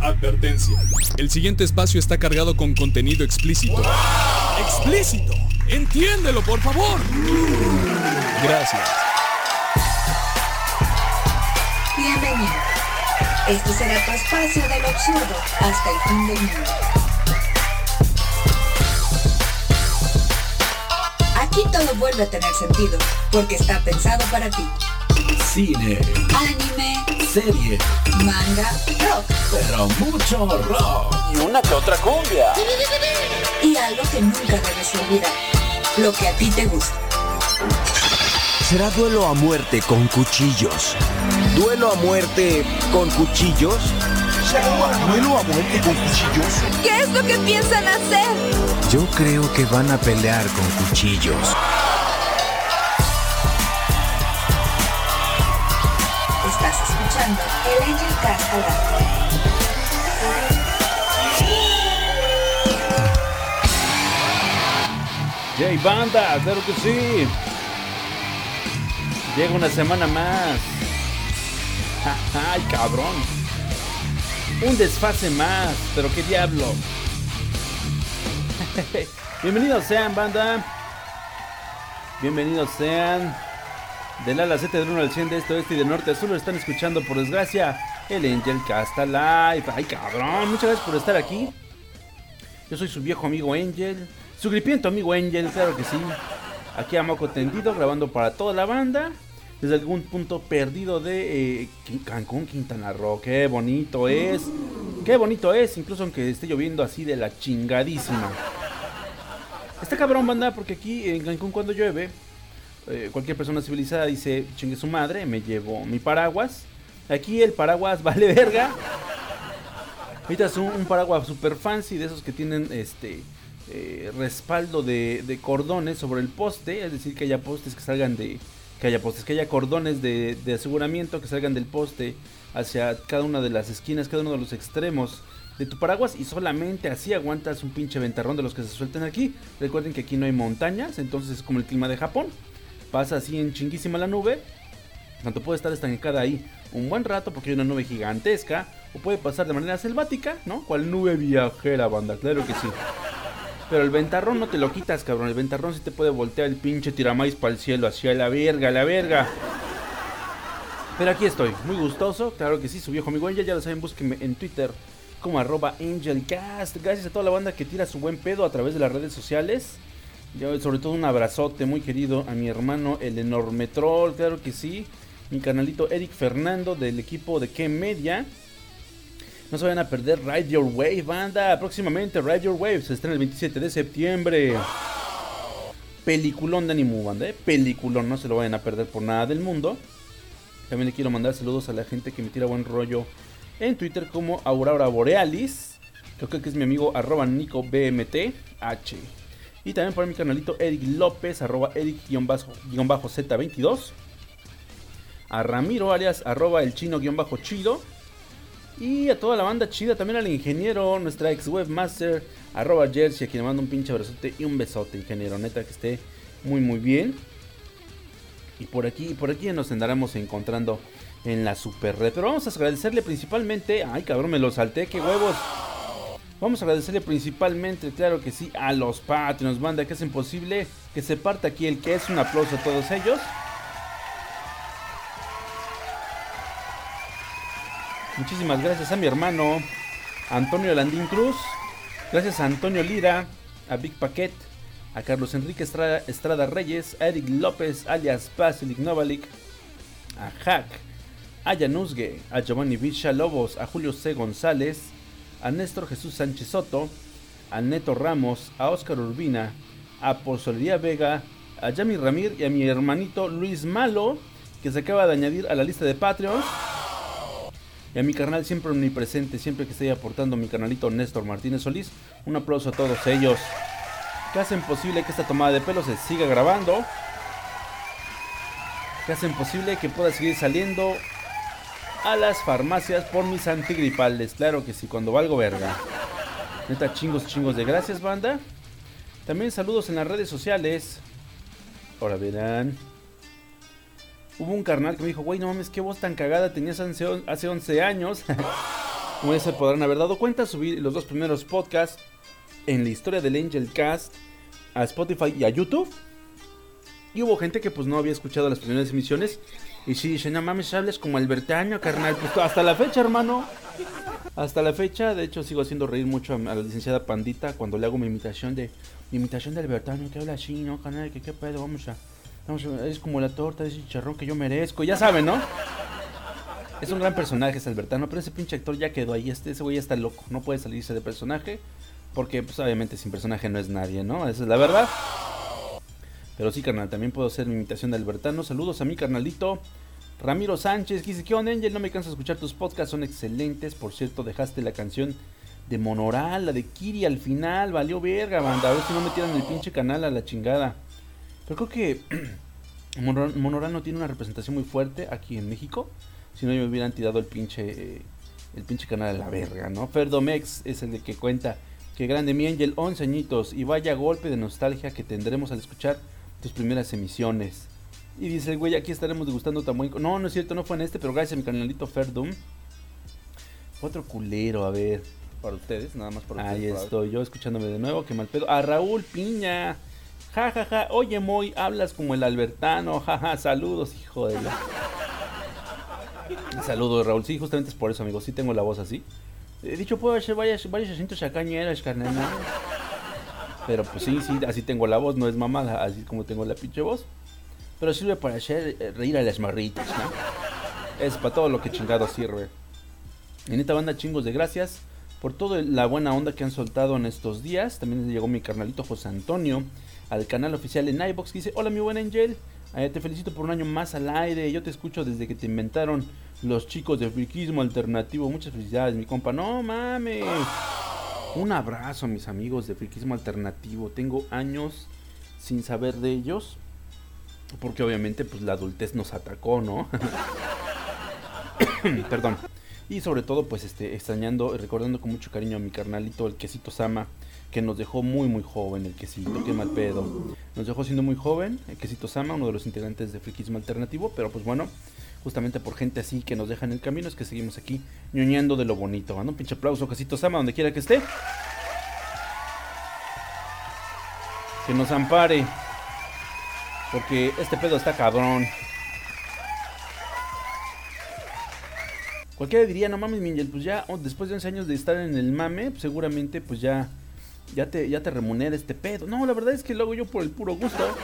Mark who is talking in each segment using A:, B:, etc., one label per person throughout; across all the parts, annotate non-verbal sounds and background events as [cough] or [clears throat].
A: Advertencia. El siguiente espacio está cargado con contenido explícito. ¡Explícito! ¡Entiéndelo, por favor! Gracias.
B: Bienvenido. Este será tu espacio del absurdo hasta el fin del mundo. Aquí todo vuelve a tener sentido, porque está pensado para ti.
C: Cine,
B: Anime,
C: serie,
B: manga, rock
C: pero mucho rock.
D: Y una que otra cumbia.
B: y algo que nunca debes olvidar. Lo que a ti te gusta.
E: Será duelo a muerte con cuchillos. ¿Duelo a muerte con cuchillos?
F: ¿Duelo a muerte con cuchillos?
G: ¿Qué es lo que piensan hacer?
E: Yo creo que van a pelear con cuchillos.
B: Escuchando
D: Banda, claro que sí. Llega una semana más. [laughs] Ay, cabrón. Un desfase más, pero qué diablo. [laughs] Bienvenidos sean, banda. Bienvenidos sean. Del ala 7 del 1 al 100 de este, oeste y de norte a sur lo están escuchando, por desgracia, el Angel Casta Live. Ay, cabrón, muchas gracias por estar aquí. Yo soy su viejo amigo Angel. Su gripiento amigo Angel, claro que sí. Aquí a moco tendido, grabando para toda la banda. Desde algún punto perdido de eh, Cancún, Quintana Roo. Qué bonito es. Qué bonito es, incluso aunque esté lloviendo así de la chingadísima. Está cabrón, banda, porque aquí en Cancún cuando llueve, eh, cualquier persona civilizada dice, chingue su madre, me llevo mi paraguas. Aquí el paraguas [laughs] vale verga. Es un, un paraguas super fancy de esos que tienen este eh, respaldo de, de cordones sobre el poste, es decir, que haya postes que salgan de. que haya postes, que haya cordones de, de aseguramiento que salgan del poste hacia cada una de las esquinas, cada uno de los extremos de tu paraguas y solamente así aguantas un pinche ventarrón de los que se sueltan aquí. Recuerden que aquí no hay montañas, entonces es como el clima de Japón. Pasa así en chinguísima la nube, tanto puede estar estancada ahí un buen rato porque hay una nube gigantesca, o puede pasar de manera selvática, ¿no? Cual nube viajera, banda, claro que sí. Pero el ventarrón no te lo quitas, cabrón. El ventarrón sí te puede voltear el pinche tiramais para el cielo, hacia la verga, la verga. Pero aquí estoy, muy gustoso, claro que sí, su viejo amigo Angel, ya lo saben, búsquenme en Twitter como arroba AngelCast. Gracias a toda la banda que tira su buen pedo a través de las redes sociales. Yo, sobre todo un abrazote muy querido a mi hermano el enorme troll, claro que sí. Mi canalito Eric Fernando del equipo de K Media. No se vayan a perder Ride Your Wave, banda. Próximamente Ride Your Wave se estrena el 27 de septiembre. Peliculón de anime, banda, ¿eh? Peliculón, no se lo vayan a perder por nada del mundo. También le quiero mandar saludos a la gente que me tira buen rollo en Twitter como Aurora Borealis. Creo que es mi amigo arroba NicoBMTH. Y también por mi canalito Eric López, arroba Eric-Z22. A Ramiro alias arroba el chino-chido. Y a toda la banda chida, también al ingeniero, nuestra ex webmaster, arroba Jersey, a quien le mando un pinche abrazote y un besote, ingeniero. Neta que esté muy muy bien. Y por aquí, por aquí nos andaremos encontrando en la super red. Pero vamos a agradecerle principalmente. Ay, cabrón, me lo salté, qué huevos. Vamos a agradecerle principalmente, claro que sí, a los Patreons, banda, que hacen posible que se parta aquí el que es. Un aplauso a todos ellos. Muchísimas gracias a mi hermano Antonio Landín Cruz. Gracias a Antonio Lira, a Big Paquet, a Carlos Enrique Estrada, Reyes, a Eric López, alias Basilic Novalik, a Hack, a Januzgue, a Giovanni Vicha Lobos, a Julio C. González, a Néstor Jesús Sánchez Soto, a Neto Ramos, a Oscar Urbina, a Pozolería Vega, a Yami Ramir y a mi hermanito Luis Malo, que se acaba de añadir a la lista de Patreons. Y a mi carnal siempre omnipresente, siempre que esté aportando mi canalito Néstor Martínez Solís. Un aplauso a todos ellos que hacen posible que esta tomada de pelo se siga grabando. Que hacen posible que pueda seguir saliendo a las farmacias por mis antigripales. Claro que sí, cuando valgo verga. Neta, chingos, chingos de gracias, banda. También saludos en las redes sociales. Ahora verán. Hubo un carnal que me dijo, güey, no mames, qué voz tan cagada tenías hace on- hace 11 años. [laughs] Como ya se podrán haber dado cuenta, subí los dos primeros podcasts en la historia del Angel Cast a Spotify y a YouTube. Y hubo gente que pues no había escuchado las primeras emisiones. Y sí, dice, no mames, hables como Albertaño, carnal. Pues hasta la fecha, hermano. Hasta la fecha, de hecho, sigo haciendo reír mucho a, la licenciada Pandita cuando le hago mi imitación de. Mi imitación de Albertaño, que habla así, ¿no, carnal? Que qué pedo, vamos a. Vamos a es como la torta de ese chicharrón que yo merezco. Ya saben, ¿no? Es un gran personaje, es Albertano, pero ese pinche actor ya quedó ahí. Este, ese güey ya está loco. No puede salirse de personaje. Porque, pues, obviamente, sin personaje no es nadie, ¿no? Esa es la verdad. Pero sí, carnal, también puedo hacer mi imitación de Albertano. Saludos a mi carnalito. Ramiro Sánchez, dice, ¿qué onda, Angel? No me canso de escuchar tus podcasts, son excelentes. Por cierto, dejaste la canción de Monoral, la de Kiri al final. Valió verga, banda. A ver si no metieron el pinche canal a la chingada. Pero creo que [clears throat] Monoral, no tiene una representación muy fuerte aquí en México. Si no, me hubieran tirado el pinche, el pinche canal a la verga, ¿no? Ferdomex es el de que cuenta. Que grande mi Angel, 11 añitos. Y vaya golpe de nostalgia que tendremos al escuchar tus primeras emisiones. Y dice el güey, aquí estaremos degustando tan buen... co-". No, no es cierto, no fue en este, pero gracias a mi canalito Ferdum. Otro culero, a ver.
H: Para ustedes, nada más para
D: Ahí
H: ustedes. para-
D: estoy yo escuchándome de nuevo, qué mal pedo. A Raúl Piña. Ja, ja, ja. Oye, Moy, hablas como el Albertano. Ja, ja, saludos, hijo de la... Saludos, Raúl. Sí, justamente es por eso, amigo. Sí tengo la voz así. He dicho, puedo hacer varias, varios acentos chacañeras, carnal. Pero pues sí, sí, así tengo la voz. No es mamada, así como tengo la pinche voz. Pero sirve para hacer eh, reír a las marritas, ¿no? Es para todo lo que chingado sirve. En esta banda chingos de gracias por toda la buena onda que han soltado en estos días. También llegó mi carnalito José Antonio al canal oficial en iBox que dice, hola mi buen Angel, Eh, te felicito por un año más al aire, yo te escucho desde que te inventaron los chicos de friquismo alternativo, muchas felicidades mi compa, no mames. Un abrazo mis amigos de friquismo alternativo, tengo años sin saber de ellos, porque obviamente pues la adultez nos atacó, ¿no? [coughs] Perdón. Y sobre todo, pues este, extrañando y recordando con mucho cariño a mi carnalito, el quesito Sama, que nos dejó muy muy joven, el quesito, qué mal pedo. Nos dejó siendo muy joven, el quesito Sama, uno de los integrantes de Friquismo Alternativo, pero pues bueno, justamente por gente así que nos deja en el camino, es que seguimos aquí ñoñando de lo bonito. Manda un pinche aplauso, quesito Sama, donde quiera que esté. Que nos ampare. Porque este pedo está cabrón. Cualquiera diría, no mames, Mingel, pues ya oh, después de 11 años de estar en el mame, pues seguramente pues ya ya te ya te remunera este pedo. No, la verdad es que lo hago yo por el puro gusto.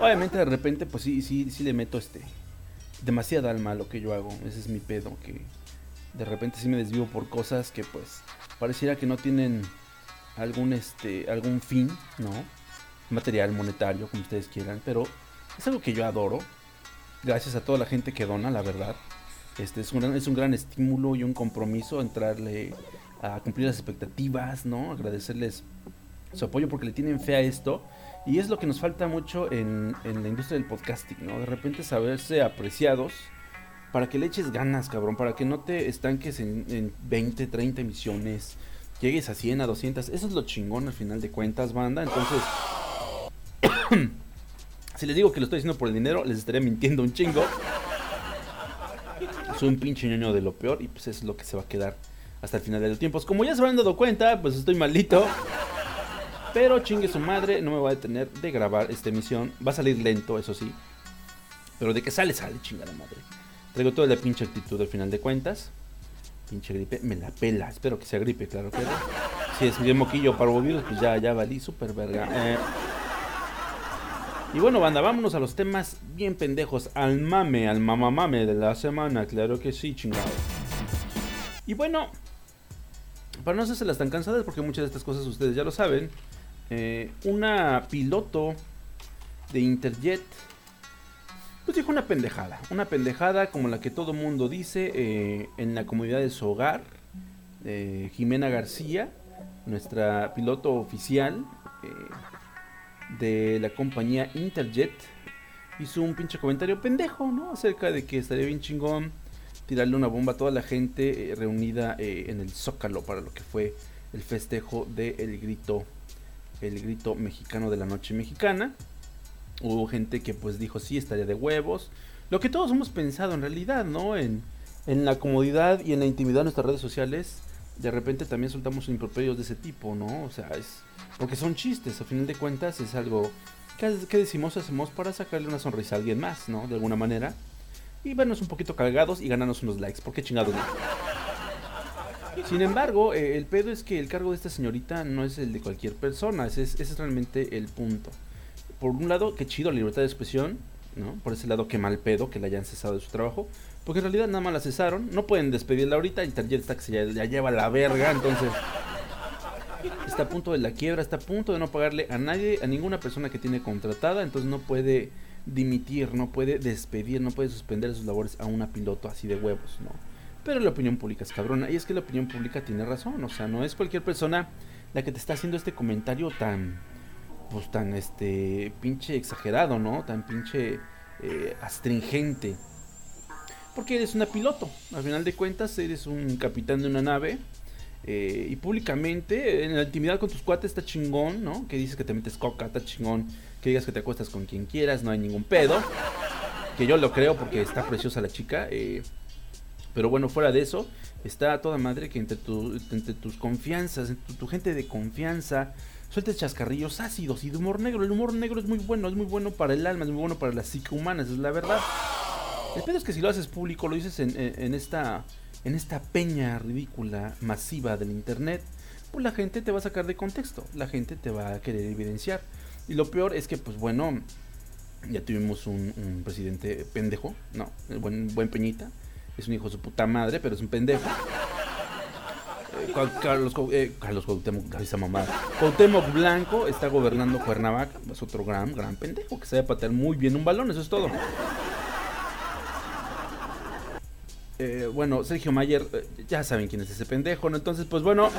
D: Obviamente de repente pues sí sí sí le meto este demasiada alma a lo que yo hago. Ese es mi pedo que de repente sí me desvío por cosas que pues pareciera que no tienen algún este algún fin, ¿no? Material, monetario, como ustedes quieran, pero es algo que yo adoro. Gracias a toda la gente que dona, la verdad. Este es un, es un gran estímulo y un compromiso entrarle a cumplir las expectativas, ¿no? Agradecerles su apoyo porque le tienen fe a esto. Y es lo que nos falta mucho en, en la industria del podcasting, ¿no? De repente saberse apreciados para que le eches ganas, cabrón, para que no te estanques en, en 20, 30 emisiones, llegues a 100, a 200. Eso es lo chingón al final de cuentas, banda. Entonces, [coughs] si les digo que lo estoy haciendo por el dinero, les estaría mintiendo un chingo. Soy un pinche ñoño de lo peor y pues es lo que se va a quedar hasta el final de los tiempos. Como ya se habrán dado cuenta, pues estoy malito. Pero chingue su madre, no me va a detener de grabar esta emisión. Va a salir lento, eso sí. Pero de que sale, sale, chingada madre. Traigo toda la pinche actitud al final de cuentas. Pinche gripe, me la pela. Espero que sea gripe, claro que no. Si es bien moquillo para virus, pues ya, ya valí, super verga. Eh, y bueno, banda, vámonos a los temas bien pendejos. Al mame, al mamamame de la semana. Claro que sí, chingado. Y bueno, para no hacerse las tan cansadas, porque muchas de estas cosas ustedes ya lo saben. Eh, una piloto de Interjet, pues dijo una pendejada. Una pendejada como la que todo mundo dice eh, en la comunidad de su hogar. Jimena García, nuestra piloto oficial. eh, de la compañía Interjet hizo un pinche comentario pendejo, ¿no? Acerca de que estaría bien chingón tirarle una bomba a toda la gente reunida en el Zócalo para lo que fue el festejo del el grito, el grito mexicano de la noche mexicana. Hubo gente que pues dijo sí, estaría de huevos. Lo que todos hemos pensado en realidad, ¿no? En, en la comodidad y en la intimidad de nuestras redes sociales, de repente también soltamos improperios de ese tipo, ¿no? O sea, es. Porque son chistes, a final de cuentas es algo que, decimos, hacemos para sacarle una sonrisa a alguien más, ¿no? De alguna manera. Y vernos un poquito cargados y ganarnos unos likes, porque chingados no. Sin embargo, eh, el pedo es que el cargo de esta señorita no es el de cualquier persona, ese es, ese es realmente el punto. Por un lado, qué chido la libertad de expresión, ¿no? Por ese lado, qué mal pedo que la hayan cesado de su trabajo. Porque en realidad nada más la cesaron. No pueden despedirla ahorita. Está que se ya, ya lleva la verga. Entonces. Está a punto de la quiebra. Está a punto de no pagarle a nadie. A ninguna persona que tiene contratada. Entonces no puede dimitir. No puede despedir. No puede suspender sus labores a una piloto así de huevos. ¿no? Pero la opinión pública es cabrona. Y es que la opinión pública tiene razón. O sea, no es cualquier persona la que te está haciendo este comentario tan. Pues tan este. pinche exagerado, ¿no? Tan pinche. Eh, astringente. Porque eres una piloto. Al final de cuentas, eres un capitán de una nave. Eh, y públicamente, en la intimidad con tus cuates está chingón, ¿no? Que dices que te metes coca, está chingón. Que digas que te acuestas con quien quieras, no hay ningún pedo. Que yo lo creo porque está preciosa la chica. Eh, pero bueno, fuera de eso, está toda madre que entre, tu, entre tus confianzas, entre tu, gente de confianza, sueltes chascarrillos ácidos y de humor negro. El humor negro es muy bueno, es muy bueno para el alma, es muy bueno para la psique humana, esa es la verdad. El pedo es que si lo haces público, lo dices en, esta, en esta peña ridícula, masiva del internet, pues la gente te va a sacar de contexto, la gente te va a querer evidenciar. Y lo peor es que, pues bueno, ya tuvimos un, presidente pendejo, no, buen, buen Peñita, es un hijo de su puta madre, pero es un pendejo. Eh, Carlos, eh, Carlos Cuauhtémoc, esa mamada. Cuauhtémoc Blanco está gobernando Cuernavaca, es otro gran, gran pendejo que sabe patear muy bien un balón, eso es todo. Eh, bueno, Sergio Mayer, eh, ya saben quién es ese pendejo. Entonces, pues bueno,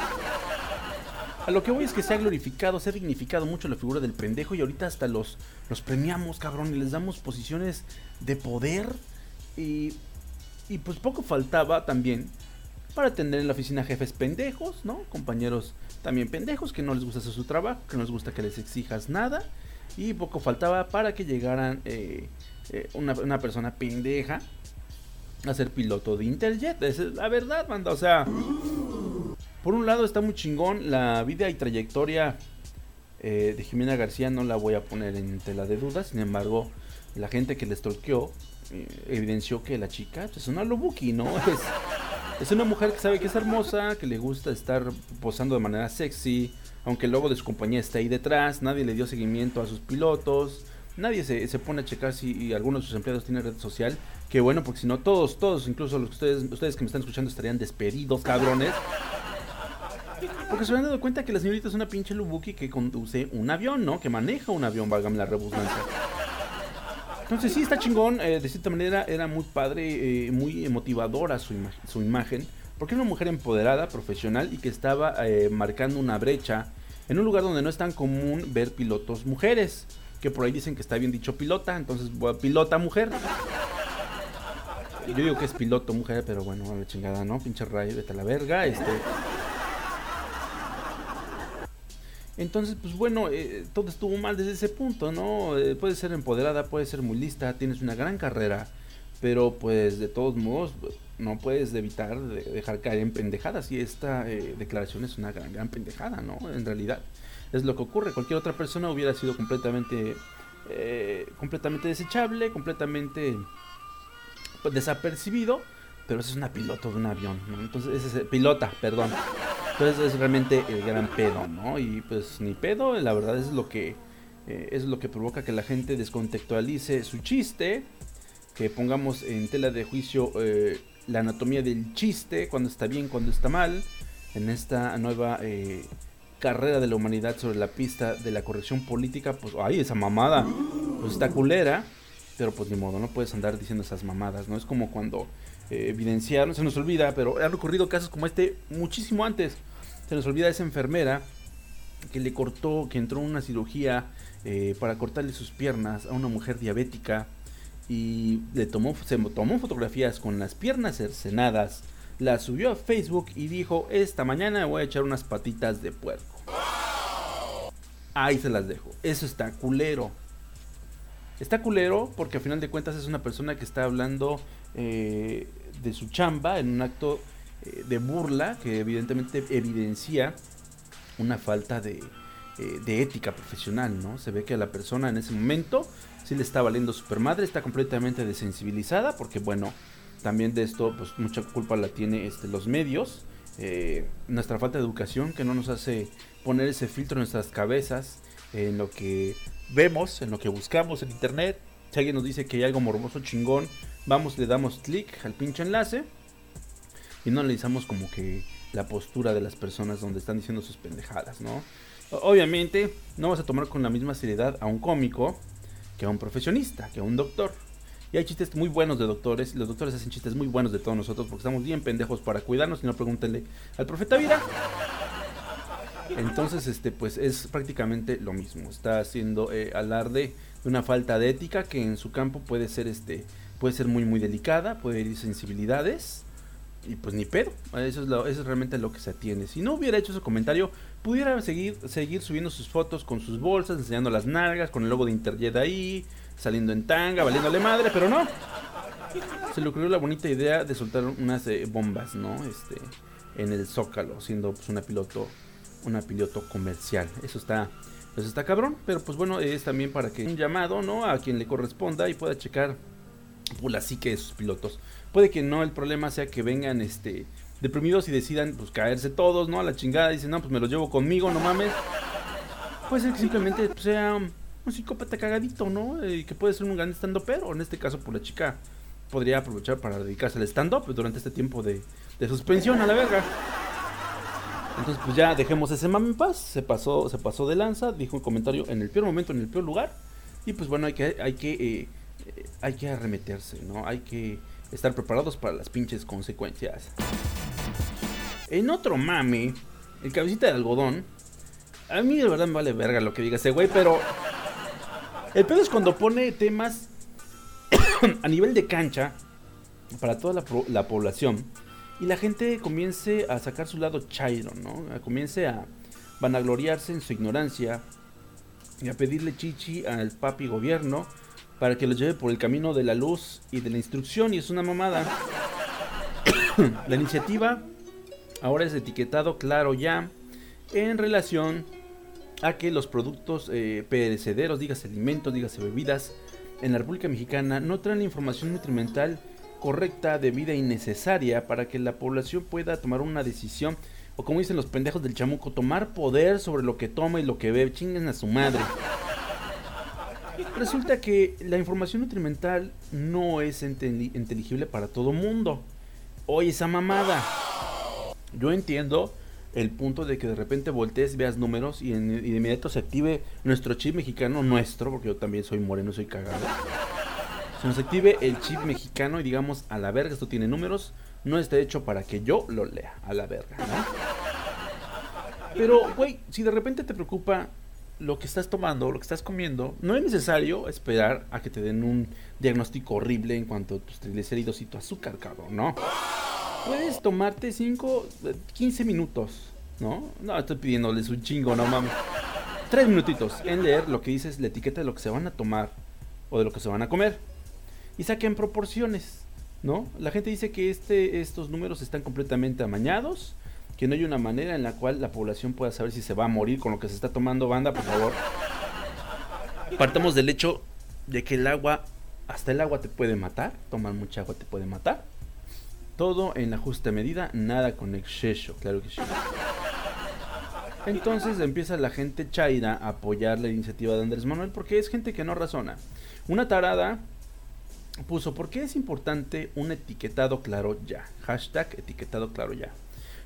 D: a lo que voy es que se ha glorificado, se ha dignificado mucho la figura del pendejo y ahorita hasta los, los premiamos, cabrón, y les damos posiciones de poder. Y, y pues poco faltaba también para tener en la oficina jefes pendejos, ¿no? Compañeros también pendejos que no les gusta hacer su trabajo, que no les gusta que les exijas nada. Y poco faltaba para que llegaran eh, eh, una, persona pendeja a ser piloto de Interjet. Esa es la verdad, manda. O sea, por un lado está muy chingón la vida y trayectoria eh, de Jimena García. No la voy a poner en tela de dudas. Sin embargo, la gente que le stalkeó eh, evidenció que la chica pues, es una lobuki, ¿no? [laughs] Es, es una mujer que sabe que es hermosa, que le gusta estar posando de manera sexy. Aunque el logo de su compañía está ahí detrás, nadie le dio seguimiento a sus pilotos. Nadie se, se, pone a checar si alguno de sus empleados tiene red social. Que bueno, porque si no, todos, todos, incluso los ustedes, ustedes que me están escuchando estarían despedidos, cabrones. Porque se han dado cuenta que la señorita es una pinche Lubuki que conduce un avión, ¿no? Que maneja un avión, válgame la redundancia. Entonces sí, está chingón. Eh, de cierta manera era muy padre, eh, muy motivadora su, ima su imagen. Porque era una mujer empoderada, profesional y que estaba eh, marcando una brecha en un lugar donde no es tan común ver pilotos mujeres que por ahí dicen que está bien dicho pilota, entonces pilota mujer. Yo digo que es piloto mujer, pero bueno, a la chingada, ¿no? Pinche rayo, vete a la verga, este. Entonces, pues bueno, eh, todo estuvo mal desde ese punto, ¿no? Eh, puede ser empoderada, puede ser muy lista, tienes una gran carrera, pero pues de todos modos no puedes evitar de dejar caer en pendejadas y esta eh, declaración es una gran, gran pendejada, ¿no? En realidad es lo que ocurre. Cualquier otra persona hubiera sido completamente, eh, completamente desechable, completamente pues, desapercibido. Pero es una piloto de un avión, ¿no? Entonces, ese es pilota, perdón. Entonces es realmente el gran pedo, ¿no? Y pues ni pedo, la verdad es lo que eh, es lo que provoca que la gente descontextualice su chiste, que pongamos en tela de juicio eh, la anatomía del chiste, cuando está bien, cuando está mal, en esta nueva eh, carrera de la humanidad sobre la pista de la corrección política, pues, ay, esa mamada, pues está culera, pero pues ni modo, no puedes andar diciendo esas mamadas, ¿no? Es como cuando eh, evidenciaron, se nos olvida, pero han ocurrido casos como este muchísimo antes. Se nos olvida esa enfermera que le cortó, que entró en una cirugía eh, para cortarle sus piernas a una mujer diabética y le tomó, se tomó fotografías con las piernas cercenadas la subió a Facebook y dijo, esta mañana voy a echar unas patitas de puerco. Ahí se las dejo. Eso está culero. Está culero porque a final de cuentas es una persona que está hablando eh, de su chamba en un acto eh, de burla que evidentemente evidencia una falta de, eh, de ética profesional, ¿no? Se ve que a la persona en ese momento sí le está valiendo super madre, está completamente desensibilizada, porque bueno, también de esto, pues mucha culpa la tiene este, los medios, nuestra falta de educación que no nos hace poner ese filtro en nuestras cabezas, en lo que vemos, en lo que buscamos en internet. Si alguien nos dice que hay algo morboso chingón, vamos, le damos clic al pinche enlace y no analizamos como que la postura de las personas donde están diciendo sus pendejadas, ¿no? Obviamente no vas a tomar con la misma seriedad a un cómico que a un profesionista, que a un doctor. Y hay chistes muy buenos de doctores, los doctores hacen chistes muy buenos de todos nosotros porque estamos bien pendejos para cuidarnos y no pregúntenle al profeta Vida. Entonces, este, pues es prácticamente lo mismo. Está haciendo eh, alarde de una falta de ética que en su campo puede ser, este, puede ser muy, muy delicada, puede herir sensibilidades y pues ni pedo. Eso es, lo, eso es realmente lo que se atiende. Si no hubiera hecho ese comentario, pudiera seguir, seguir subiendo sus fotos con sus bolsas, enseñando las nalgas, con el logo de Interjet ahí, saliendo en tanga, valiéndole madre, pero no. Se le ocurrió la bonita idea de soltar unas eh, bombas, ¿no? Este, en el Zócalo, siendo pues una piloto, una piloto comercial. Eso está, eso está cabrón, pero pues bueno, es también para que un llamado, ¿no? A quien le corresponda y pueda checar pues, la psique de sus pilotos. Puede que no, el problema sea que vengan, este, deprimidos y decidan, pues, caerse todos, ¿no? A la chingada, dicen, no, pues me los llevo conmigo, no mames. Puede ser que simplemente pues, sea un psicópata cagadito, ¿no? Y que puede ser un gran estando pero en este caso, por la chica podría aprovechar para dedicarse al stand-up durante este tiempo de, de suspensión a la verga. Entonces, pues ya dejemos ese mame en paz. Se pasó, se pasó de lanza, dijo un comentario en el peor momento, en el peor lugar. Y pues bueno, hay que, hay que, eh, hay que arremeterse, ¿no? Hay que estar preparados para las pinches consecuencias. En otro mame, el cabecita de algodón. A mí de verdad me vale verga lo que diga ese güey, pero. El pedo es cuando pone temas [coughs] a nivel de cancha para toda la, la, población y la gente comience a sacar su lado chairo, ¿no? Comience a vanagloriarse en su ignorancia y a pedirle chichi al papi gobierno para que los lleve por el camino de la luz y de la instrucción y es una mamada. [coughs] la iniciativa ahora es etiquetado claro ya en relación a que los productos eh, perecederos, dígase alimentos, dígase bebidas, en la República Mexicana no traen la información nutrimental correcta, debida y necesaria para que la población pueda tomar una decisión, o como dicen los pendejos del chamuco, tomar poder sobre lo que toma y lo que bebe, chinguen a su madre. Resulta que la información nutrimental no es inteligible para todo mundo. Oye, esa mamada. Yo entiendo el punto de que de repente voltees, veas números y, en, y de inmediato se active nuestro chip mexicano, nuestro, porque yo también soy moreno, soy cagado. Se nos active el chip mexicano y digamos, a la verga, esto tiene números, no está hecho para que yo lo lea, a la verga, ¿no? Pero, güey, si de repente te preocupa lo que estás tomando, lo que estás comiendo, no es necesario esperar a que te den un diagnóstico horrible en cuanto a tus triglicéridos y tu azúcar, cabrón, ¿no? Puedes tomarte 5, 15 minutos, ¿no? No, estoy pidiéndoles un chingo, no mames. 3 minutitos en leer lo que dices, la etiqueta de lo que se van a tomar o de lo que se van a comer. Y saquen proporciones, ¿no? La gente dice que este, estos números están completamente amañados, que no hay una manera en la cual la población pueda saber si se va a morir con lo que se está tomando, banda, por favor. Partamos del hecho de que el agua, hasta el agua te puede matar, tomar mucha agua te puede matar. Todo en la justa medida, nada con exceso, claro que sí. Entonces empieza la gente chaira a apoyar la iniciativa de Andrés Manuel porque es gente que no razona. Una tarada puso, ¿por qué es importante un etiquetado claro ya? Hashtag etiquetado claro ya.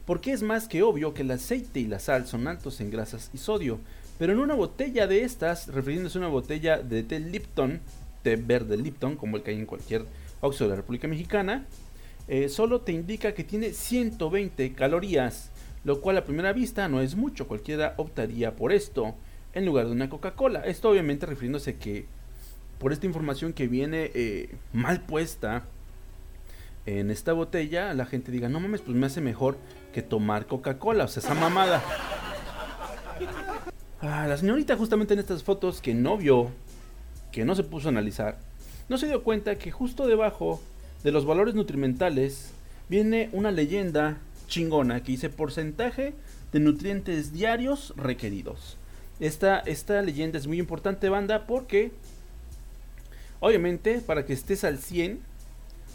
D: Porque es más que obvio que el aceite y la sal son altos en grasas y sodio. Pero en una botella de estas, refiriéndose a una botella de té Lipton, té verde Lipton, como el que hay en cualquier Oxxo de la República Mexicana, eh, solo te indica que tiene 120 calorías, lo cual a primera vista no es mucho, cualquiera optaría por esto en lugar de una Coca-Cola. Esto obviamente refiriéndose que por esta información que viene eh, mal puesta en esta botella, la gente diga, no mames, pues me hace mejor que tomar Coca-Cola, o sea, esa mamada. Ah, la señorita justamente en estas fotos que no vio, que no se puso a analizar, no se dio cuenta que justo debajo de los valores nutrimentales viene una leyenda chingona que dice porcentaje de nutrientes diarios requeridos. Esta, esta leyenda es muy importante, banda, porque obviamente para que estés al 100,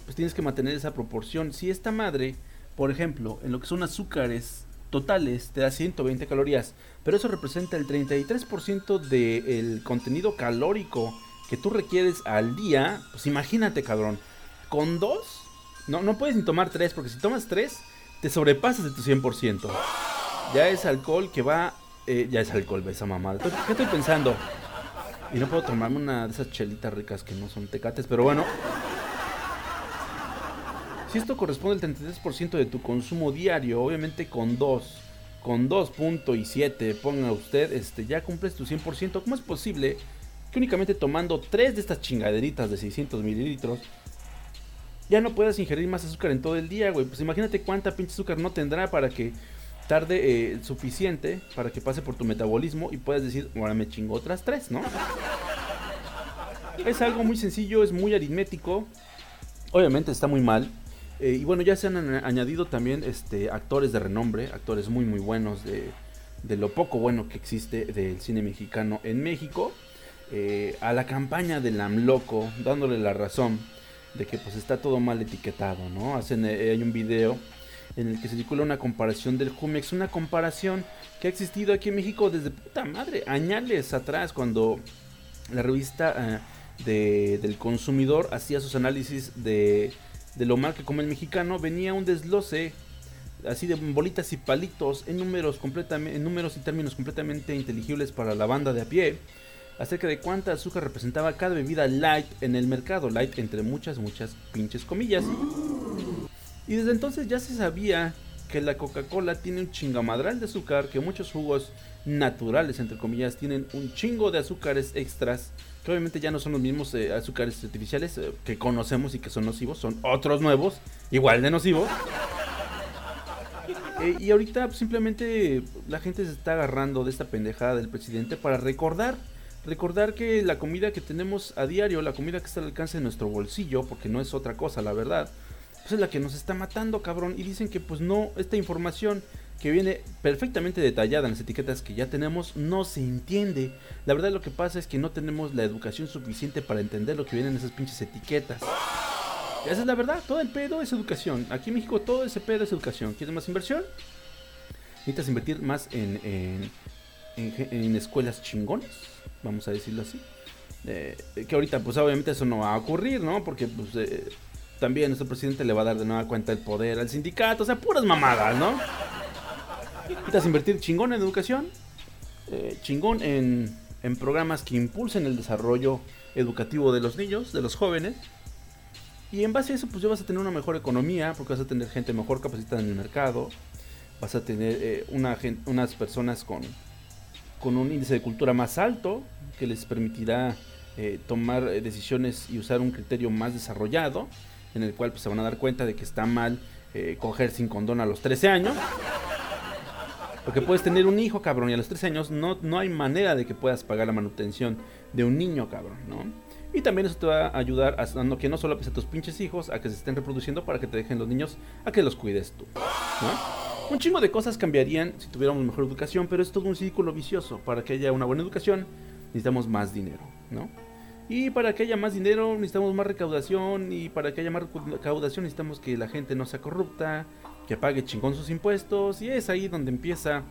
D: pues tienes que mantener esa proporción. Si esta madre, por ejemplo, en lo que son azúcares totales, te da 120 calorías, pero eso representa el 33% del contenido calórico que tú requieres al día, pues imagínate, cabrón, con dos, no, no puedes ni tomar tres, porque si tomas tres, te sobrepasas de tu 100%. Ya es alcohol que va eh, ya es alcohol, esa mamada. ¿Qué estoy pensando? Y no puedo tomarme una de esas chelitas ricas que no son tecates, pero bueno. Si esto corresponde al 33% de tu consumo diario, obviamente con 2, con 2.7, ponga usted, este, ya cumples tu 100%. ¿Cómo es posible que únicamente tomando 3 de estas chingaderitas de 600 mililitros ya no puedas ingerir más azúcar en todo el día, güey? Pues imagínate cuánta pinche azúcar no tendrá para que tarde eh, suficiente para que pase por tu metabolismo y puedas decir, ahora me chingo otras tres, ¿no? Es algo muy sencillo, es muy aritmético. Obviamente está muy mal. Eh, y bueno, ya se han añadido también este, actores de renombre, actores muy muy buenos de, de lo poco bueno que existe del cine mexicano en México. Eh, a la campaña del AMLOCO, dándole la razón de que pues está todo mal etiquetado, ¿no? Hacen, hay un video en el que se circula una comparación del Jumex, una comparación que ha existido aquí en México desde puta madre, añales atrás, cuando la revista eh, del consumidor hacía sus análisis de, de lo mal que come el mexicano, venía un desglose así de bolitas y palitos en números en números y términos completamente inteligibles para la banda de a pie acerca de cuánta azúcar representaba cada bebida light en el mercado light entre muchas muchas pinches comillas. Y desde entonces ya se sabía que la Coca-Cola tiene un chingamadral de azúcar, que muchos jugos naturales, entre comillas, tienen un chingo de azúcares extras, que obviamente ya no son los mismos eh, azúcares artificiales eh, que conocemos y que son nocivos, son otros nuevos, igual de nocivos. Eh, y ahorita pues, simplemente la gente se está agarrando de esta pendejada del presidente para recordar, recordar que la comida que tenemos a diario, la comida que está al alcance de nuestro bolsillo, porque no es otra cosa, la verdad, pues es la que nos está matando, cabrón. Y dicen que pues no, esta información que viene perfectamente detallada en las etiquetas que ya tenemos no se entiende. La verdad lo que pasa es que no tenemos la educación suficiente para entender lo que vienen en esas pinches etiquetas. Esa es la verdad, todo el pedo es educación. Aquí en México todo ese pedo es educación. ¿Quieres más inversión? Necesitas invertir más en, en, escuelas chingones, vamos a decirlo así. Eh, que ahorita pues obviamente eso no va a ocurrir, ¿no? Porque pues... Eh, también nuestro presidente le va a dar de nueva cuenta el poder al sindicato, o sea, puras mamadas, ¿no? Necesitas invertir chingón en educación, eh, chingón en, en programas que impulsen el desarrollo educativo de los niños, de los jóvenes. Y en base a eso, pues ya vas a tener una mejor economía, porque vas a tener gente mejor capacitada en el mercado, vas a tener eh, una, unas personas con, con un índice de cultura más alto, que les permitirá eh, tomar decisiones y usar un criterio más desarrollado en el cual pues, se van a dar cuenta de que está mal eh, coger sin condón a los 13 años. Porque puedes tener un hijo, cabrón, y a los 13 años no, no hay manera de que puedas pagar la manutención de un niño, cabrón, ¿no? Y también eso te va a ayudar a que no solo a tus pinches hijos a que se estén reproduciendo para que te dejen los niños a que los cuides tú, ¿no? Un chingo de cosas cambiarían si tuviéramos mejor educación, pero es todo un círculo vicioso. Para que haya una buena educación necesitamos más dinero, ¿no? Y para que haya más dinero necesitamos más recaudación y para que haya más recaudación necesitamos que la gente no sea corrupta, que pague chingón sus impuestos y es ahí donde empieza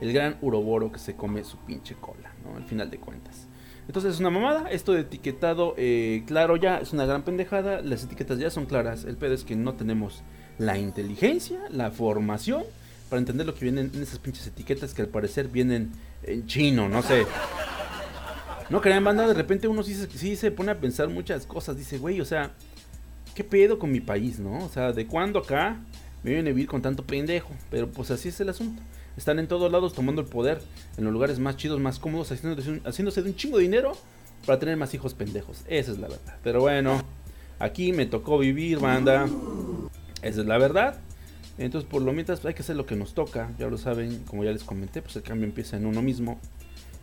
D: el gran uroboro que se come su pinche cola, ¿no? Al final de cuentas. Entonces es una mamada, esto de etiquetado eh, claro ya es una gran pendejada, las etiquetas ya son claras, el pedo es que no tenemos la inteligencia, la formación para entender lo que vienen en esas pinches etiquetas que al parecer vienen en chino, no sé. No crean banda, de repente uno sí, sí se pone a pensar muchas cosas. Dice, güey, o sea, ¿qué pedo con mi país, no? O sea, ¿de cuándo acá me vienen a vivir con tanto pendejo? Pero pues así es el asunto. Están en todos lados tomando el poder, en los lugares más chidos, más cómodos, haciéndose de un chingo de dinero para tener más hijos pendejos. Esa es la verdad. Pero bueno, aquí me tocó vivir, banda. Esa es la verdad. Entonces, por lo mientras, hay que hacer lo que nos toca. Ya lo saben, como ya les comenté, pues el cambio empieza en uno mismo.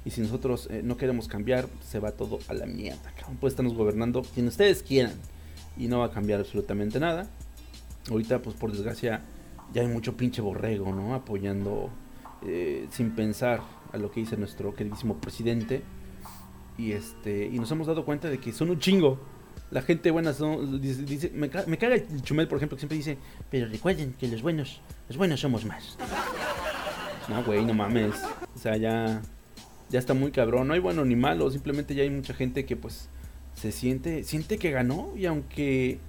D: Y si nosotros eh, no queremos cambiar, se va todo a la mierda. Cabrón. Puede estarnos gobernando quien ustedes quieran. y no va a cambiar absolutamente nada. Ahorita, pues por desgracia, ya hay mucho pinche borrego, ¿no? Apoyando eh, sin pensar a lo que dice nuestro queridísimo presidente. Y este y nos hemos dado cuenta de que son un chingo. La gente buena son, dice, me, me, caga el Chumel, por ejemplo, que siempre dice, pero recuerden que los buenos, los buenos somos más. No, güey, no mames. O sea, ya, ya está muy cabrón. No hay bueno ni malo, simplemente ya hay mucha gente que pues se siente, siente que ganó y aunque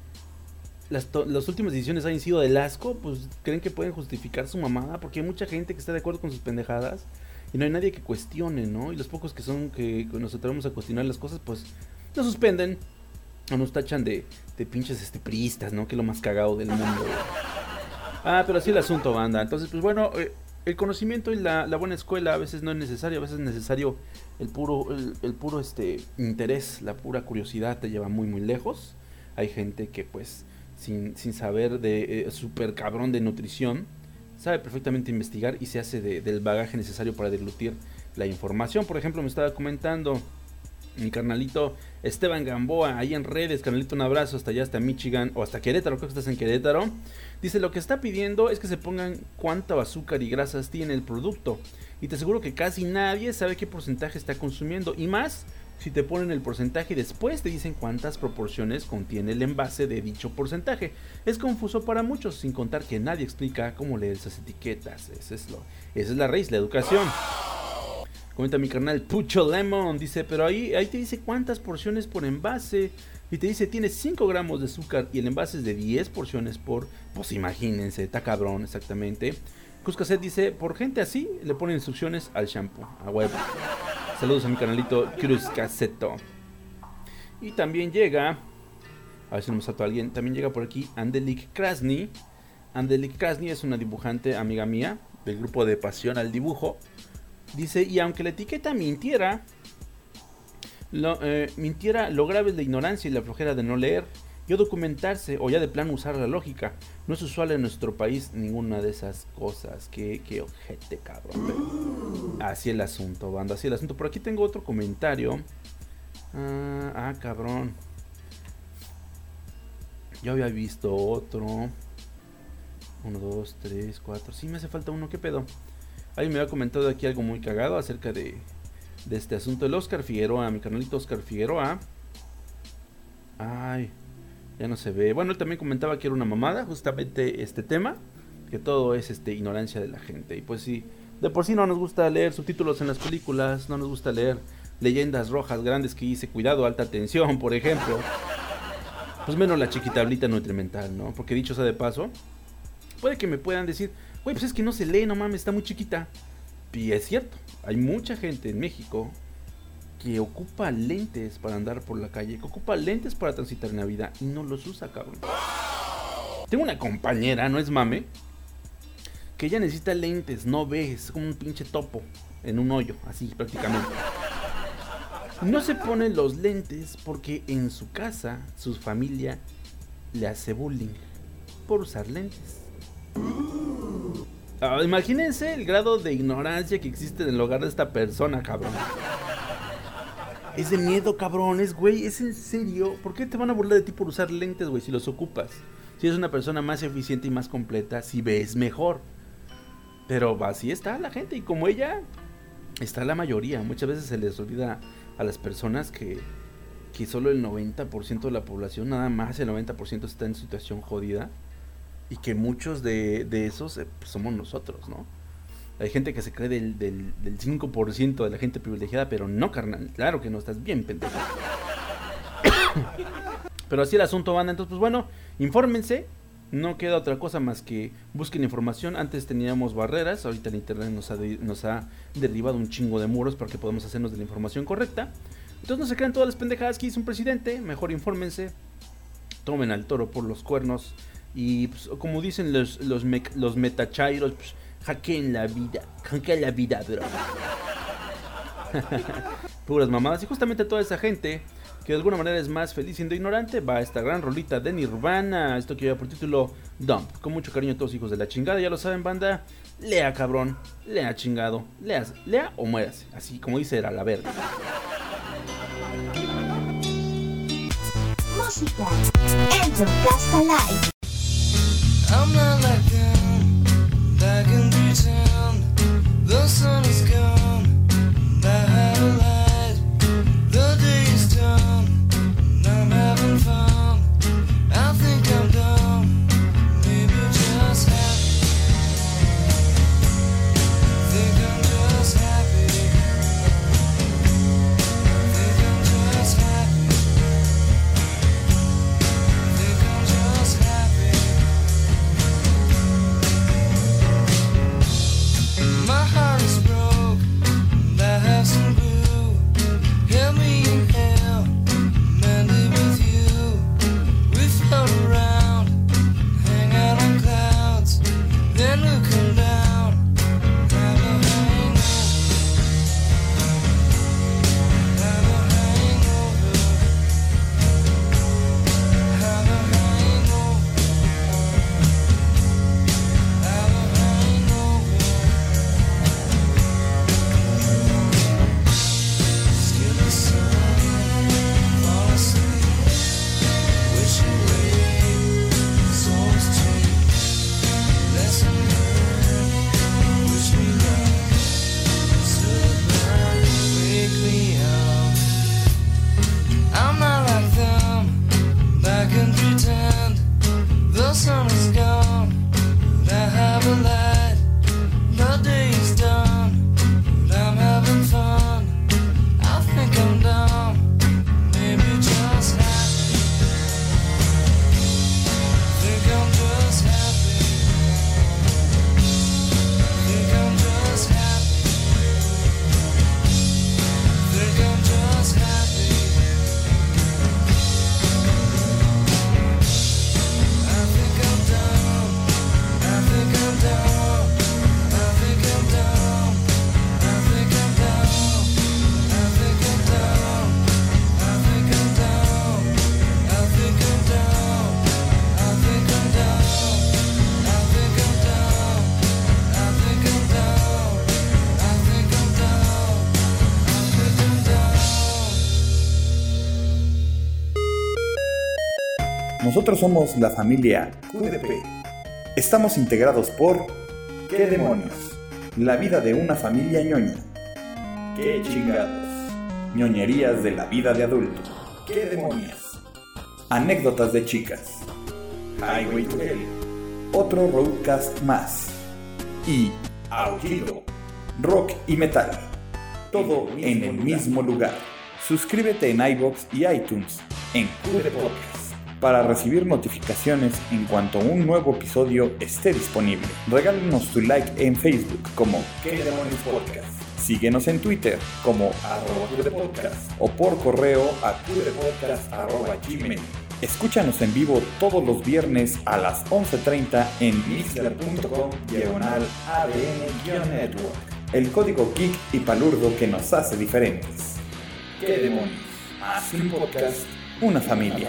D: las, las, últimas decisiones hayan sido del asco, pues creen que pueden justificar su mamada, porque hay mucha gente que está de acuerdo con sus pendejadas y no hay nadie que cuestione, ¿no? Y los pocos que son que nos atrevemos a cuestionar las cosas, pues nos suspenden o nos tachan de, de pinches este, ¿no? Que es lo más cagado del mundo. Ah, pero así el asunto, banda. Entonces, pues bueno, eh, el conocimiento y la, la, buena escuela a veces no es necesario, a veces es necesario el puro, el, puro este, interés, la pura curiosidad te lleva muy, muy lejos. Hay gente que pues sin, sin saber de eh, super cabrón de nutrición, sabe perfectamente investigar y se hace del bagaje necesario para deglutir la información. Por ejemplo, me estaba comentando mi carnalito Esteban Gamboa, ahí en redes, carnalito, un abrazo hasta allá, hasta Michigan o hasta Querétaro, creo que estás en Querétaro. Dice, lo que está pidiendo es que se pongan cuánto azúcar y grasas tiene el producto. Y te aseguro que casi nadie sabe qué porcentaje está consumiendo. Y más si te ponen el porcentaje y después te dicen cuántas proporciones contiene el envase de dicho porcentaje. Es confuso para muchos, sin contar que nadie explica cómo leer esas etiquetas. Esa es, lo, esa es la raíz, la educación. Comenta mi canal Pucho Lemon, dice, pero ahí, ahí te dice cuántas porciones por envase. Y te dice, tiene 5 gramos de azúcar y el envase es de 10 porciones por... Pues imagínense, está cabrón, exactamente. Cuscaset dice, por gente así, le ponen instrucciones al shampoo, a huevo. Saludos a mi canalito Cruz Caseto. Y también llega, a ver si no me salto a alguien, también llega por aquí Andelik Krasny. Andelik Krasny es una dibujante amiga mía del grupo de Pasión al Dibujo. Dice, y aunque la etiqueta mintiera, lo, eh, mintiera, lo grave es la ignorancia y la flojera de no leer, yo documentarse o ya de plano usar la lógica. No es usual en nuestro país ninguna de esas cosas. Qué, qué ojete, cabrón. Así el asunto, banda. Así el asunto. Por aquí tengo otro comentario. Ah, ah, cabrón. Yo había visto otro. Uno, dos, tres, cuatro. Sí, me hace falta uno. ¿Qué pedo? Alguien me había comentado aquí algo muy cagado acerca de, de este asunto. El Oscar Figueroa, mi canalito Oscar Figueroa. Ay, ya no se ve. Bueno, él también comentaba que era una mamada, justamente este tema, que todo es este ignorancia de la gente. Y pues sí, de por sí no nos gusta leer subtítulos en las películas, no nos gusta leer leyendas rojas grandes que dice cuidado, alta tensión, por ejemplo. Pues menos la chiquitablita nutrimental, ¿no? Porque dicho sea de paso, puede que me puedan decir, güey, pues es que no se lee, no mames, está muy chiquita. Y es cierto, hay mucha gente en México que ocupa lentes para andar por la calle, que ocupa lentes para transitar en la y no los usa, cabrón. Tengo una compañera, no es mame, que ella necesita lentes, no ve, es como un pinche topo en un hoyo, así prácticamente. No se pone los lentes porque en su casa, su familia le hace bullying por usar lentes. Ah, imagínense el grado de ignorancia que existe en el hogar de esta persona, cabrón. Es de miedo, cabrones, güey. Es en serio. ¿Por qué te van a burlar de ti por usar lentes, güey, si los ocupas? Si eres una persona más eficiente y más completa, si ves mejor. Pero así está la gente. Y como ella, está la mayoría. Muchas veces se les olvida a las personas que, que solo el 90% de la población, nada más el 90% está en situación jodida. Y que muchos de, de esos eh, pues, somos nosotros, ¿no? Hay gente que se cree del, del, 5% de la gente privilegiada, pero no, carnal. Claro que no, estás bien pendejo. [coughs] pero así el asunto, banda. Entonces, pues bueno, infórmense. No queda otra cosa más que busquen información. Antes teníamos barreras, ahorita el internet nos ha, ha derribado un chingo de muros para que podamos hacernos de la información correcta. Entonces no se crean todas las pendejadas que hizo un presidente. Mejor infórmense. Tomen al toro por los cuernos. Y pues, como dicen los, los, los metachairos, pues, Hackeen la vida. Hackeen la vida, bro. [laughs] Puras mamadas. Y justamente toda esa gente que de alguna manera es más feliz siendo ignorante, va a esta gran rolita de Nirvana. Esto que lleva por título Dump. Con mucho cariño a todos hijos de la chingada. Ya lo saben, banda. Lea, cabrón. Lea, chingado. Lea, lea o muérase. Así como dice era la verga.
B: música.
I: I'm not like them, back in pretend. The sun is gone,
J: Nosotros somos la familia QDP. Estamos integrados por ¿Qué demonios? La vida de una familia ñoña. ¿Qué chingados? ñoñerías de la vida de adulto. ¿Qué demonios? Anécdotas de chicas. Highway to Hell. Otro roadcast más. Y Aullido. Rock y metal. Todo en el mismo lugar. Suscríbete en iBox y iTunes en QD Podcast para recibir notificaciones en cuanto un nuevo episodio esté disponible. Regálanos tu like en Facebook como ¿Qué demonios podcast? Síguenos en Twitter como QDPodcast o por correo a qdpodcast.gmail. Escúchanos en vivo todos los viernes a las 11.30 en mixler.com diagonal ADN-network. El código geek y palurdo que nos hace diferentes. ¿Qué demonios? Podcast, una familia.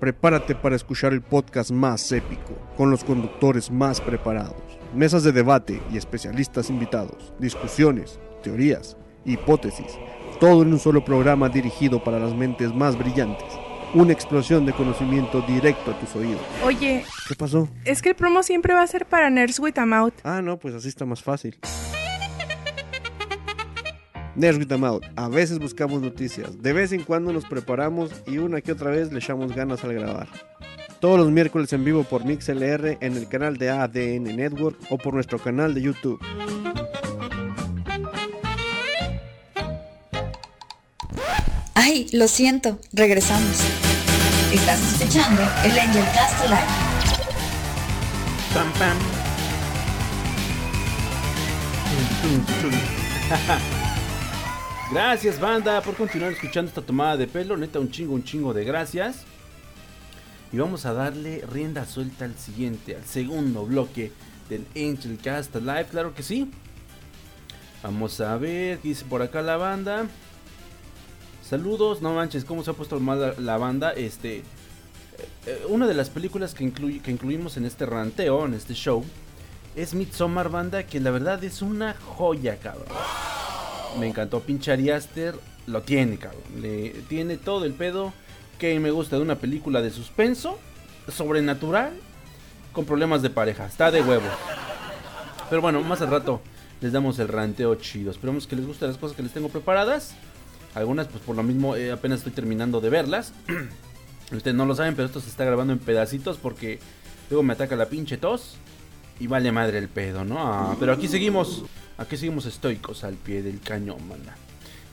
K: Prepárate para escuchar el podcast más épico, con los conductores más preparados, mesas de debate y especialistas invitados, discusiones, teorías, hipótesis, todo en un solo programa dirigido para las mentes más brillantes. Una explosión de conocimiento directo a tus oídos.
L: Oye,
K: ¿Qué pasó?
L: es que el promo siempre va a ser para Nerds with a Mouth.
K: Ah, no, pues así está más fácil. Nerds with a Mouth. A veces buscamos noticias, de vez en cuando nos preparamos y una que otra vez le echamos ganas al grabar. Todos los miércoles en vivo por MixLR en el canal de ADN Network o por nuestro canal de YouTube.
B: Ay, lo siento, regresamos. Estás escuchando el Angel Cast Live.
D: Pam, pam. Gracias, banda, por continuar escuchando esta tomada de pelo. Neta, un chingo, un chingo de gracias. Y vamos a darle rienda suelta al siguiente, al segundo bloque del Angel Cast Live. Claro que sí. Vamos a ver qué dice por acá la banda. Saludos, no manches, cómo se ha puesto mal la, banda. Este, eh, eh, una de las películas que, incluimos en este ranteo, en este show, es Midsommar Banda, que la verdad es una joya, cabrón. Me encantó, pinche Ari Aster lo tiene, cabrón. Le tiene todo el pedo que me gusta de una película de suspenso, sobrenatural, con problemas de pareja. Está de huevo. Pero bueno, más al rato les damos el ranteo chido. Esperemos que les gusten las cosas que les tengo preparadas. Algunas, pues por lo mismo, eh, apenas estoy terminando de verlas. [clears throat] Ustedes no lo saben, pero esto se está grabando en pedacitos porque luego me ataca la pinche tos. Y vale madre el pedo, ¿no? Ah, pero aquí seguimos, aquí seguimos estoicos al pie del cañón, manda.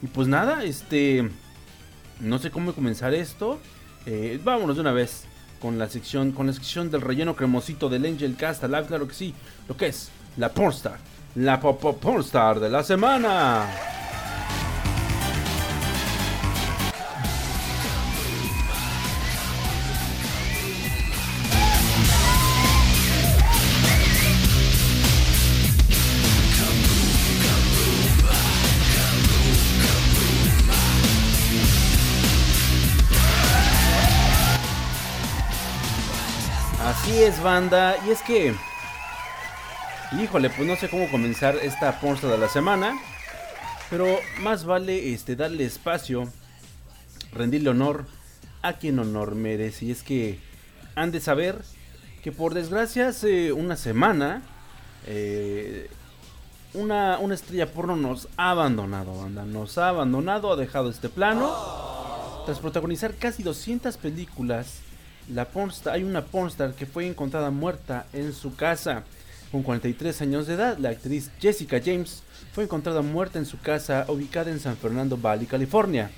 D: Y pues nada, este... No sé cómo comenzar esto. Eh, vámonos de una vez con la sección con la sección del relleno cremosito del Angel Cast Live, claro que sí. Lo que es la Pornstar. La Pop Pornstar de la semana. Es, banda. Y es que. Híjole, pues no sé cómo comenzar esta pornstar de la semana. Pero más vale este darle espacio. Rendirle honor a quien honor merece. Y es que han de saber que por desgracia hace una semana. eh, una, una estrella porno nos ha abandonado, banda. Nos ha abandonado, ha dejado este plano. Tras protagonizar casi 200 películas, la pornstar, hay una pornstar que fue encontrada muerta en su casa. Con 43 años de edad, la actriz Jessica James fue encontrada muerta en su casa ubicada en San Fernando Valley, California.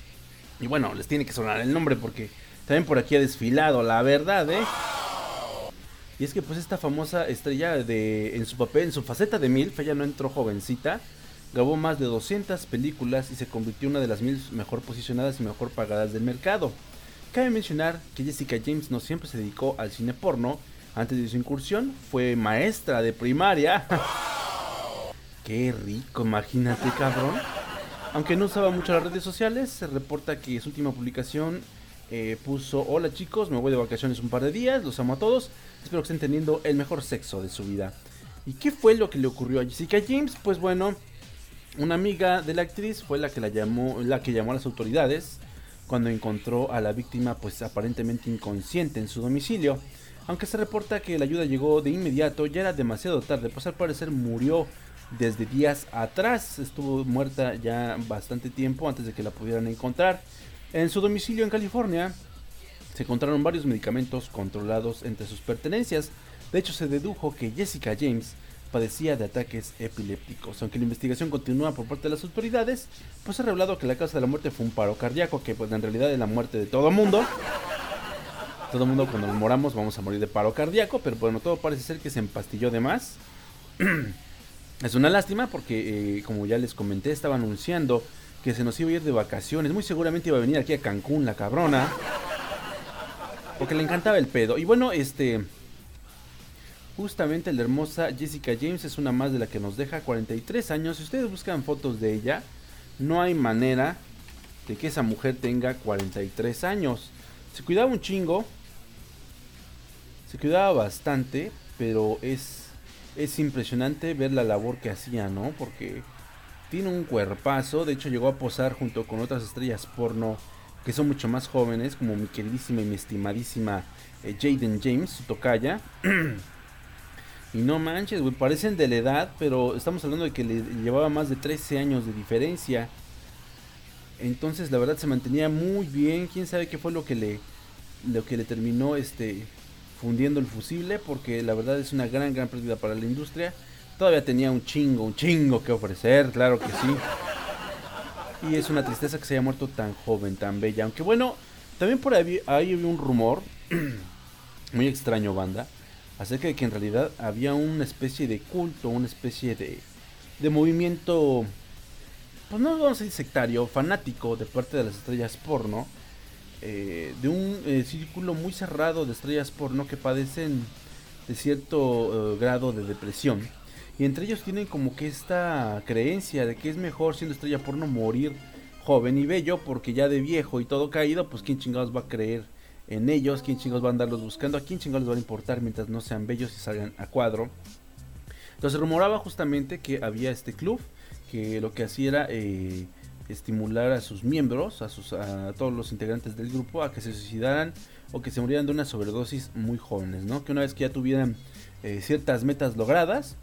D: Y bueno, les tiene que sonar el nombre porque también por aquí ha desfilado, la verdad, ¿eh? Y es que pues esta famosa estrella de en su papel, en su faceta de MILF, ella no entró jovencita, grabó más de 200 películas y se convirtió en una de las mil mejor posicionadas y mejor pagadas del mercado. Cabe mencionar que Jessica James no siempre se dedicó al cine porno. Antes de su incursión fue maestra de primaria. [laughs] Qué rico, imagínate, cabrón. Aunque no usaba mucho las redes sociales, se reporta que su última publicación eh, puso: Hola chicos, me voy de vacaciones un par de días, los amo a todos. Espero que estén teniendo el mejor sexo de su vida. ¿Y qué fue lo que le ocurrió a Jessica James? Pues bueno, una amiga de la actriz fue la que la llamó, la que llamó a las autoridades cuando encontró a la víctima pues aparentemente inconsciente en su domicilio. Aunque se reporta que la ayuda llegó de inmediato, ya era demasiado tarde, pues al parecer murió desde días atrás, estuvo muerta ya bastante tiempo antes de que la pudieran encontrar. En su domicilio en California se encontraron varios medicamentos controlados entre sus pertenencias. De hecho se dedujo que Jessica James padecía de ataques epilépticos. Aunque la investigación continúa por parte de las autoridades, pues ha revelado que la causa de la muerte fue un paro cardíaco, que pues en realidad es la muerte de todo mundo. [laughs] Todo mundo cuando nos moramos vamos a morir de paro cardíaco, pero bueno, todo parece ser que se empastilló de más. [clears throat] es una lástima porque, eh, como ya les comenté, estaba anunciando que se nos iba a ir de vacaciones. Muy seguramente iba a venir aquí a Cancún, la cabrona. Porque le encantaba el pedo. Y bueno, este... Justamente la hermosa Jessica James es una más de la que nos deja 43 años. Si ustedes buscan fotos de ella, no hay manera de que esa mujer tenga 43 años. Se cuidaba un chingo. Se cuidaba bastante, pero es es impresionante ver la labor que hacía, ¿no? Porque tiene un cuerpazo, de hecho llegó a posar junto con otras estrellas porno que son mucho más jóvenes, como mi queridísima y mi estimadísima eh, Jaden James, su tocaya. [clears throat] Y no manches, güey, parecen de la edad, pero estamos hablando de que le llevaba más de 13 años de diferencia. Entonces, la verdad se mantenía muy bien. Quién sabe qué fue lo que le lo que le terminó este fundiendo el fusible, porque la verdad es una gran gran pérdida para la industria. Todavía tenía un chingo, un chingo que ofrecer, claro que sí. Y es una tristeza que se haya muerto tan joven, tan bella. Aunque bueno, también por ahí, había un rumor [clears throat] muy extraño, banda acerca de que en realidad había una especie de culto, una especie de, de movimiento, pues no vamos a decir sectario, fanático de parte de las estrellas porno, eh, de un eh, círculo muy cerrado de estrellas porno que padecen de cierto eh, grado de depresión. Y entre ellos tienen como que esta creencia de que es mejor siendo estrella porno morir joven y bello porque ya de viejo y todo caído, pues quién chingados va a creer en ellos, quién chingos va a andarlos buscando, a quién chingos les va a importar mientras no sean bellos y salgan a cuadro. Entonces rumoraba justamente que había este club que lo que hacía era eh, estimular a sus miembros, a, sus, a todos los integrantes del grupo, a que se suicidaran o que se murieran de una sobredosis muy jóvenes, ¿no? Que una vez que ya tuvieran eh, ciertas metas logradas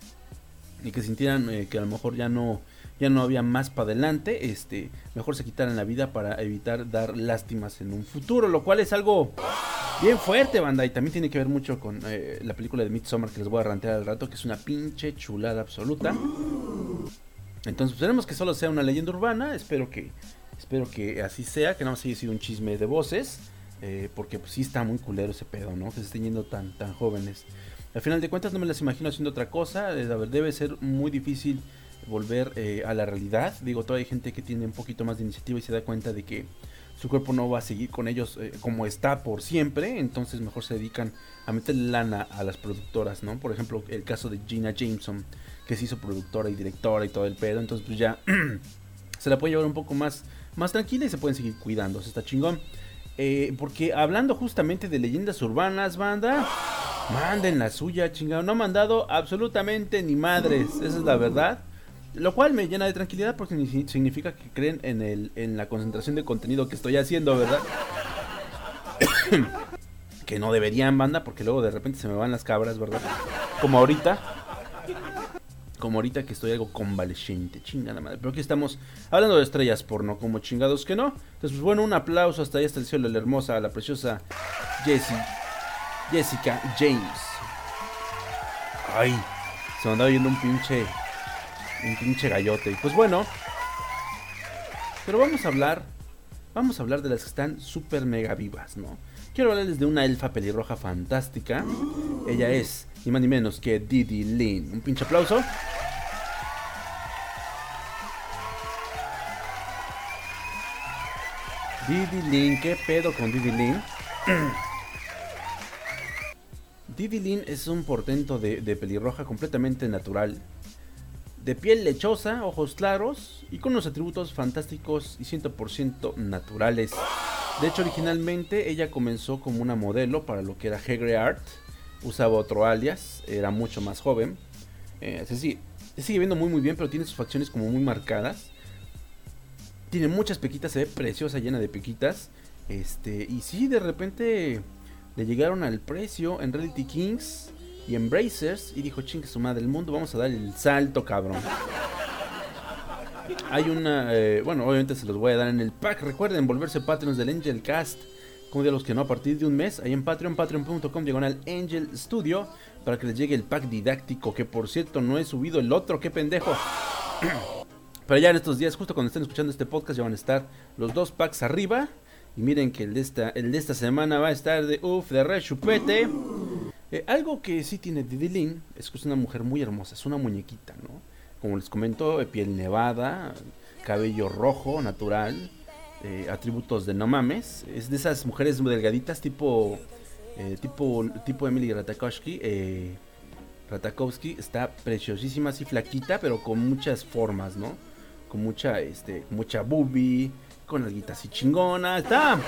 D: y que sintieran eh, que a lo mejor ya no ya no había más para adelante, este, mejor se quitaran la vida para evitar dar lástimas en un futuro, lo cual es algo bien fuerte, banda, y también tiene que ver mucho con eh, la película de Midsommar que les voy a rantear al rato, que es una pinche chulada absoluta. Entonces, esperemos que solo sea una leyenda urbana, espero que espero que así sea, que no haya sido un chisme de voces, eh, porque pues sí está muy culero ese pedo, ¿no? Que se estén yendo tan tan jóvenes. Al final de cuentas no me las imagino haciendo otra cosa, eh, a ver, debe ser muy difícil volver eh, a la realidad. Digo, todavía hay gente que tiene un poquito más de iniciativa y se da cuenta de que su cuerpo no va a seguir con ellos eh, como está por siempre. Entonces mejor se dedican a meterle lana a las productoras, ¿no? Por ejemplo, el caso de Gina Jameson, que se hizo productora y directora y todo el pedo. Entonces pues ya [clears throat] se la puede llevar un poco más, más tranquila y se pueden seguir cuidando. Está chingón. Eh, porque hablando justamente de leyendas urbanas, banda, manden la suya, chingado. No han mandado absolutamente ni madres, esa es la verdad. Lo cual me llena de tranquilidad porque ni- significa que creen en, el, en la concentración de contenido que estoy haciendo, ¿verdad? [coughs] que no deberían, banda, porque luego de repente se me van las cabras, ¿verdad? Como ahorita. Como ahorita que estoy algo convaleciente, chingada madre. Pero aquí estamos hablando de estrellas porno, como chingados que no. Entonces, pues bueno, un aplauso hasta ahí, hasta el cielo, la hermosa, la preciosa Jessica James. Ay, se me andaba viendo un pinche, un pinche gallote. Y pues bueno, pero vamos a hablar, vamos a hablar de las que están súper mega vivas, ¿no? Quiero hablarles de una elfa pelirroja fantástica. Ella es ni más ni menos que Didi Lin. Un pinche aplauso. Didi Lin, ¿qué pedo con Didi Lin? [clears throat] Didi Lin es un portento de, de pelirroja completamente natural. De piel lechosa, ojos claros y con unos atributos fantásticos y 100% naturales. De hecho, originalmente ella comenzó como una modelo para lo que era Hegre Art. Usaba otro alias, era mucho más joven. Eh, sigue viendo muy muy bien, pero tiene sus facciones como muy marcadas. Tiene muchas pequitas, se ve preciosa, llena de pequitas. Este, y sí, de repente le llegaron al precio en Reality Kings y en Brazers. Y dijo, chingue su madre, el mundo, vamos a dar el salto, cabrón. Hay una, eh, bueno, obviamente se los voy a dar en el pack. Recuerden volverse Patreons del Angel Cast. Como de los que no, a partir de un mes, ahí en Patreon, patreon.com, diagonal Angel Studio, para que les llegue el pack didáctico, que por cierto no he subido el otro, qué pendejo. [clears throat] Pero ya en estos días, justo cuando estén escuchando este podcast, ya van a estar los dos packs arriba. Y miren que el de esta, el de esta semana va a estar de uff, de re chupete. Eh, algo que sí tiene Didi Lin es que es una mujer muy hermosa, es una muñequita, ¿no? Como les comento, piel nevada, cabello rojo, natural, eh, atributos de no mames. Es de esas mujeres delgaditas, tipo, eh, tipo, tipo Emily Ratajkowski. Eh, Ratajkowski está preciosísima, así flaquita, pero con muchas formas, ¿no? Con mucha, este, mucha boobie, con alguita así chingona. Está,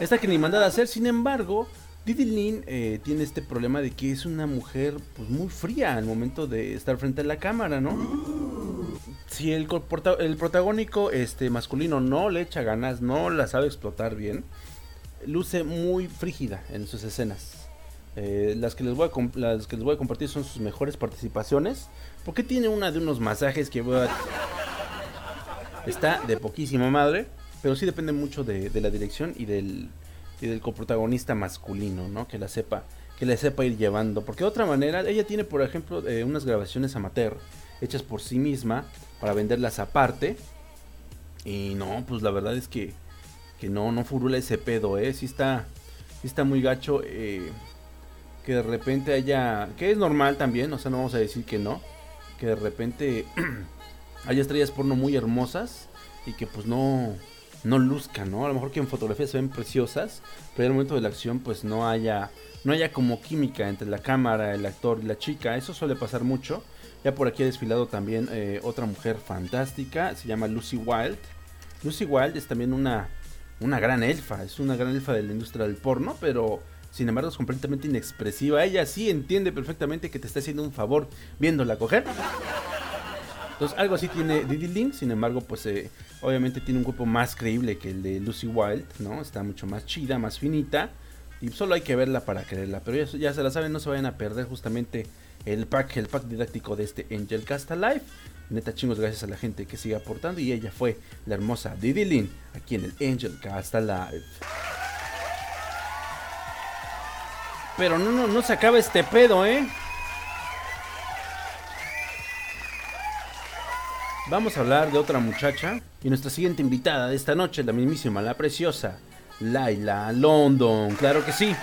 D: está que ni mandada a hacer. Sin embargo, Didi Lin eh, tiene este problema de que es una mujer pues muy fría al momento de estar frente a la cámara, ¿no? Si el, el protagónico este, masculino no le echa ganas, no la sabe explotar bien, luce muy frígida en sus escenas. Eh, las, que les voy a compartir son sus mejores participaciones. Porque tiene una de unos masajes que voy a- está de poquísima madre. Pero sí depende mucho de la dirección y del, y del coprotagonista masculino, ¿no? Que la sepa, que la sepa ir llevando. Porque de otra manera, ella tiene, por ejemplo, eh, unas grabaciones amateur hechas por sí misma para venderlas aparte. Y no, pues la verdad es que, que no, no furula ese pedo, ¿eh? Sí está, sí está muy gacho. eh, que de repente haya, que es normal también, o sea, no vamos a decir que no. Que de repente [clears throat] haya estrellas porno muy hermosas y que pues no, no luzcan, ¿no? A lo mejor que en fotografía se ven preciosas, pero en el momento de la acción pues no haya, no haya como química entre la cámara, el actor y la chica. Eso suele pasar mucho. Ya por aquí ha desfilado también eh, otra mujer fantástica, se llama Lucy Wild. Lucy Wild es también una, una gran elfa, es una gran elfa de la industria del porno, pero Sin embargo, es completamente inexpresiva. Ella sí entiende perfectamente que te está haciendo un favor viéndola coger. Entonces, algo así tiene Didi Link. Sin embargo, pues eh, obviamente tiene un cuerpo más creíble que el de Lucy Wild, ¿no? Está mucho más chida, más finita. Y solo hay que verla para quererla. Pero ya, se la saben, no se vayan a perder justamente el pack, el pack didáctico de este Angel Casta Live. Neta chingos, gracias a la gente que sigue aportando. Y ella fue la hermosa Didi Lin aquí en el Angel Casta Live. Pero no, no, no se acaba este pedo, ¿eh? Vamos a hablar de otra muchacha. Y nuestra siguiente invitada de esta noche, la mismísima, la preciosa, Laila London. Claro que sí.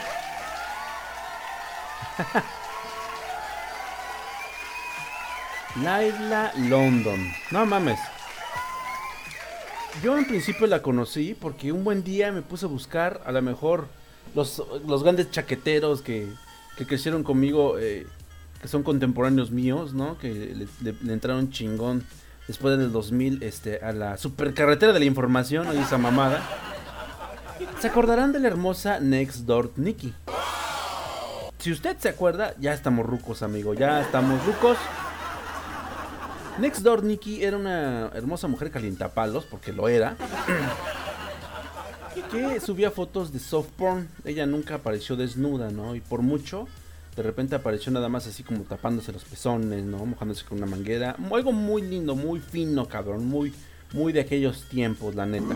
D: [laughs] Laila London. No mames. Yo en principio la conocí porque un buen día me puse a buscar a lo mejor los, los grandes chaqueteros que, que crecieron conmigo, eh, que son contemporáneos míos, ¿no? Que le, entraron chingón después del 2000 este, a la supercarretera de la información, oye esa mamada. Se acordarán de la hermosa Next Door Nikki. Si usted se acuerda, ya estamos rucos, amigo, ya estamos rucos. Next Door Nikki era una hermosa mujer calientapalos, porque lo era. que subía fotos de soft porn. Ella nunca apareció desnuda, ¿no? Y por mucho, de repente apareció nada más así como tapándose los pezones, ¿no? Mojándose con una manguera. Algo muy lindo, muy fino, cabrón. Muy, muy de aquellos tiempos, la neta.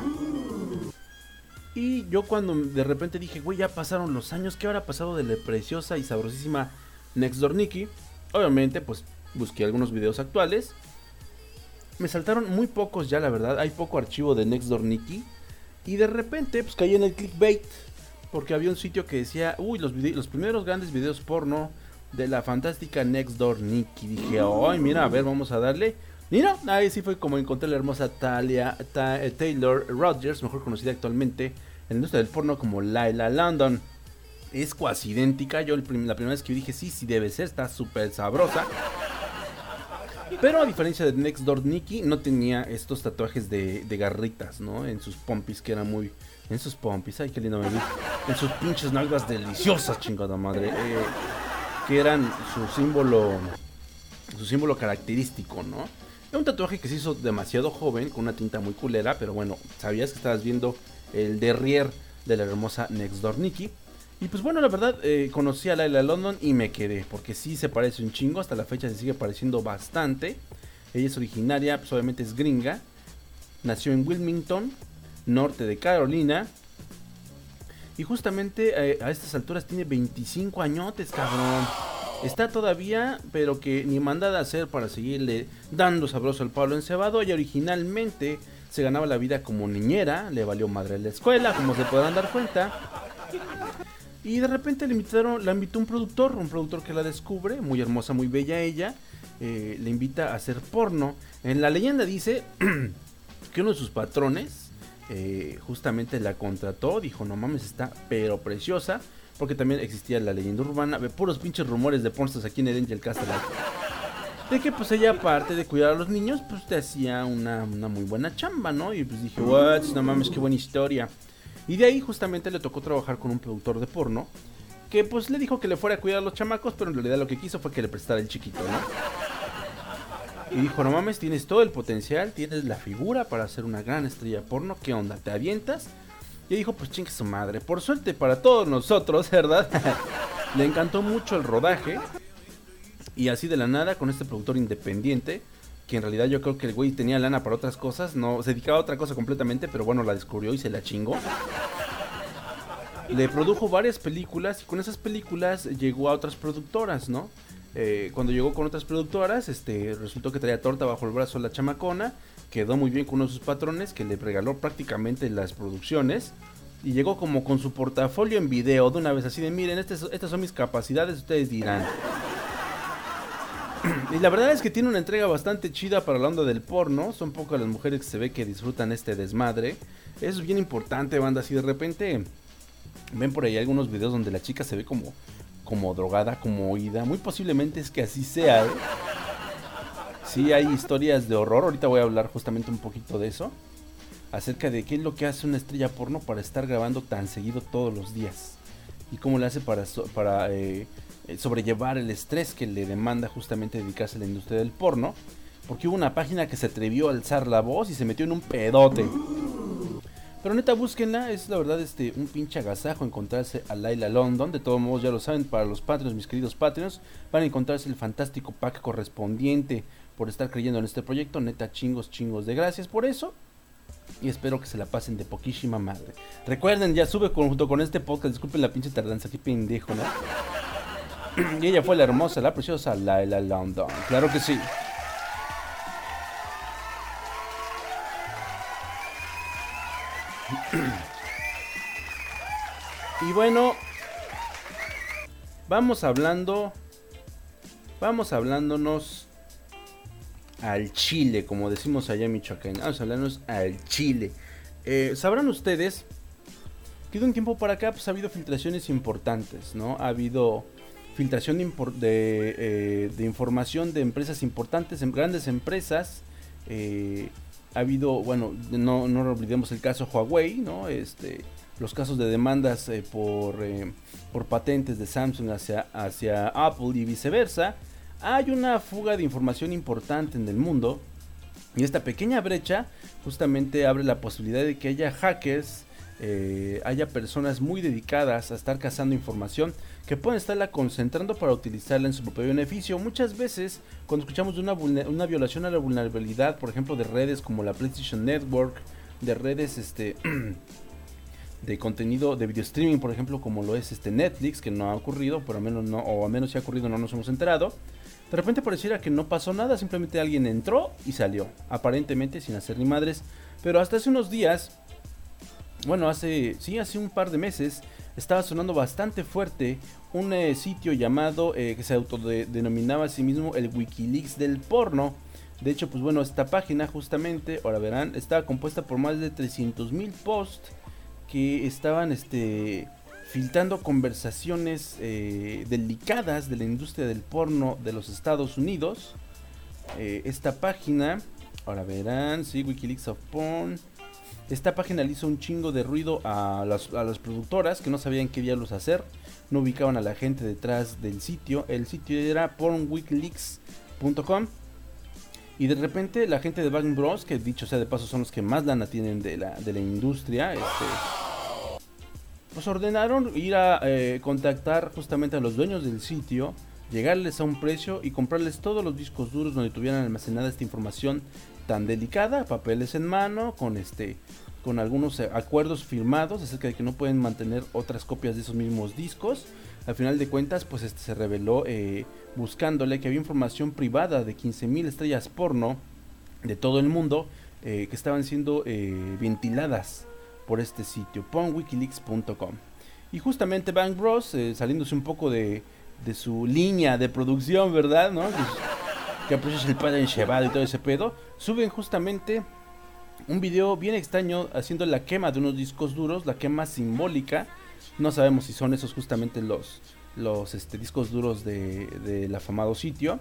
D: Y yo cuando de repente dije, güey, ya pasaron los años, ¿qué habrá pasado de la preciosa y sabrosísima Next Door Nikki? Obviamente, pues busqué algunos videos actuales. Me saltaron muy pocos ya, la verdad. Hay poco archivo de Next Door Nikki. Y de repente, pues caí en el clickbait. Porque había un sitio que decía, uy, los, primeros grandes videos porno de la fantástica Next Door Nikki. Dije, ay, mira, a ver, vamos a darle. Y no, ahí sí fue como encontré la hermosa Talia, Ta- eh, Taylor Rogers, mejor conocida actualmente en la industria del porno como Laila London. Es cuasi idéntica. Yo la primera vez que dije, sí, sí debe ser, está súper sabrosa. Pero a diferencia de Next Door Nikki, no tenía estos tatuajes de, de garritas, ¿no? En sus pompis, que eran muy. En sus pompis, ay, qué lindo me vi. En sus pinches nalgas deliciosas, chingada madre. eh, que eran su símbolo. Su símbolo característico, ¿no? Era un tatuaje que se hizo demasiado joven, con una tinta muy culera, pero bueno, sabías que estabas viendo el derrier de la hermosa Next Door Nikki. Y pues bueno, la verdad, eh, conocí a Laila London y me quedé, porque sí se parece un chingo, hasta la fecha se sigue pareciendo bastante. Ella es originaria, pues obviamente es gringa, nació en Wilmington, norte de Carolina. Y justamente eh, a estas alturas tiene 25 añotes, cabrón. Está todavía, pero que ni mandada a hacer para seguirle dando sabroso al Pablo encebado. Ella originalmente se ganaba la vida como niñera, le valió madre la escuela, como se podrán dar cuenta. Y de repente le invitaron, la invitó un productor, un productor que la descubre, muy hermosa, muy bella ella, eh, le invita a hacer porno. En la leyenda dice [clears throat] que uno de sus patrones eh, justamente la contrató, dijo, no mames, está pero preciosa, porque también existía la leyenda urbana, de puros pinches rumores de pornstas aquí en el Angel Castle. De que pues ella aparte de cuidar a los niños, pues te hacía una, una muy buena chamba, ¿no? Y pues dije, what, no mames, qué buena historia. Y de ahí justamente le tocó trabajar con un productor de porno. Que pues le dijo que le fuera a cuidar a los chamacos, pero en realidad lo que quiso fue que le prestara el chiquito, ¿no? Y dijo, no mames, tienes todo el potencial, tienes la figura para ser una gran estrella porno, ¿qué onda? ¿Te avientas? Y dijo, pues chingue su madre. Por suerte para todos nosotros, [laughs] ¿verdad? le encantó mucho el rodaje. Y así de la nada, con este productor independiente, que en realidad yo creo que el güey tenía lana para otras cosas, no se dedicaba a otra cosa completamente, pero bueno, la descubrió y se la chingó. Le produjo varias películas y con esas películas llegó a otras productoras, ¿no? Eh, cuando llegó con otras productoras, este, resultó que traía torta bajo el brazo la chamacona, quedó muy bien con uno de sus patrones que le regaló prácticamente las producciones y llegó como con su portafolio en video de una vez así de miren, estas, son mis capacidades, ustedes dirán. [clears throat] Y la verdad es que tiene una entrega bastante chida para la onda del porno. Son pocas las mujeres que se ve que disfrutan este desmadre. Eso es bien importante, banda. Si de repente ven por ahí algunos videos donde la chica se ve como, como drogada, como oída, muy posiblemente es que así sea. ¿eh? Sí, hay historias de horror. Ahorita voy a hablar justamente un poquito de eso. Acerca de qué es lo que hace una estrella porno para estar grabando tan seguido todos los días. y cómo le hace para, para eh, sobrellevar el estrés que le demanda justamente dedicarse a la industria del porno. Porque hubo una página que se atrevió a alzar la voz y se metió en un pedote. Pero neta, búsquenla, es la verdad este un pinche agasajo encontrarse a Laila London. De todos modos, ya lo saben, para los Patreons, mis queridos Patreons, van a encontrarse el fantástico pack correspondiente por estar creyendo en este proyecto. Neta, chingos, chingos de gracias por eso. Y espero que se la pasen de poquísima madre. Recuerden, ya sube junto con este podcast. Disculpen la pinche tardanza, qué pendejo, ¿no? [clears throat] y ella fue la hermosa, la preciosa Laila London. Claro que sí. Y bueno, vamos hablando, vamos hablándonos al chile, como decimos allá en Michoacán. Vamos a hablarnos al chile. Eh, Sabrán ustedes que de un tiempo para acá pues, ha habido filtraciones importantes, ¿no? Ha habido filtración de, eh, de información de empresas importantes, en grandes empresas. eh, ha habido, bueno, no, no olvidemos el caso Huawei, ¿no? Este, los casos de demandas eh, por, eh, por patentes de Samsung hacia, hacia Apple y viceversa. Hay una fuga de información importante en el mundo. Y esta pequeña brecha justamente abre la posibilidad de que haya hackers, eh, haya personas muy dedicadas a estar cazando información que pueden estarla concentrando para utilizarla en su propio beneficio. Muchas veces cuando escuchamos de una, una violación a la vulnerabilidad, por ejemplo, de redes como la PlayStation Network, de redes este [clears throat] de contenido de video streaming, por ejemplo, como lo es este Netflix, que no ha ocurrido, por lo menos no, o al menos si ha ocurrido no nos hemos enterado. De repente pareciera que no pasó nada, simplemente alguien entró y salió, aparentemente sin hacer ni madres. Pero hasta hace unos días, bueno, hace, sí, hace un par de meses, estaba sonando bastante fuerte un eh, sitio llamado, eh, que se autodenominaba a sí mismo el Wikileaks del porno. De hecho, pues bueno, esta página justamente, ahora verán, estaba compuesta por más de 300 mil posts que estaban este, filtrando conversaciones eh, delicadas de la industria del porno de los Estados Unidos. Esta página, ahora verán, sí, Wikileaks of Porn. Esta página le hizo un chingo de ruido a las, a las productoras que no sabían qué diablos hacer. No ubicaban a la gente detrás del sitio. El sitio era pornwikileaks.com. Y de repente la gente de Bang Bros, que dicho sea de paso son los que más lana tienen de la, de la industria, este, pues ordenaron ir a eh, contactar justamente a los dueños del sitio, llegarles a un precio y comprarles todos los discos duros donde tuvieran almacenada esta información tan delicada, papeles en mano, con este con algunos eh, acuerdos firmados acerca de que no pueden mantener otras copias de esos mismos discos. Al final de cuentas, pues este se reveló eh, buscándole que había información privada de 15.000 estrellas porno de todo el mundo eh, que estaban siendo ventiladas por este sitio, pornwikileaks.com. Y justamente Bang Bros, saliéndose un poco de, de su línea de producción, ¿verdad? Pues, que aprovecha el padre enchevado y todo ese pedo, suben justamente un video bien extraño haciendo la quema de unos discos duros, la quema simbólica. No sabemos si son esos justamente los, los este, discos duros de, del afamado sitio.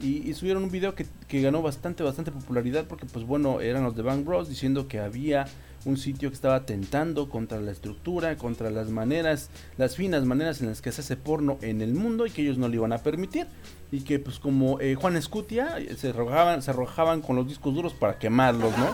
D: Y, subieron un video que, que ganó bastante, bastante popularidad porque pues bueno, eran los de Bang Bros diciendo que había un sitio que estaba atentando contra la estructura, contra las maneras, las finas maneras en las que se hace porno en el mundo y que ellos no lo iban a permitir. Y que pues como eh, Juan Escutia eh, se arrojaban, se arrojaban con los discos duros para quemarlos, ¿no?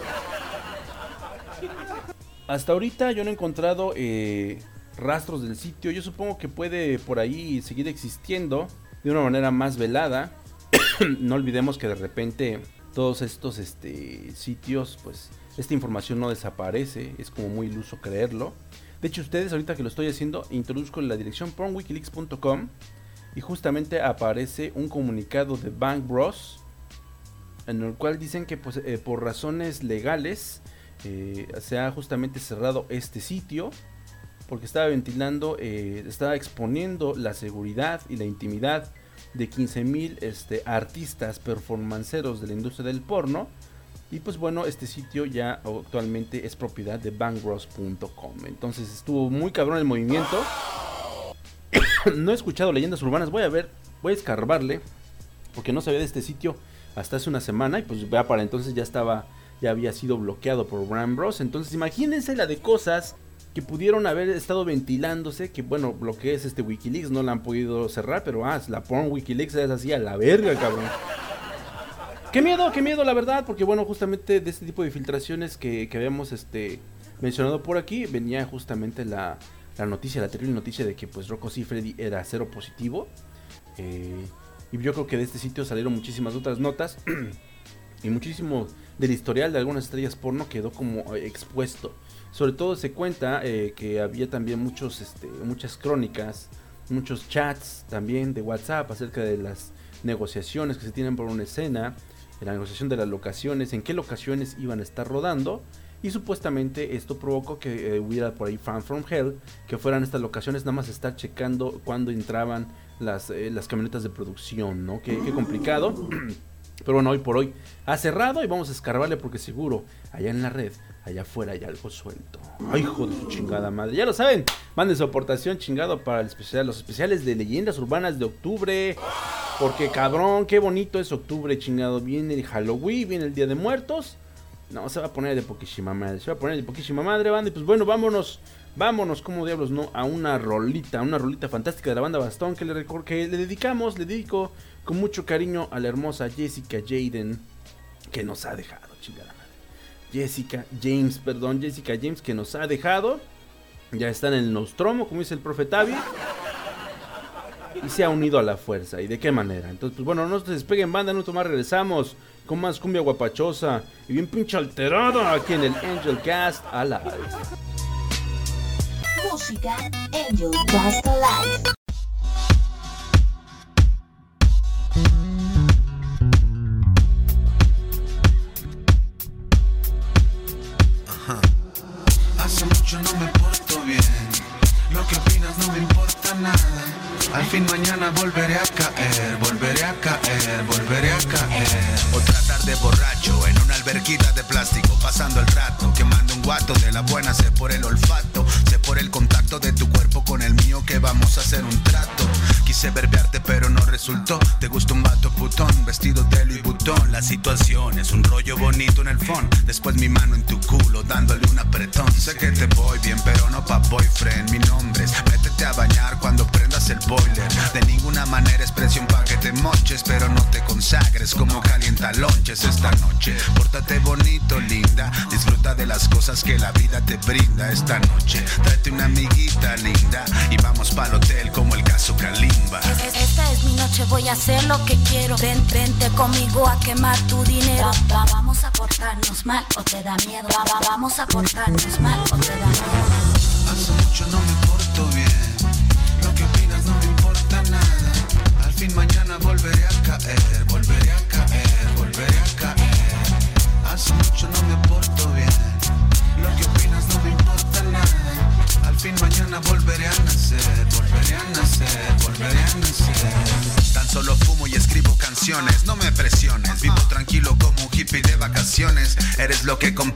D: Hasta ahorita yo no he encontrado eh, rastros del sitio. Yo supongo que puede por ahí seguir existiendo de una manera más velada. [coughs] no olvidemos que de repente todos estos este, sitios, pues esta información no desaparece. Es como muy iluso creerlo. De hecho, ustedes ahorita que lo estoy haciendo, introduzco la dirección pornwikileaks.com y justamente aparece un comunicado de Bank Bros. En el cual dicen que pues, eh, por razones legales eh, se ha justamente cerrado este sitio porque estaba ventilando, eh, estaba exponiendo la seguridad y la intimidad de 15.000 este, artistas performanceros de la industria del porno. Y pues bueno, este sitio ya actualmente es propiedad de bangros.com. Entonces estuvo muy cabrón el movimiento. [coughs] no he escuchado leyendas urbanas. Voy a ver, voy a escarbarle. Porque no sabía de este sitio hasta hace una semana. Y pues vea, para entonces ya estaba, ya había sido bloqueado por Bang Bros. Entonces imagínense la de cosas que pudieron haber estado ventilándose, que bueno, lo que es este Wikileaks no la han podido cerrar, pero ah, la porn Wikileaks es así a la verga, cabrón. Qué miedo, qué miedo, la verdad, porque bueno, justamente de este tipo de filtraciones que, habíamos este, mencionado por aquí, venía justamente la, la noticia, la terrible noticia de que pues Rocco Freddy era cero positivo. Eh, y yo creo que de este sitio salieron muchísimas otras notas. [clears throat] y muchísimo del historial de algunas estrellas porno quedó como eh, expuesto. Sobre todo se cuenta eh, que había también muchos, este, muchas crónicas, muchos chats también de WhatsApp acerca de las negociaciones que se tienen por una escena, de la negociación de las locaciones, en qué locaciones iban a estar rodando. Y supuestamente esto provocó que eh, hubiera por ahí Fan From Hell, que fueran estas locaciones nada más estar checando cuando entraban las, eh, las camionetas de producción, ¿no? Qué, qué complicado. [clears throat] Pero bueno, hoy por hoy ha cerrado y vamos a escarbarle porque seguro allá en la red, allá afuera hay algo suelto. Ay, hijo de su chingada madre. Ya lo saben, manden su aportación chingado para el especial, los especiales de leyendas urbanas de octubre. Porque cabrón, qué bonito es octubre, chingado. Viene el Halloween, viene el Día de Muertos. No, se va a poner de poquísima madre. Se va a poner de poquísima madre, banda. Y pues bueno, vámonos. Vámonos, como diablos, no, a una rolita, una rolita fantástica de la banda Bastón que le, que le dedicamos, le dedico con mucho cariño a la hermosa Jessica Jaden que nos ha dejado, chingada madre. Jessica James, perdón, Jessica James que nos ha dejado. Ya está en el Nostromo, como dice el profeta Avi. Y se ha unido a la fuerza. ¿Y de qué manera? Entonces, pues bueno, no se despeguen banda, no más regresamos con más cumbia guapachosa y bien pinche alterado aquí en el Angel Cast Alive.
M: Música Angel Cast Alive.
N: Esta noche. Pórtate bonito, linda, disfruta de las cosas que la vida te brinda esta noche. Tráete una amiguita linda y vamos pa'l hotel como el caso Kalimba.
M: Esta es mi noche, voy a hacer lo que quiero. Ven, vente conmigo a quemar tu dinero. Va- va- vamos a portarnos mal o te da miedo. Va- vamos a portarnos mal o te da miedo.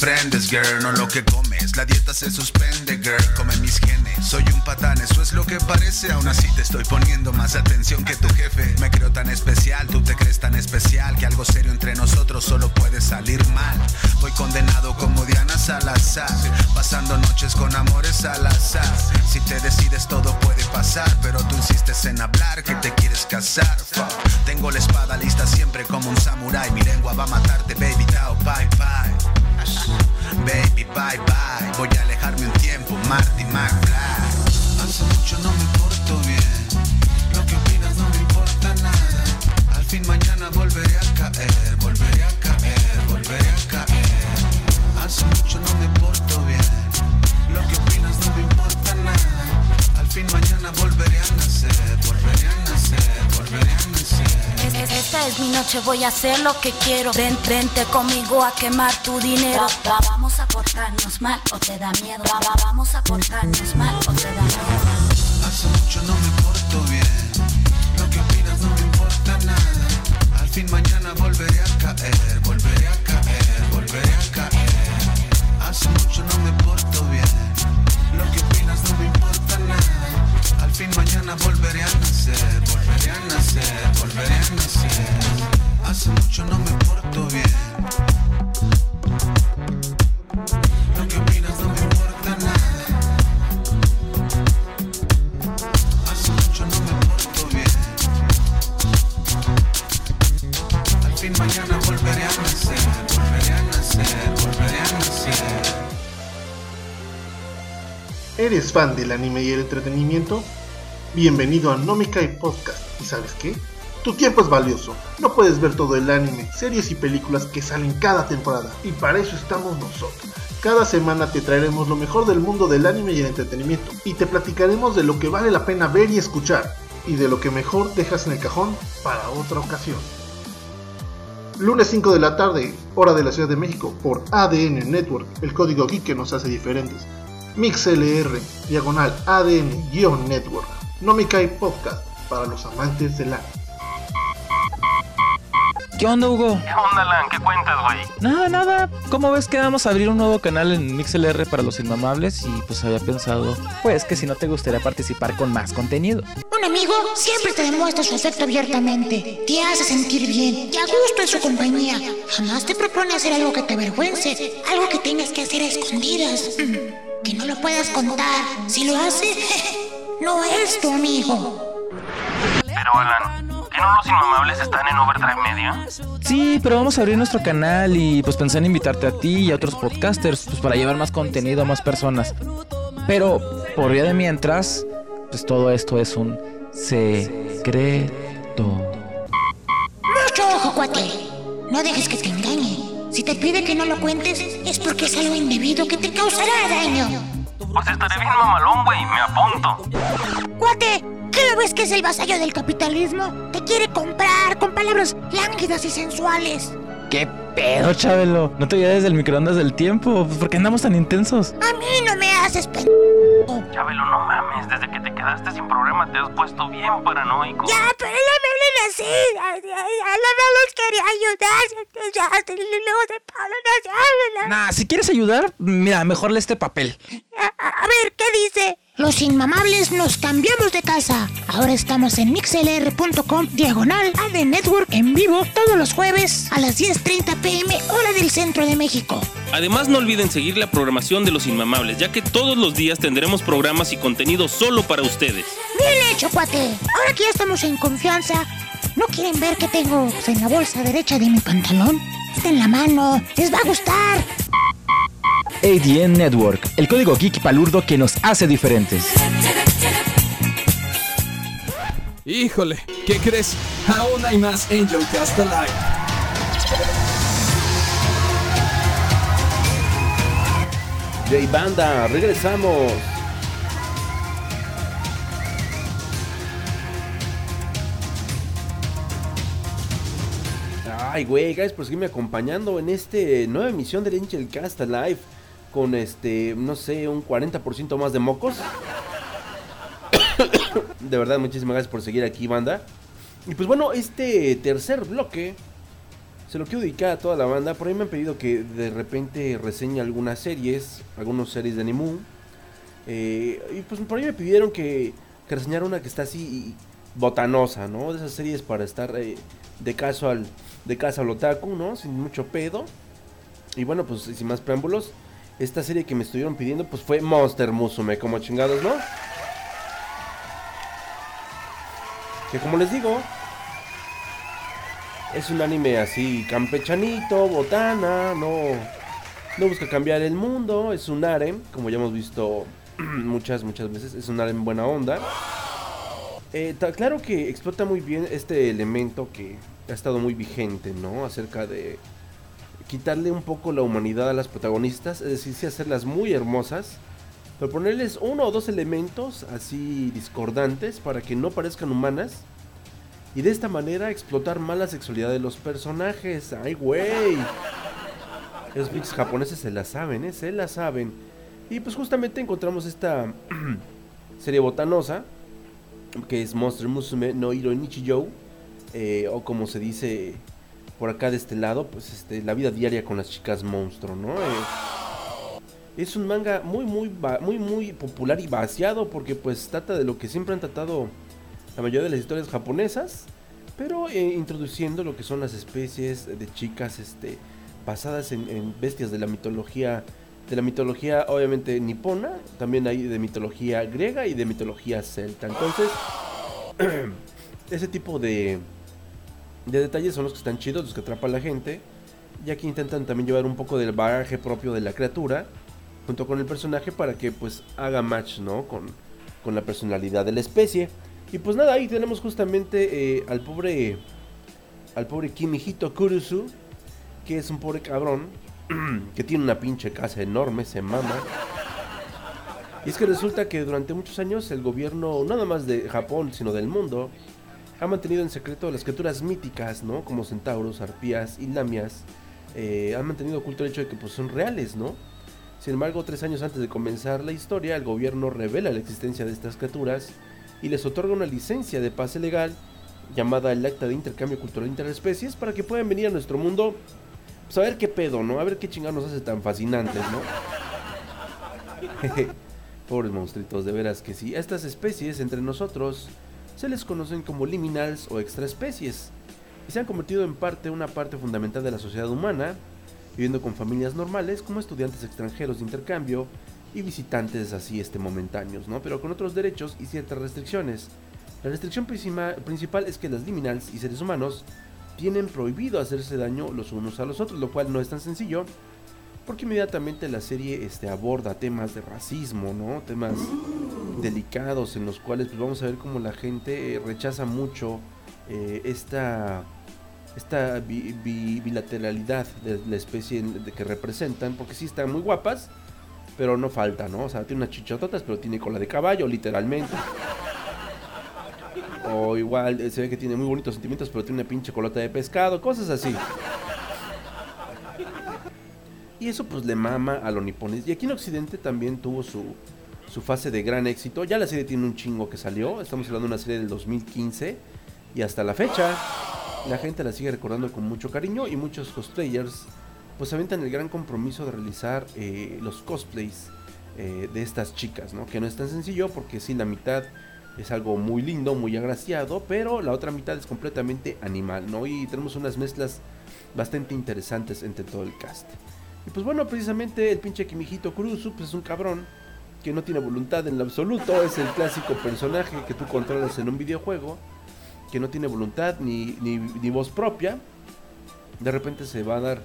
N: Comprendes, girl, no lo que comes. La dieta se suspende, girl, come mis genes. Soy un patán, eso es lo que parece. Aún así te estoy poniendo más atención que tu jefe. Me creo tan especial, tú te crees tan especial que algo serio entre nosotros solo puede salir mal. Voy condenado como Diana Salazar, pasando noches con amores al azar. Si te decides todo puede pasar, pero tú insistes en hablar que te quieres casar.
M: Hacer lo que quiero. Ven, vente conmigo a quemar tu dinero. Va- va- vamos a portarnos mal o te da miedo. Va- va- vamos a portarnos mal o te da miedo.
O: Hace mucho no me porto bien. Lo que opinas no me importa nada. Al fin mañana volveré a
P: fan del anime y el entretenimiento? Bienvenido a Nomikai Podcast. ¿Y sabes qué? Tu tiempo es valioso. No puedes ver todo el anime, series y películas que salen cada temporada. Y para eso estamos nosotros. Cada semana te traeremos lo mejor del mundo del anime y el entretenimiento. Y te platicaremos de lo que vale la pena ver y escuchar. Y de lo que mejor dejas en el cajón para otra ocasión. Lunes 5 de la tarde, hora de la Ciudad de México, por ADN Network, el código geek que nos hace diferentes. MixLR, diagonal ADN-Network. No me cae podcast para los amantes del anime.
Q: ¿Qué onda, Hugo?
R: ¿Qué onda, Lan? ¿Qué cuentas, güey?
Q: Nada, nada. ¿Cómo ves que vamos a abrir un nuevo canal en MixLR para los inmamables? Y pues había pensado, pues que si no te gustaría participar con más contenido.
S: Un amigo siempre te demuestra su afecto abiertamente, te hace sentir bien y a gusto en su compañía. Jamás te propone hacer algo que te avergüence, algo que tengas que hacer a escondidas, mm, que no lo puedas contar. Si lo hace, [laughs] no es tu amigo.
R: Pero, Alan, ¿que no los inmamables están en Overdrive Media?
Q: Sí, pero vamos a abrir nuestro canal y pues pensé en invitarte a ti y a otros podcasters pues para llevar más contenido a más personas. Pero por vía de mientras, pues todo esto es un secreto.
S: Mucho ojo, cuate. No dejes que te engañe. Si te pide que no lo cuentes, es porque es algo indebido que te causará daño.
R: Pues estaré bien mamalón, güey. Me apunto.
S: Cuate, ¿qué ves que es el vasallo del capitalismo? Te quiere comprar con palabras lánguidas y sensuales.
Q: ¿Qué pedo, Chabelo? ¿No te desde el microondas del tiempo? Pues, ¿Por qué andamos tan intensos?
S: A mí no me haces pen...
R: Chabelo, no mames. Desde que te quedaste sin programa te has puesto bien paranoico.
S: Ya, pero no me hablen así. No los quería ayudar. Ya, luego de Pablo no se habla.
Q: Nah, si quieres ayudar, mira, mejor lee este papel.
S: A, a ver, ¿qué dice? Los inmamables nos cambiamos de casa. Ahora estamos en mixlr.com diagonal AD Network en vivo todos los jueves a las 10.30 pm hora del centro de México.
T: Además no olviden seguir la programación de Los Inmamables, ya que todos los días tendremos programas y contenido solo para ustedes.
S: Bien hecho, cuate. Ahora que ya estamos en confianza, ¿no quieren ver qué tengo en la bolsa derecha de mi pantalón? Está en la mano. Les va a gustar.
Q: ADN Network, el código geek palurdo que nos hace diferentes.
A: Híjole, ¿qué crees? Aún hay más Angel Cast Alive.
D: J Banda, regresamos. Ay, güey, gracias por seguirme acompañando en este nueva emisión del Angel Cast Live con este, no sé, un 40% más de mocos. [coughs] de verdad, muchísimas gracias por seguir aquí, banda. Y pues bueno, este tercer bloque se lo quiero dedicar a toda la banda. Por ahí me han pedido que de repente reseñe algunas series, algunas series de anime. Eh, y pues por ahí me pidieron que, que reseñara una que está así botanosa, ¿no? De esas series para estar eh, de caso al de casa al otaku, ¿no? Sin mucho pedo. Y bueno, pues sin más preámbulos, esta serie que me estuvieron pidiendo pues fue Monster Musume, como chingados, ¿no? Que como les digo, es un anime así campechanito, botana, no no busca cambiar el mundo, es un harem, como ya hemos visto [clears throat] muchas muchas veces, es un harem buena onda. Eh, claro que explota muy bien este elemento que ha estado muy vigente, ¿no? Acerca de quitarle un poco la humanidad a las protagonistas, es decir, hacerlas muy hermosas, pero ponerles uno o dos elementos así discordantes para que no parezcan humanas. Y de esta manera explotar más la sexualidad de los personajes. ¡Ay, güey! Los pinches japoneses se la saben, ¿eh? Se la saben. Y pues justamente encontramos esta [clears throat] serie botanosa, que es Monster Musume no Hiro Nichijou, eh, o como se dice por acá de este lado, pues este, la vida diaria con las chicas monstruo, ¿no? Eh, es un manga muy, muy, muy, muy popular y vaciado porque pues trata de lo que siempre han tratado la mayoría de las historias japonesas, pero eh, introduciendo lo que son las especies de chicas, este, basadas en, en bestias de la mitología, de la mitología obviamente nipona, también hay de mitología griega y de mitología celta. Entonces, [clears throat] ese tipo de, de detalles son los que están chidos, los que atrapan a la gente. Y aquí intentan también llevar un poco del bagaje propio de la criatura. junto con el personaje para que pues haga match, ¿no? Con, con la personalidad de la especie. Y pues nada, ahí tenemos justamente eh, al pobre al pobre Kimihito Kurusu, que es un pobre cabrón [clears throat] que tiene una pinche casa enorme, se mama. Y es que resulta que durante muchos años el gobierno, no nada más de Japón, sino del mundo, ha mantenido en secreto las criaturas míticas, ¿no? Como centauros, arpías y lamias. Eh, han mantenido oculto el hecho de que pues, son reales, ¿no? Sin embargo, tres años antes de comenzar la historia, el gobierno revela la existencia de estas criaturas y les otorga una licencia de pase legal llamada el Acta de Intercambio Cultural Interespecies para que puedan venir a nuestro mundo pues, a ver qué pedo, ¿no? A ver qué chingados nos hace tan fascinantes, ¿no? [laughs] Pobres monstruitos, de veras que sí. Estas especies entre nosotros se les conocen como liminals o extraespecies y se han convertido en parte una parte fundamental de la sociedad humana, viviendo con familias normales como estudiantes extranjeros de intercambio y visitantes así este momentáneos, ¿no? Pero con otros derechos y ciertas restricciones. La restricción principal es que las liminals y seres humanos tienen prohibido hacerse daño los unos a los otros, lo cual no es tan sencillo, porque inmediatamente la serie este, aborda temas de racismo, ¿no? Temas delicados en los cuales pues, vamos a ver cómo la gente eh, rechaza mucho eh, esta, esta bi- bi- bilateralidad de la especie que representan, porque sí están muy guapas, pero no falta, ¿no? O sea, tiene unas chichototas, pero tiene cola de caballo, literalmente. O igual eh, se ve que tiene muy bonitos sentimientos, pero tiene una pinche colota de pescado, cosas así. Y eso pues le mama a los nipones. Y aquí en Occidente también tuvo su, su fase de gran éxito. Ya la serie tiene un chingo que salió. Estamos hablando de una serie del 2015. Y hasta la fecha, la gente la sigue recordando con mucho cariño. Y muchos cosplayers pues aventan el gran compromiso de realizar eh, los cosplays eh, de estas chicas, ¿no? Que no es tan sencillo porque sí, la mitad es algo muy lindo, muy agraciado, pero la otra mitad es completamente animal, ¿no? Y tenemos unas mezclas bastante interesantes entre todo el cast. Y pues bueno, precisamente el pinche Kimihito Kurusu pues es un cabrón que no tiene voluntad en lo absoluto, es el clásico personaje que tú controlas en un videojuego, que no tiene voluntad ni, ni, ni voz propia. De repente se va a dar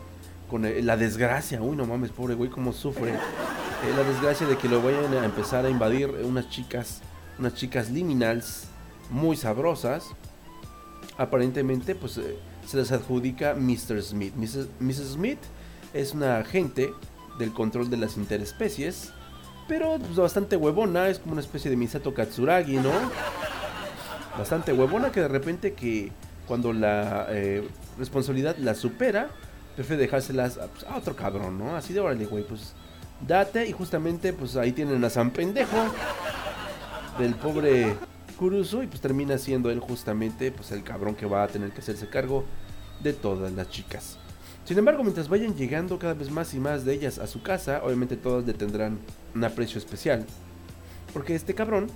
D: con la desgracia, uy no mames, pobre güey, cómo sufre. Eh, la desgracia de que lo vayan a empezar a invadir unas chicas, unas chicas liminals muy sabrosas. Aparentemente, pues eh, se les adjudica Mr. Smith. Mrs. Mrs. Smith es una agente del control de las interespecies, pero pues, bastante huevona, es como una especie de Misato Katsuragi, ¿no? Bastante huevona que de repente que cuando la eh, responsabilidad la supera, prefiere dejárselas a, pues, a otro cabrón, ¿no? Así de órale, güey, pues date y justamente pues ahí tienen a San Pendejo del pobre Kurusu y pues termina siendo él justamente pues el cabrón que va a tener que hacerse cargo de todas las chicas. Sin embargo, mientras vayan llegando cada vez más y más de ellas a su casa, obviamente todas le tendrán un aprecio especial. Porque este cabrón,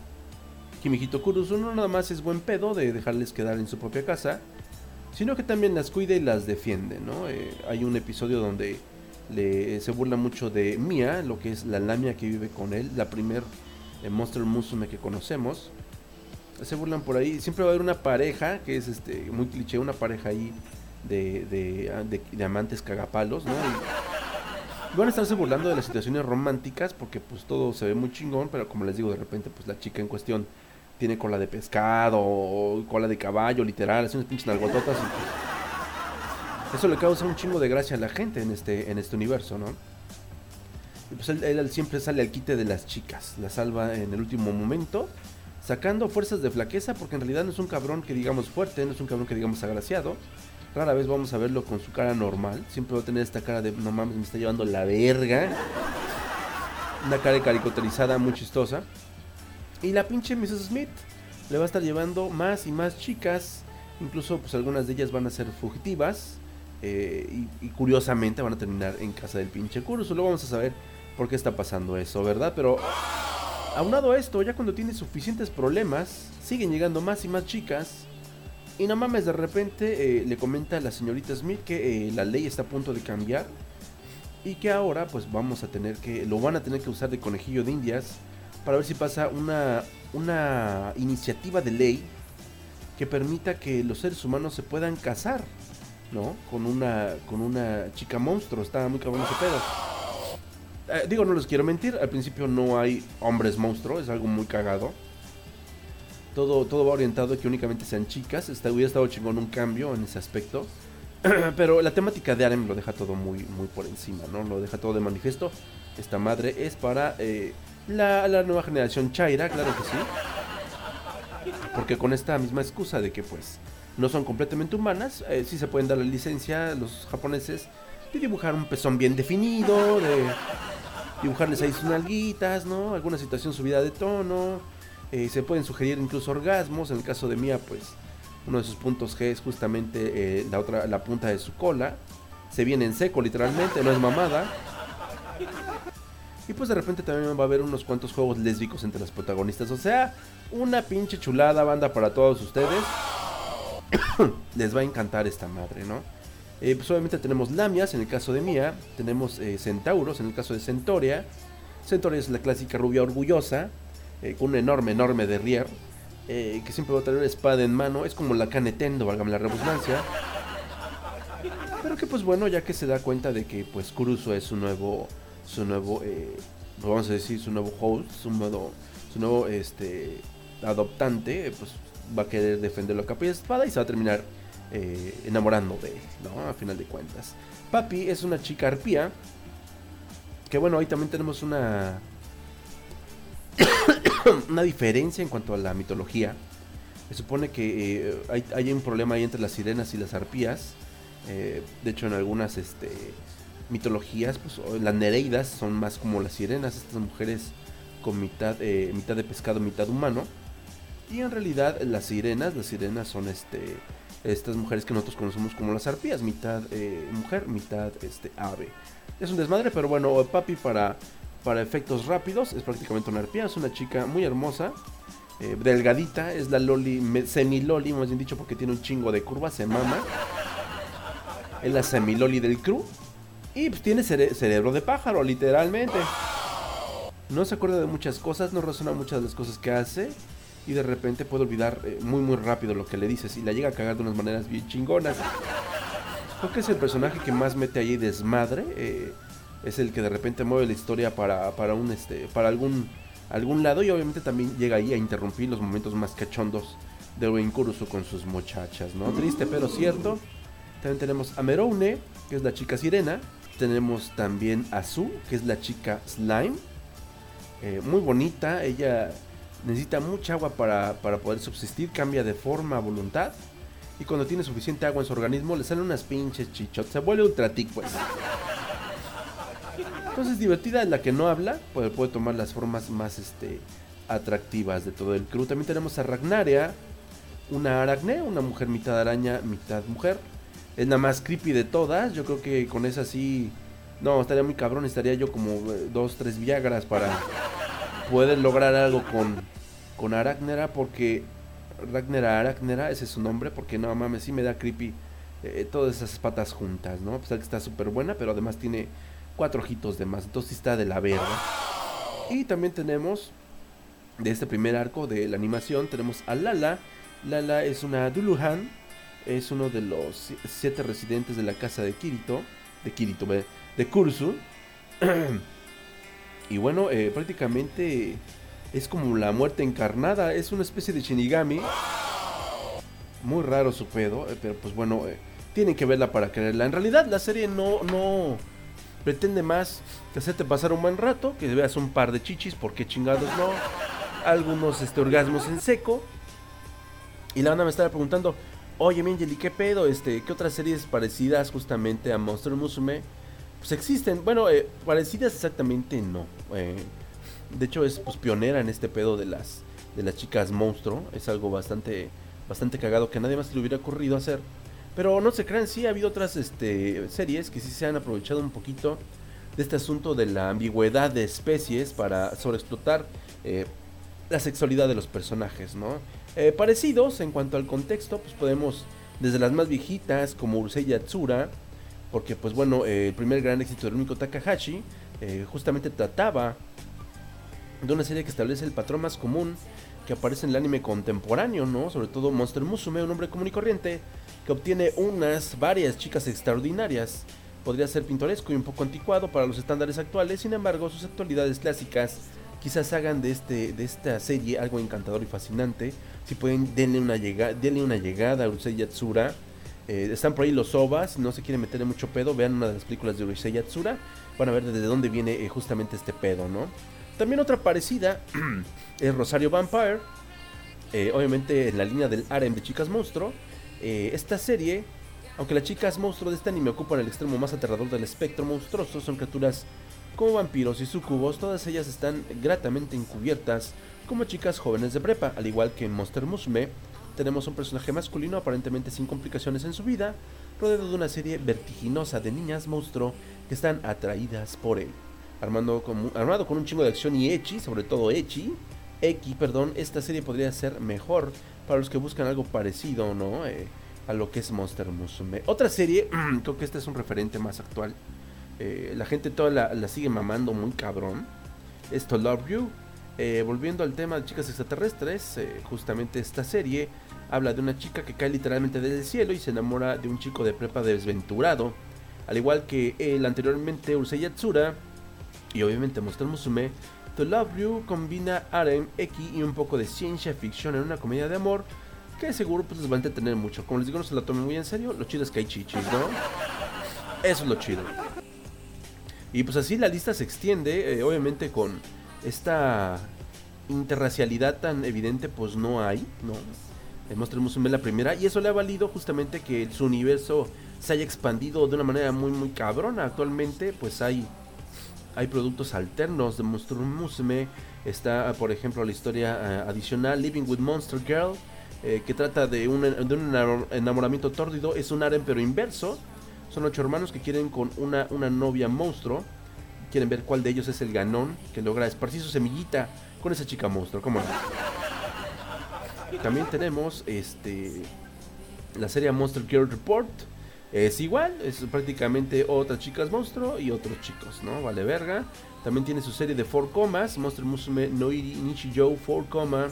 D: Kimihito Kurusu, no nada más es buen pedo de dejarles quedar en su propia casa, sino que también las cuida y las defiende, ¿no? Eh, hay un episodio donde le, se burla mucho de Mia, lo que es la lamia que vive con él, la primer eh, Monster Musume que conocemos. Se burlan por ahí, siempre va a haber una pareja, que es este muy cliché, una pareja ahí de, de, ah, de- de amantes cagapalos, ¿no? Y van a estarse burlando de las situaciones románticas porque pues todo se ve muy chingón, pero como les digo, de repente pues la chica en cuestión tiene cola de pescado cola de caballo, literal, así unas pinches nalgototas y pues, eso le causa un chingo de gracia a la gente en este, en este universo, ¿no? Y pues él, él siempre sale al quite de las chicas, las salva en el último momento, sacando fuerzas de flaqueza, porque en realidad no es un cabrón que digamos fuerte, no es un cabrón que digamos agraciado. Rara vez vamos a verlo con su cara normal, siempre va a tener esta cara de no mames, me está llevando la verga. Una cara caricaturizada muy chistosa. Y la pinche Mrs. Smith le va a estar llevando más y más chicas. Incluso pues algunas de ellas van a ser fugitivas. eh, y, curiosamente van a terminar en casa del pinche Kurusu. Luego vamos a saber por qué está pasando eso, ¿verdad? Pero aunado a esto, ya cuando tiene suficientes problemas, siguen llegando más y más chicas. Y no mames, de repente eh, le comenta a la señorita Smith que eh, la ley está a punto de cambiar. Y que ahora pues vamos a tener que, lo van a tener que usar de conejillo de indias para ver si pasa una, una iniciativa de ley que permita que los seres humanos se puedan casar, ¿no? Con una, con una chica monstruo, está muy cabrón ese pedo. Eh, digo, no les quiero mentir, al principio no hay hombres monstruo, es algo muy cagado. Todo, todo va orientado a que únicamente sean chicas. Está, hubiera estado chingón un cambio en ese aspecto. [clears throat] Pero la temática de Arem lo deja todo muy, muy por encima, ¿no? Lo deja todo de manifiesto. Esta madre es para eh, la, la nueva generación Chaira, claro que sí. Porque con esta misma excusa de que pues no son completamente humanas, eh, sí se pueden dar la licencia los japoneses de dibujar un pezón bien definido, de dibujarles ahí sus nalguitas, ¿no? Alguna situación subida de tono. Eh, se pueden sugerir incluso orgasmos. En el caso de Mia, pues uno de sus puntos G es justamente eh, la otra, la punta de su cola. Se viene en seco, literalmente, no es mamada. Y pues de repente también va a haber unos cuantos juegos lésbicos entre las protagonistas. O sea, una pinche chulada banda para todos ustedes. [coughs] Les va a encantar esta madre, ¿no? Eh, pues obviamente tenemos lamias en el caso de Mia. Tenemos centauros en el caso de Centoria. Centoria es la clásica rubia orgullosa. Eh, un enorme, enorme derrier. eh, que siempre va a tener espada en mano. Es como la Canetendo, válgame la redundancia. Pero que pues bueno, ya que se da cuenta de que pues Kuruso es su nuevo, su nuevo, eh, vamos a decir, su nuevo host, su nuevo, su nuevo este, adoptante, pues va a querer defenderlo a capa y espada y se va a terminar eh, enamorando de él, ¿no? A final de cuentas. Papi es una chica arpía, que bueno, ahí también tenemos una, [coughs] una diferencia en cuanto a la mitología. Se supone que eh, hay, hay un problema ahí entre las sirenas y las arpías. Eh, de hecho, en algunas este, mitologías, pues las nereidas son más como las sirenas, estas mujeres con mitad, eh, mitad de pescado, mitad humano. Y en realidad las sirenas, las sirenas son este, estas mujeres que nosotros conocemos como las arpías, mitad mujer, mitad este, ave. Es un desmadre, pero bueno, papi para, para efectos rápidos es prácticamente una arpía, es una chica muy hermosa. eh, delgadita, es la loli, me- semi-loli, más bien dicho, porque tiene un chingo de curvas, se mama. Es la semiloli del crew. Y pues tiene cere- cerebro de pájaro, literalmente. No se acuerda de muchas cosas, no razona muchas de las cosas que hace. Y de repente puede olvidar eh, muy muy rápido lo que le dices. Y la llega a cagar de unas maneras bien chingonas. Creo que es el personaje que más mete ahí desmadre. eh, es el que de repente mueve la historia para, para un este. para algún. algún lado. Y obviamente también llega ahí a interrumpir los momentos más cachondos de Kurusu con sus muchachas, ¿no? Triste pero cierto. También tenemos a Meroune, que es la chica sirena. Tenemos también a Su, que es la chica slime. Eh, muy bonita, ella necesita mucha agua para, para poder subsistir, cambia de forma a voluntad. Y cuando tiene suficiente agua en su organismo, le salen unas pinches chichotas. Se vuelve ultra tic, pues. Entonces, divertida es la que no habla, puede, puede tomar las formas más este, atractivas de todo el crew. También tenemos a Ragnaria, una aracne, una mujer mitad araña, mitad mujer. Es la más creepy de todas. Yo creo que con esa sí. No, estaría muy cabrón. Estaría yo como eh, dos, tres Viagras para poder lograr algo con, con Aracnera. Porque Ragnera Aracnera, ese es su nombre. Porque no mames, sí me da creepy eh, todas esas patas juntas, ¿no? A pesar que está súper buena, pero además tiene cuatro ojitos de más. Entonces está de la verga. Y también tenemos de este primer arco de la animación, tenemos a Lala. Lala es una Duluhan, es uno de los si- siete residentes de la casa de Kirito, de Kirito, de Kursu. [clears throat] y bueno, eh, prácticamente es como la muerte encarnada, es una especie de Shinigami. Muy raro su pedo, eh, pero pues bueno, eh, tienen que verla para creerla. En realidad la serie no, no pretende más que hacerte pasar un buen rato, que veas un par de chichis, porque chingados no. Algunos este, orgasmos en seco. Y la van a me estar preguntando, oye Mingeli, ¿qué pedo? Este, ¿Qué otras series parecidas justamente a Monster Musume? Pues existen, bueno, eh, parecidas exactamente no. eh, de hecho es pues, pionera en este pedo de las, de las chicas monstruo. Es algo bastante, bastante cagado que nadie más le hubiera ocurrido hacer. Pero no se crean, sí ha habido otras este, series que sí se han aprovechado un poquito de este asunto de la ambigüedad de especies para sobreexplotar eh, la sexualidad de los personajes, ¿no? Eh, parecidos en cuanto al contexto, pues podemos desde las más viejitas como Urusei Yatsura, porque pues bueno, eh, el primer gran éxito del único Takahashi justamente trataba de una serie que establece el patrón más común que aparece en el anime contemporáneo, ¿no? Sobre todo Monster Musume, un hombre común y corriente que obtiene unas varias chicas extraordinarias Podría ser pintoresco y un poco anticuado para los estándares actuales, sin embargo, sus actualidades clásicas quizás hagan de, este, de esta serie algo encantador y fascinante. Si pueden, denle una, llega, denle una llegada a Urusei Yatsura. Eh, están por ahí los ovas, no se quieren meter en mucho pedo, vean una de las películas de Urusei Yatsura, van a ver desde dónde viene eh, justamente este pedo, ¿no? También otra parecida [clears throat] es Rosario Vampire, eh, obviamente en la línea del harem de Chicas Monstruo. Eh, esta serie, aunque las chicas monstruo de este anime ocupan el extremo más aterrador del espectro monstruoso, son criaturas como vampiros y sucubos, todas ellas están gratamente encubiertas como chicas jóvenes de prepa, al igual que en Monster Musume. Tenemos un personaje masculino aparentemente sin complicaciones en su vida, rodeado de una serie vertiginosa de niñas monstruo que están atraídas por él. Armando armado con un chingo de acción y echi, sobre todo echi, X, perdón, esta serie podría ser mejor para los que buscan algo parecido, ¿no? Eh, a lo que es Monster Musume. Otra serie, [clears throat] creo que este es un referente más actual. Eh, la gente toda la, la, sigue mamando muy cabrón. Es To Love You. Eh, volviendo al tema de chicas extraterrestres, justamente esta serie habla de una chica que cae literalmente desde el cielo y se enamora de un chico de prepa desventurado. Al igual que el anteriormente Urusei Yatsura y obviamente Monster Musume, To Love You combina harem, X y un poco de ciencia ficción en una comedia de amor que seguro pues les va a entretener mucho. Como les digo, no se la tomen muy en serio, lo chido es que hay chichis, ¿no? Eso es lo chido. Y pues así la lista se extiende, eh, obviamente con esta interracialidad tan evidente pues no hay, ¿no? El Monster Musume la primera y eso le ha valido justamente que su universo se haya expandido de una manera muy muy cabrona. Actualmente pues hay hay productos alternos de Monster Musume. Está, por ejemplo, la historia uh, adicional Living with Monster Girl, eh, que trata de un, enamoramiento tórdido. Es un harem pero inverso. Son ocho hermanos que quieren con una, novia monstruo. Quieren ver cuál de ellos es el ganón que logra esparcir su semillita con esa chica monstruo. ¿Cómo? También tenemos este la serie Monster Girl Report. Es igual, es prácticamente otras chicas monstruo y otros chicos, ¿no? Vale verga. También tiene su serie de 4 comas, Monster Musume Noiri Nichijou 4 coma.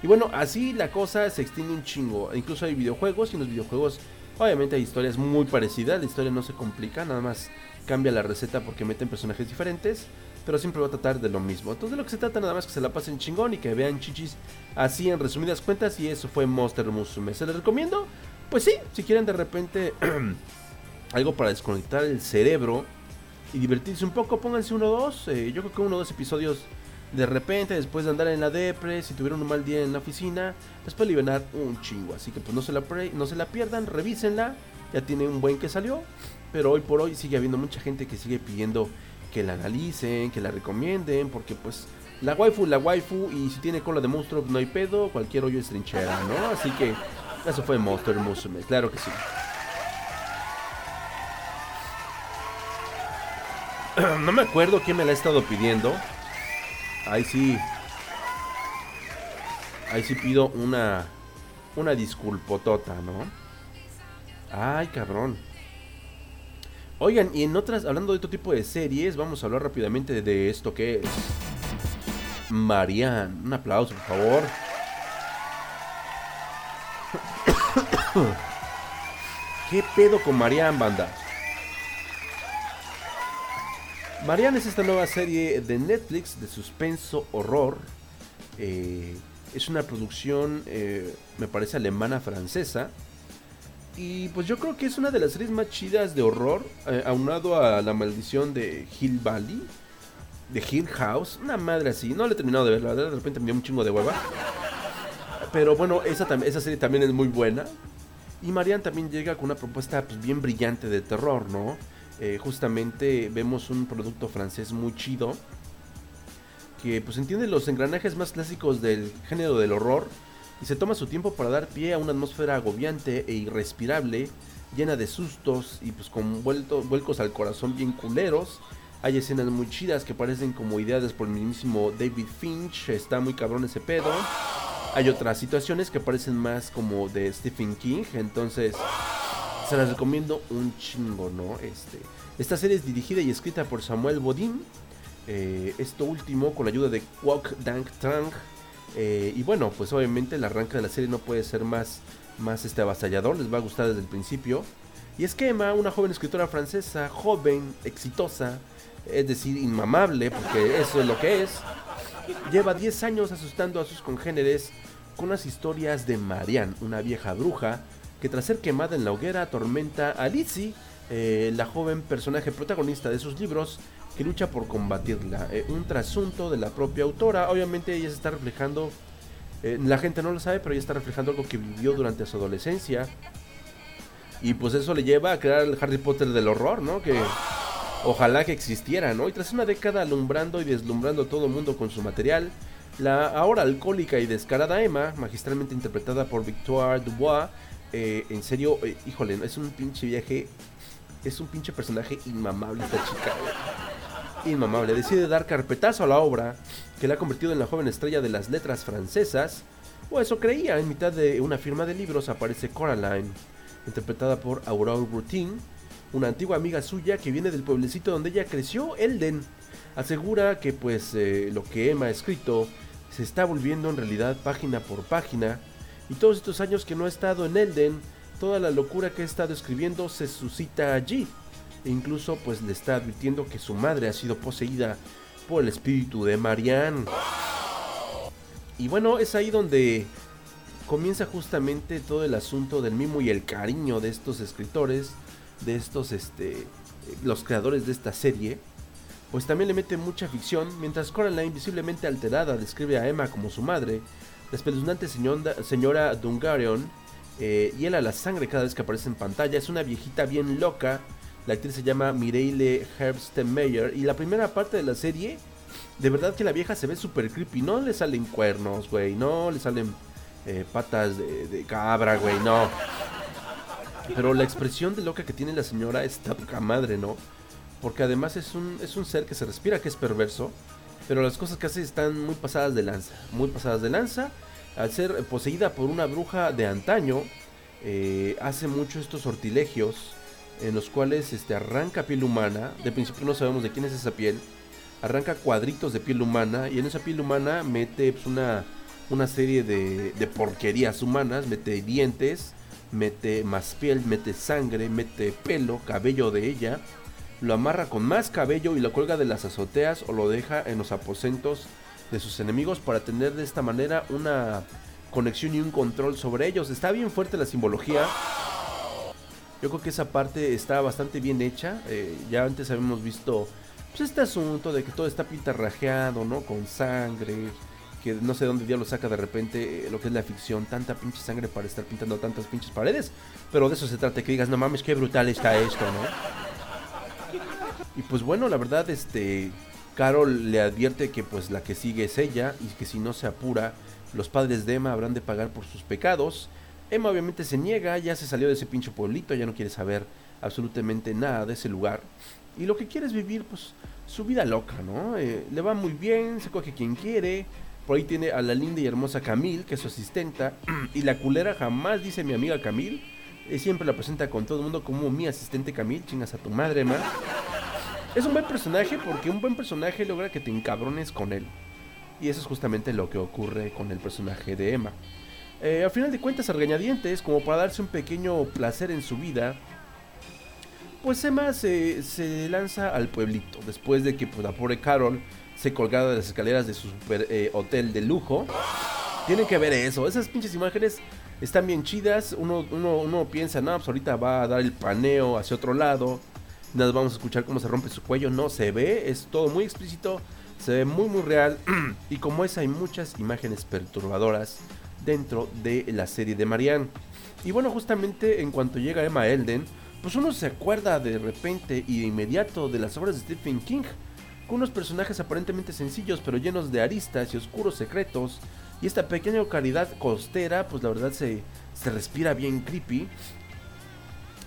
D: Y bueno, así la cosa se extiende un chingo. Incluso hay videojuegos y en los videojuegos obviamente hay historias muy parecidas. La historia no se complica, nada más cambia la receta porque meten personajes diferentes. Pero siempre va a tratar de lo mismo. Entonces de lo que se trata nada más que se la pasen chingón y que vean chichis así en resumidas cuentas. Y eso fue Monster Musume. ¿Se les recomiendo? Pues sí, si quieren de repente [clears throat] algo para desconectar el cerebro y divertirse un poco, pónganse uno o dos. Eh, yo creo que uno o dos episodios de repente, después de andar en la depre, si tuvieron un mal día en la oficina, les puede liberar un chingo. Así que pues no se la, no se la pierdan, revísenla. Ya tiene un buen que salió. Pero hoy por hoy sigue habiendo mucha gente que sigue pidiendo que la analicen, que la recomienden, porque pues la waifu, la waifu, y si tiene cola de monstruo no hay pedo, cualquier hoyo es trinchera, ¿no? Así que eso fue Monster Musume, claro que sí. [clears throat] No me acuerdo quién me la ha estado pidiendo. Ahí sí. Ahí sí pido una. Una disculpotota, ¿no? Ay, cabrón. Oigan, y en otras, hablando de otro tipo de series, vamos a hablar rápidamente de esto que es. Marianne. Un aplauso, por favor. ¿Qué pedo con Marianne, banda? Marianne es esta nueva serie de Netflix de suspenso horror. Eh, es una producción, eh, me parece, alemana-francesa. Y pues yo creo que es una de las series más chidas de horror, eh, aunado a la maldición de Hill Valley, de Hill House. Una madre así, no la he terminado de ver, la verdad, de repente me dio un chingo de hueva. Pero bueno, esa serie también es muy buena. Y Marianne también llega con una propuesta pues, bien brillante de terror, ¿no? Eh, justamente vemos un producto francés muy chido. Que pues entiende los engranajes más clásicos del género del horror. Y se toma su tiempo para dar pie a una atmósfera agobiante e irrespirable. Llena de sustos y pues con vuelto, vuelcos al corazón bien culeros. Hay escenas muy chidas que parecen como ideadas por el mismísimo David Finch. Está muy cabrón ese pedo. Hay otras situaciones que parecen más como de Stephen King. Entonces, se las recomiendo un chingo, ¿no? Este, esta serie es dirigida y escrita por Samuel Bodin. Eh, esto último con la ayuda de Kwok Dang Trang. Eh, y bueno, pues obviamente el arranque de la serie no puede ser más, más este avasallador. Les va a gustar desde el principio. Y es que Emma, una joven escritora francesa, joven, exitosa, es decir, inmamable, porque eso es lo que es, lleva 10 años asustando a sus congéneres con las historias de Marianne, una vieja bruja que tras ser quemada en la hoguera atormenta a Lizzie, eh, la joven personaje protagonista de sus libros, que lucha por combatirla. Eh, un trasunto de la propia autora, obviamente ella se está reflejando, eh, la gente no lo sabe, pero ella está reflejando algo que vivió durante su adolescencia. Y pues eso le lleva a crear el Harry Potter del horror, ¿no? Que ojalá que existiera, ¿no? Y tras una década alumbrando y deslumbrando a todo el mundo con su material, la ahora alcohólica y descarada Emma, magistralmente interpretada por Victoire Dubois, eh, en serio, eh, híjole, es un pinche viaje, es un pinche personaje inmamable esta chica. Inmamable, decide dar carpetazo a la obra que la ha convertido en la joven estrella de las letras francesas, o eso creía, en mitad de una firma de libros aparece Coraline, interpretada por Aurore Routin, una antigua amiga suya que viene del pueblecito donde ella creció, Elden. Asegura que pues eh, lo que Emma ha escrito se está volviendo en realidad página por página y todos estos años que no ha estado en Elden, toda la locura que ha estado escribiendo se suscita allí. E incluso pues le está advirtiendo que su madre ha sido poseída por el espíritu de Marianne. Y bueno, es ahí donde comienza justamente todo el asunto del mimo y el cariño de estos escritores, de estos, este, los creadores de esta serie. Pues también le mete mucha ficción, mientras Coraline, visiblemente alterada, describe a Emma como su madre, la espeluznante señora, Dungarion eh, hiela la sangre cada vez que aparece en pantalla. Es una viejita bien loca. La actriz se llama Mireille Herbstmeyer. Y la primera parte de la serie, de verdad que la vieja se ve súper creepy. No le salen cuernos, güey. No le salen eh, patas de, de cabra, güey. No. Pero la expresión de loca que tiene la señora está poca madre, ¿no? Porque además es un, es un ser que se respira que es perverso. Pero las cosas que hace están muy pasadas de lanza. Muy pasadas de lanza. Al ser poseída por una bruja de antaño, eh, hace mucho estos sortilegios en los cuales este, arranca piel humana. De principio no sabemos de quién es esa piel. Arranca cuadritos de piel humana y en esa piel humana mete pues, una, una serie de, de porquerías humanas. Mete dientes, mete más piel, mete sangre, mete pelo, cabello de ella. Lo amarra con más cabello y lo cuelga de las azoteas o lo deja en los aposentos de sus enemigos para tener de esta manera una conexión y un control sobre ellos. Está bien fuerte la simbología. Yo creo que esa parte está bastante bien hecha. Eh, ya antes habíamos visto pues, este asunto de que todo está pintarrajeado, ¿no? Con sangre. No sé dónde diablo saca de repente eh, lo que es la ficción. Tanta pinche sangre para estar pintando tantas pinches paredes. Pero de eso se trata, que digas, no mames, qué brutal está esto, ¿no? Y pues bueno, la verdad, este. Carol le advierte que pues la que sigue es ella y que si no se apura, los padres de Emma habrán de pagar por sus pecados. Emma obviamente se niega, ya se salió de ese pinche pueblito, ya no quiere saber absolutamente nada de ese lugar. Y lo que quiere es vivir pues su vida loca, ¿no? Eh, le va muy bien, se coge quien quiere. Por ahí tiene a la linda y hermosa Camille, que es su asistenta. [clears throat] y la culera jamás dice mi amiga Camille. eh, siempre la presenta con todo el mundo como mi asistente Camille. Chingas a tu madre, Emma. Es un buen personaje porque un buen personaje logra que te encabrones con él. Y eso es justamente lo que ocurre con el personaje de Emma. Eh, al final de cuentas, a regañadientes, como para darse un pequeño placer en su vida, pues Emma se, se lanza al pueblito. Después de que pues, la pobre Carol se colgara de las escaleras de su super, eh, hotel de lujo. Tienen que ver eso. Esas pinches imágenes están bien chidas. Uno, uno, uno piensa, no, pues ahorita va a dar el paneo hacia otro lado. Nos vamos a escuchar cómo se rompe su cuello. No, se ve, es todo muy explícito. Se ve muy, muy real. [clears throat] y como es, hay muchas imágenes perturbadoras dentro de la serie de Marianne. Y bueno, justamente en cuanto llega Emma Elden, pues uno se acuerda de repente y de inmediato de las obras de Stephen King, con unos personajes aparentemente sencillos pero llenos de aristas y oscuros secretos. Y esta pequeña localidad costera, pues la verdad se, se respira bien creepy.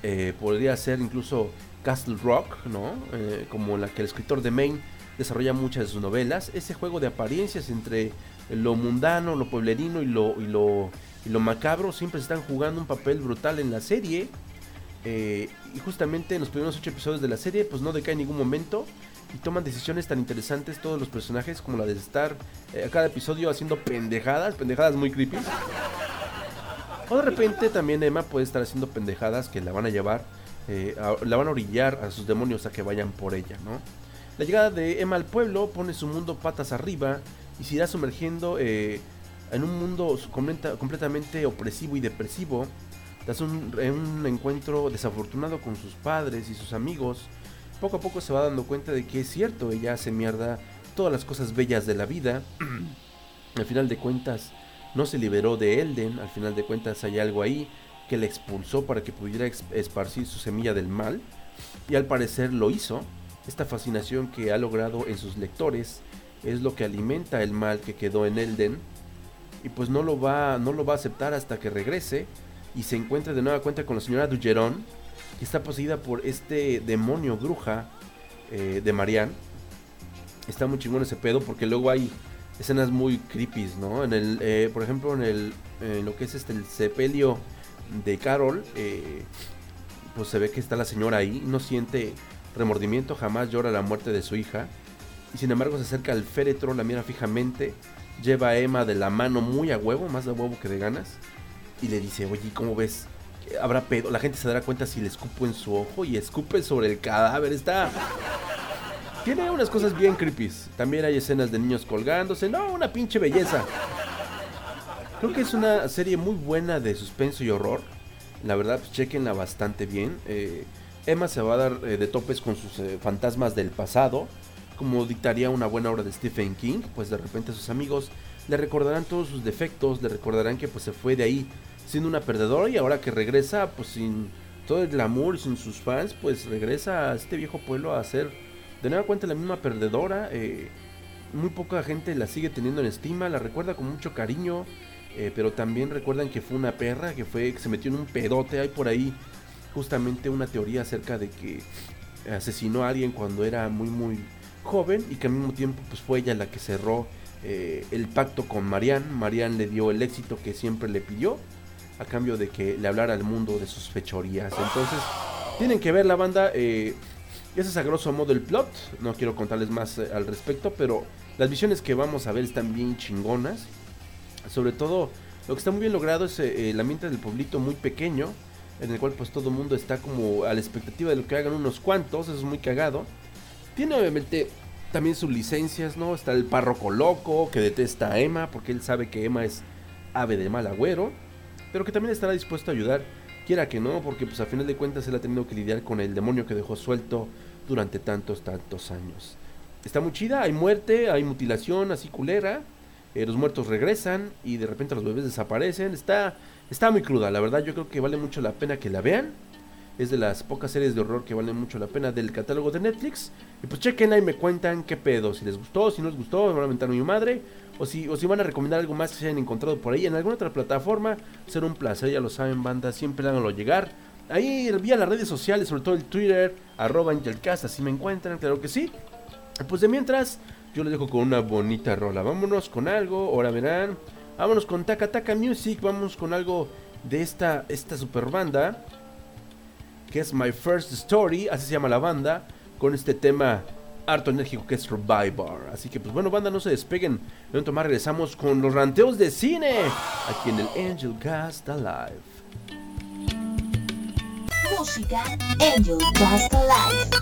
D: Eh, podría ser incluso Castle Rock, ¿no? Eh, como la que el escritor de Maine desarrolla muchas de sus novelas. Ese juego de apariencias entre lo mundano, lo pueblerino y lo, y lo, y lo macabro siempre están jugando un papel brutal en la serie. Eh, y justamente en los primeros ocho episodios de la serie, pues no decae en ningún momento. Y toman decisiones tan interesantes todos los personajes como la de estar eh, a cada episodio haciendo pendejadas, pendejadas muy creepy. O de repente también Emma puede estar haciendo pendejadas que la van a llevar eh, a- la van a orillar a sus demonios a que vayan por ella, ¿no? La llegada de Emma al pueblo pone su mundo patas arriba y se irá sumergiendo eh, en un mundo completamente opresivo y depresivo. Tras un encuentro desafortunado con sus padres y sus amigos, poco a poco se va dando cuenta de que es cierto, ella hace mierda todas las cosas bellas de la vida. [clears throat] al final de cuentas, no se liberó de Elden, al final de cuentas hay algo ahí que le expulsó para que pudiera esparcir su semilla del mal, y al parecer lo hizo. Esta fascinación que ha logrado en sus lectores es lo que alimenta el mal que quedó en Elden, y pues no lo va, no lo va a aceptar hasta que regrese y se encuentre de nueva cuenta con la señora Dugeron, que está poseída por este demonio bruja eh, de Marianne. Está muy chingón ese pedo porque luego hay escenas muy creepy, ¿no? En el, eh, por ejemplo, en el, lo que es este el sepelio de Carol, eh, pues se ve que está la señora ahí, no siente remordimiento, jamás llora la muerte de su hija. Y sin embargo se acerca al féretro, la mira fijamente, lleva a Emma de la mano muy a huevo, más de huevo que de ganas, y le dice, oye, ¿cómo ves? Habrá pedo, la gente se dará cuenta si le escupo en su ojo y escupe sobre el cadáver, está... Tiene unas cosas bien creepy. También hay escenas de niños colgándose, no, una pinche belleza. Creo que es una serie muy buena de suspenso y horror. La verdad, pues chequenla bastante bien. Eh, Emma se va a dar eh, de topes con sus eh, fantasmas del pasado, como dictaría una buena obra de Stephen King. Pues de repente sus amigos le recordarán todos sus defectos, le recordarán que pues se fue de ahí siendo una perdedora y ahora que regresa pues sin todo el glamour, sin sus fans, pues regresa a este viejo pueblo a ser de nueva cuenta la misma perdedora. eh, muy poca gente la sigue teniendo en estima, la recuerda con mucho cariño, eh, pero también recuerdan que fue una perra, que fue que se metió en un pedote. Hay por ahí justamente una teoría acerca de que asesinó a alguien cuando era muy muy joven y que al mismo tiempo pues fue ella la que cerró eh, el pacto con Marianne. Marianne le dio el éxito que siempre le pidió a cambio de que le hablara al mundo de sus fechorías. Entonces tienen que ver la banda. eh, ese es a grosso modo el plot. No quiero contarles más eh, al respecto, pero las visiones que vamos a ver están bien chingonas. Sobre todo, lo que está muy bien logrado es eh, el ambiente del pueblito muy pequeño, en el cual pues todo el mundo está como a la expectativa de lo que hagan unos cuantos, eso es muy cagado. Tiene obviamente también sus licencias, ¿no? Está el párroco loco que detesta a Emma porque él sabe que Emma es ave de mal agüero, pero que también estará dispuesto a ayudar, quiera que no, porque pues a final de cuentas él ha tenido que lidiar con el demonio que dejó suelto durante tantos, tantos años. Está muy chida, hay muerte, hay mutilación así culera, eh, los muertos regresan y de repente los bebés desaparecen, está, está muy cruda, la verdad yo creo que vale mucho la pena que la vean. Es de las pocas series de horror que valen mucho la pena del catálogo de Netflix. Y pues chequenla y me cuentan qué pedo. Si les gustó, si no les gustó, me van a mentar a mi madre. O si, o si van a recomendar algo más que se hayan encontrado por ahí en alguna otra plataforma. Será un placer, ya lo saben, banda. Siempre háganlo llegar. Ahí vía las redes sociales, sobre todo el Twitter, arroba Angelcast, así me encuentran, claro que sí. Pues de mientras, yo les dejo con una bonita rola. Vámonos con algo, ahora verán. Vámonos con Taka Taka Music, vamos con algo de esta, esta super banda. Que es My First Story, así se llama la banda. Con este tema harto enérgico que es Survivor. Así que pues bueno, banda, no se despeguen. De un tomar regresamos con los ranteos de cine. Aquí en el Angel Cast Alive.
M: Música Angel Cast Alive.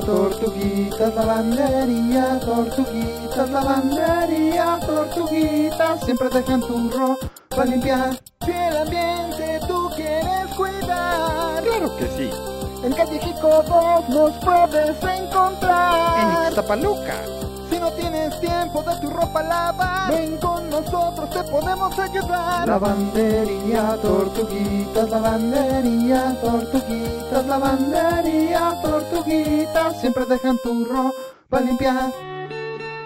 U: Tortuguitas, lavandería, tortuguitas, lavandería, tortuguitas, siempre dejan tu ropa limpia. Si el ambiente tú quieres cuidar, claro que sí. En calle Jico 2 nos puedes encontrar. En Ixtapaluca. Si no tienes tiempo de tu ropa lavar, ven con nosotros, te podemos ayudar. Lavandería, tortuguitas, lavandería, tortuguitas, lavandería, tortuguitas, siempre dejan tu ropa limpia.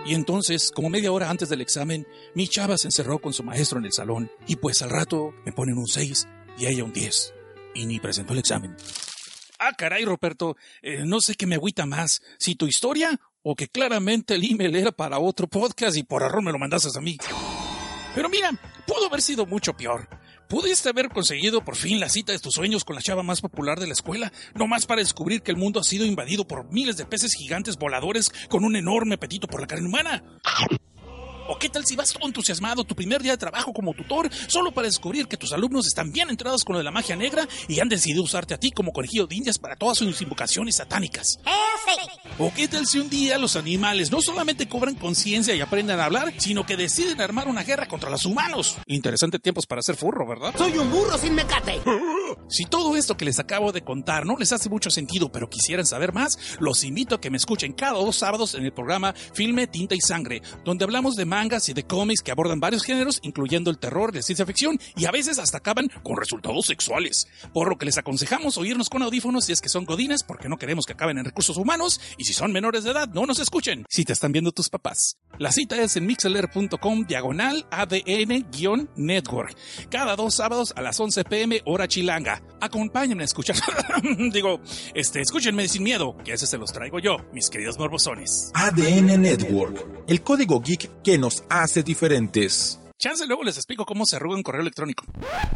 V: Y entonces, como media hora antes del examen, mi chava se encerró con su maestro en el salón y pues al rato me ponen un 6 y ella un 10. Y ni presentó el examen. Ah, caray, Roberto, eh, no sé qué me agüita más, si tu historia o que claramente el email era para otro podcast y por error me lo mandaste a mí. Pero mira, pudo haber sido mucho peor. Pudiste haber conseguido por fin la cita de tus sueños con la chava más popular de la escuela, nomás para descubrir que el mundo ha sido invadido por miles de peces gigantes voladores con un enorme apetito por la carne humana. ¿O qué tal si vas todo entusiasmado tu primer día de trabajo como tutor solo para descubrir que tus alumnos están bien entrados con lo de la magia negra y han decidido usarte a ti como conejillo de indias para todas sus invocaciones satánicas? ¿O qué tal si un día los animales no solamente cobran conciencia y aprenden a hablar, sino que deciden armar una guerra contra los humanos? Interesante tiempos para ser furro, ¿verdad?
W: Soy un burro sin mecate.
V: Si todo esto que les acabo de contar no les hace mucho sentido, pero quisieran saber más, los invito a que me escuchen cada dos sábados en el programa Filme, Tinta y Sangre, donde hablamos de mangas y de cómics que abordan varios géneros, incluyendo el terror, la ciencia ficción y a veces hasta acaban con resultados sexuales. Por lo que les aconsejamos oírnos con audífonos si es que son godines, porque no queremos que acaben en recursos humanos, y si son menores de edad, no nos escuchen, si te están viendo tus papás. La cita es en mixler.com diagonal ADN-network, cada dos sábados a las 11 pm hora chilanga. Acompáñenme a escuchar, [laughs] digo, este, escúchenme sin miedo, que ese se los traigo yo, mis queridos morbosones.
X: ADN Network, el código geek que nos hace diferentes.
V: Chance luego les explico cómo se arruga un correo electrónico.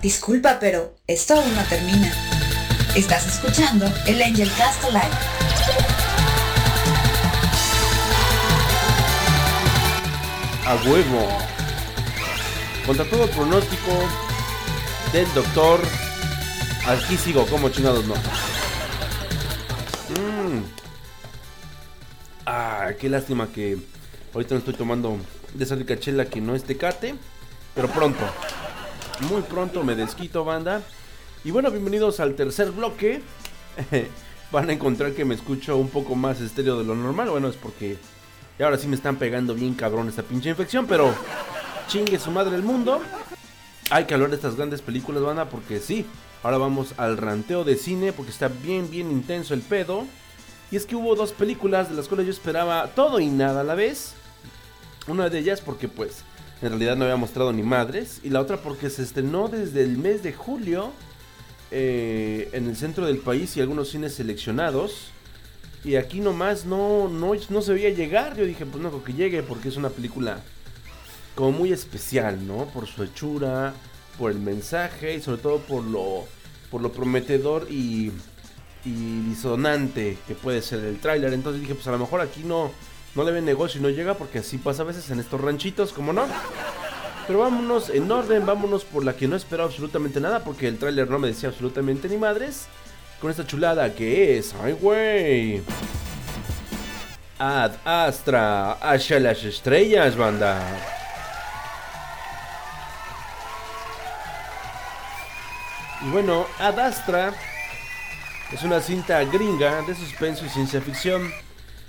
B: Disculpa, pero esto aún no termina. Estás escuchando el Angel Cast Live.
D: A huevo. Contra todo pronóstico del doctor. Aquí sigo, como chingados no. Mm. Ah, qué lástima que ahorita no estoy tomando de esa rica chela que no es tecate. Pero pronto. Muy pronto me desquito, banda. Y bueno, bienvenidos al tercer bloque. [laughs] Van a encontrar que me escucho un poco más estéreo de lo normal. Bueno, es porque ahora sí me están pegando bien cabrón esta pinche infección, pero chingue su madre el mundo. Hay que hablar de estas grandes películas, banda, porque sí. Ahora vamos al ranteo de cine, porque está bien, bien intenso el pedo. Y es que hubo dos películas de las cuales yo esperaba todo y nada a la vez. Una de ellas porque pues en realidad no había mostrado ni madres. Y la otra porque se estrenó desde el mes de julio eh, en el centro del país y algunos cines seleccionados. Y aquí nomás no, no, no se veía llegar. Yo dije, pues no creo que llegue porque es una película como muy especial, ¿no? Por su hechura, por el mensaje y sobre todo por lo, por lo prometedor y, y disonante que puede ser el tráiler. Entonces dije, pues a lo mejor aquí no, no le ven negocio y no llega porque así pasa a veces en estos ranchitos, como no. Pero vámonos en orden, vámonos por la que no esperaba absolutamente nada porque el tráiler no me decía absolutamente ni madres. Con esta chulada que es, ay güey. Ad Astra, hacia las estrellas, banda. Y bueno, Ad Astra es una cinta gringa de suspenso y ciencia ficción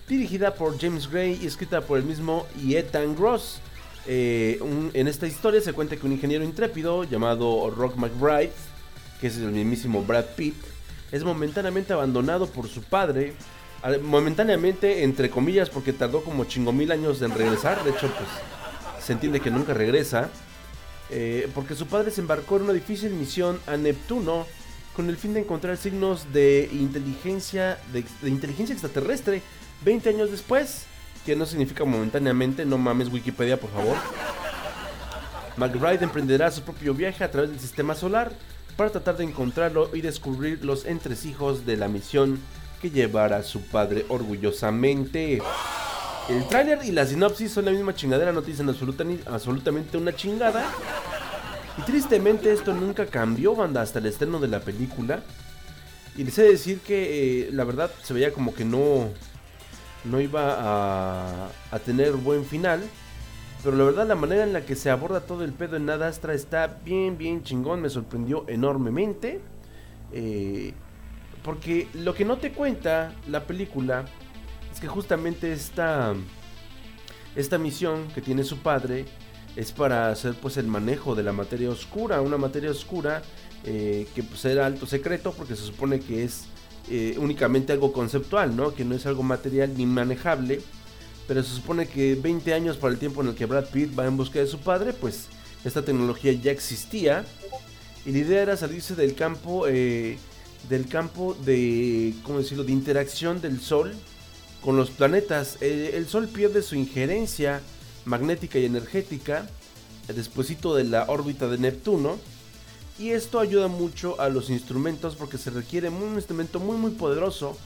D: dirigida por James Gray y escrita por el mismo Ethan Gross. Eh, en esta historia se cuenta que un ingeniero intrépido llamado Rock McBride, que es el mismísimo Brad Pitt, es momentáneamente abandonado por su padre. Momentáneamente, entre comillas, porque tardó como chingo mil años en regresar. De hecho, pues se entiende que nunca regresa. eh, porque su padre se embarcó en una difícil misión a Neptuno con el fin de encontrar signos de inteligencia, de inteligencia extraterrestre 20 años después, que no significa momentáneamente, no mames Wikipedia por favor. McBride emprenderá su propio viaje a través del sistema solar para tratar de encontrarlo y descubrir los entresijos de la misión que llevará su padre orgullosamente. El tráiler y la sinopsis son la misma chingadera, no te dicen absolutamente una chingada. Y tristemente esto nunca cambió, banda, hasta el estreno de la película. Y les he de decir que eh, la verdad se veía como que no, no iba a, tener buen final. Pero la verdad la manera en la que se aborda todo el pedo en Nada Astra está bien, bien chingón. Me sorprendió enormemente. Eh, porque lo que no te cuenta la película es que justamente esta, esta misión que tiene su padre es para hacer pues el manejo de la materia oscura. Una materia oscura eh, que pues era alto secreto porque se supone que es eh, únicamente algo conceptual, ¿no? Que no es algo material ni manejable. Pero se supone que 20 años para el tiempo en el que Brad Pitt va en busca de su padre, pues esta tecnología ya existía. Y la idea era salirse del campo, eh, del campo de, ¿cómo decirlo?, de interacción del Sol con los planetas. Eh, el Sol pierde su injerencia magnética y energética despuesito de la órbita de Neptuno. Y esto ayuda mucho a los instrumentos porque se requiere un instrumento muy muy poderoso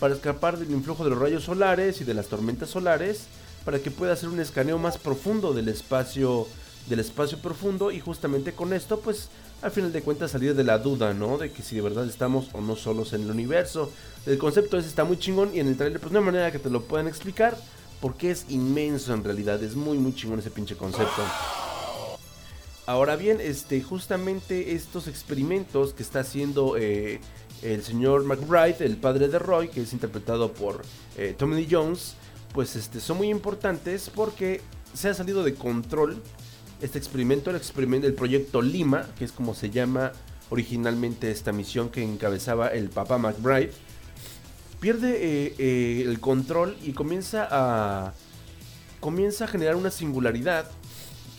D: para escapar del influjo de los rayos solares y de las tormentas solares para que pueda hacer un escaneo más profundo del espacio del espacio profundo y justamente con esto pues al final de cuentas salir de la duda, ¿no? De que si de verdad estamos o no solos en el universo. El concepto ese está muy chingón y en el trailer pues no hay manera que te lo puedan explicar porque es inmenso en realidad, es muy muy chingón ese pinche concepto. Ahora bien, este, justamente estos experimentos que está haciendo eh, el señor McBride, el padre de Roy, que es interpretado por eh, Tommy Jones, pues este, son muy importantes porque se ha salido de control este experimento, el experimento del proyecto Lima, que es como se llama originalmente esta misión que encabezaba el papá McBride, pierde eh, el control y comienza a comienza a generar una singularidad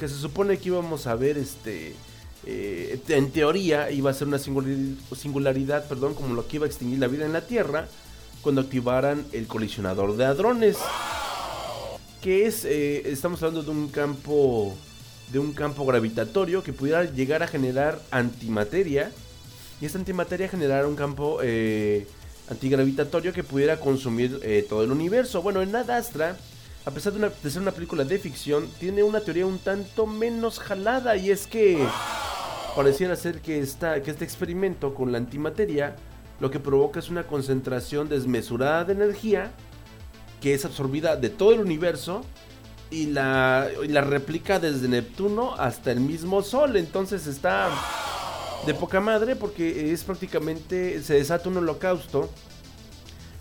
D: que se supone que íbamos a ver este eh, en teoría iba a ser una singularidad, perdón como lo que iba a extinguir la vida en la Tierra cuando activaran el colisionador de hadrones que es eh, estamos hablando de un campo de un campo gravitatorio que pudiera llegar a generar antimateria y esta antimateria generara un campo eh, antigravitatorio que pudiera consumir eh, todo el universo. Bueno, en Nada Astra, a pesar de, ser una película de ficción, tiene una teoría un tanto menos jalada y es que pareciera ser que, esta, que este experimento con la antimateria lo que provoca es una concentración desmesurada de energía que es absorbida de todo el universo y la, y la replica desde Neptuno hasta el mismo Sol. Entonces está de poca madre porque es prácticamente se desata un holocausto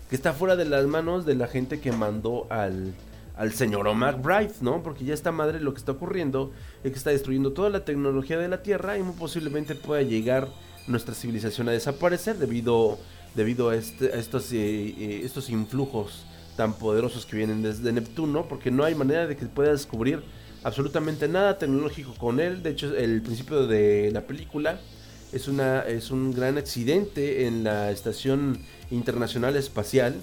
D: que está fuera de las manos de la gente que mandó al, al señor McBride, ¿no? Porque ya esta madre lo que está ocurriendo es que está destruyendo toda la tecnología de la Tierra y muy posiblemente pueda llegar nuestra civilización a desaparecer debido, debido a, este- a estos, eh, eh, estos influjos tan poderosos que vienen desde Neptuno, porque no hay manera de que pueda descubrir absolutamente nada tecnológico con él. De hecho, el principio de la película es, una, es un gran accidente en la Estación Internacional Espacial.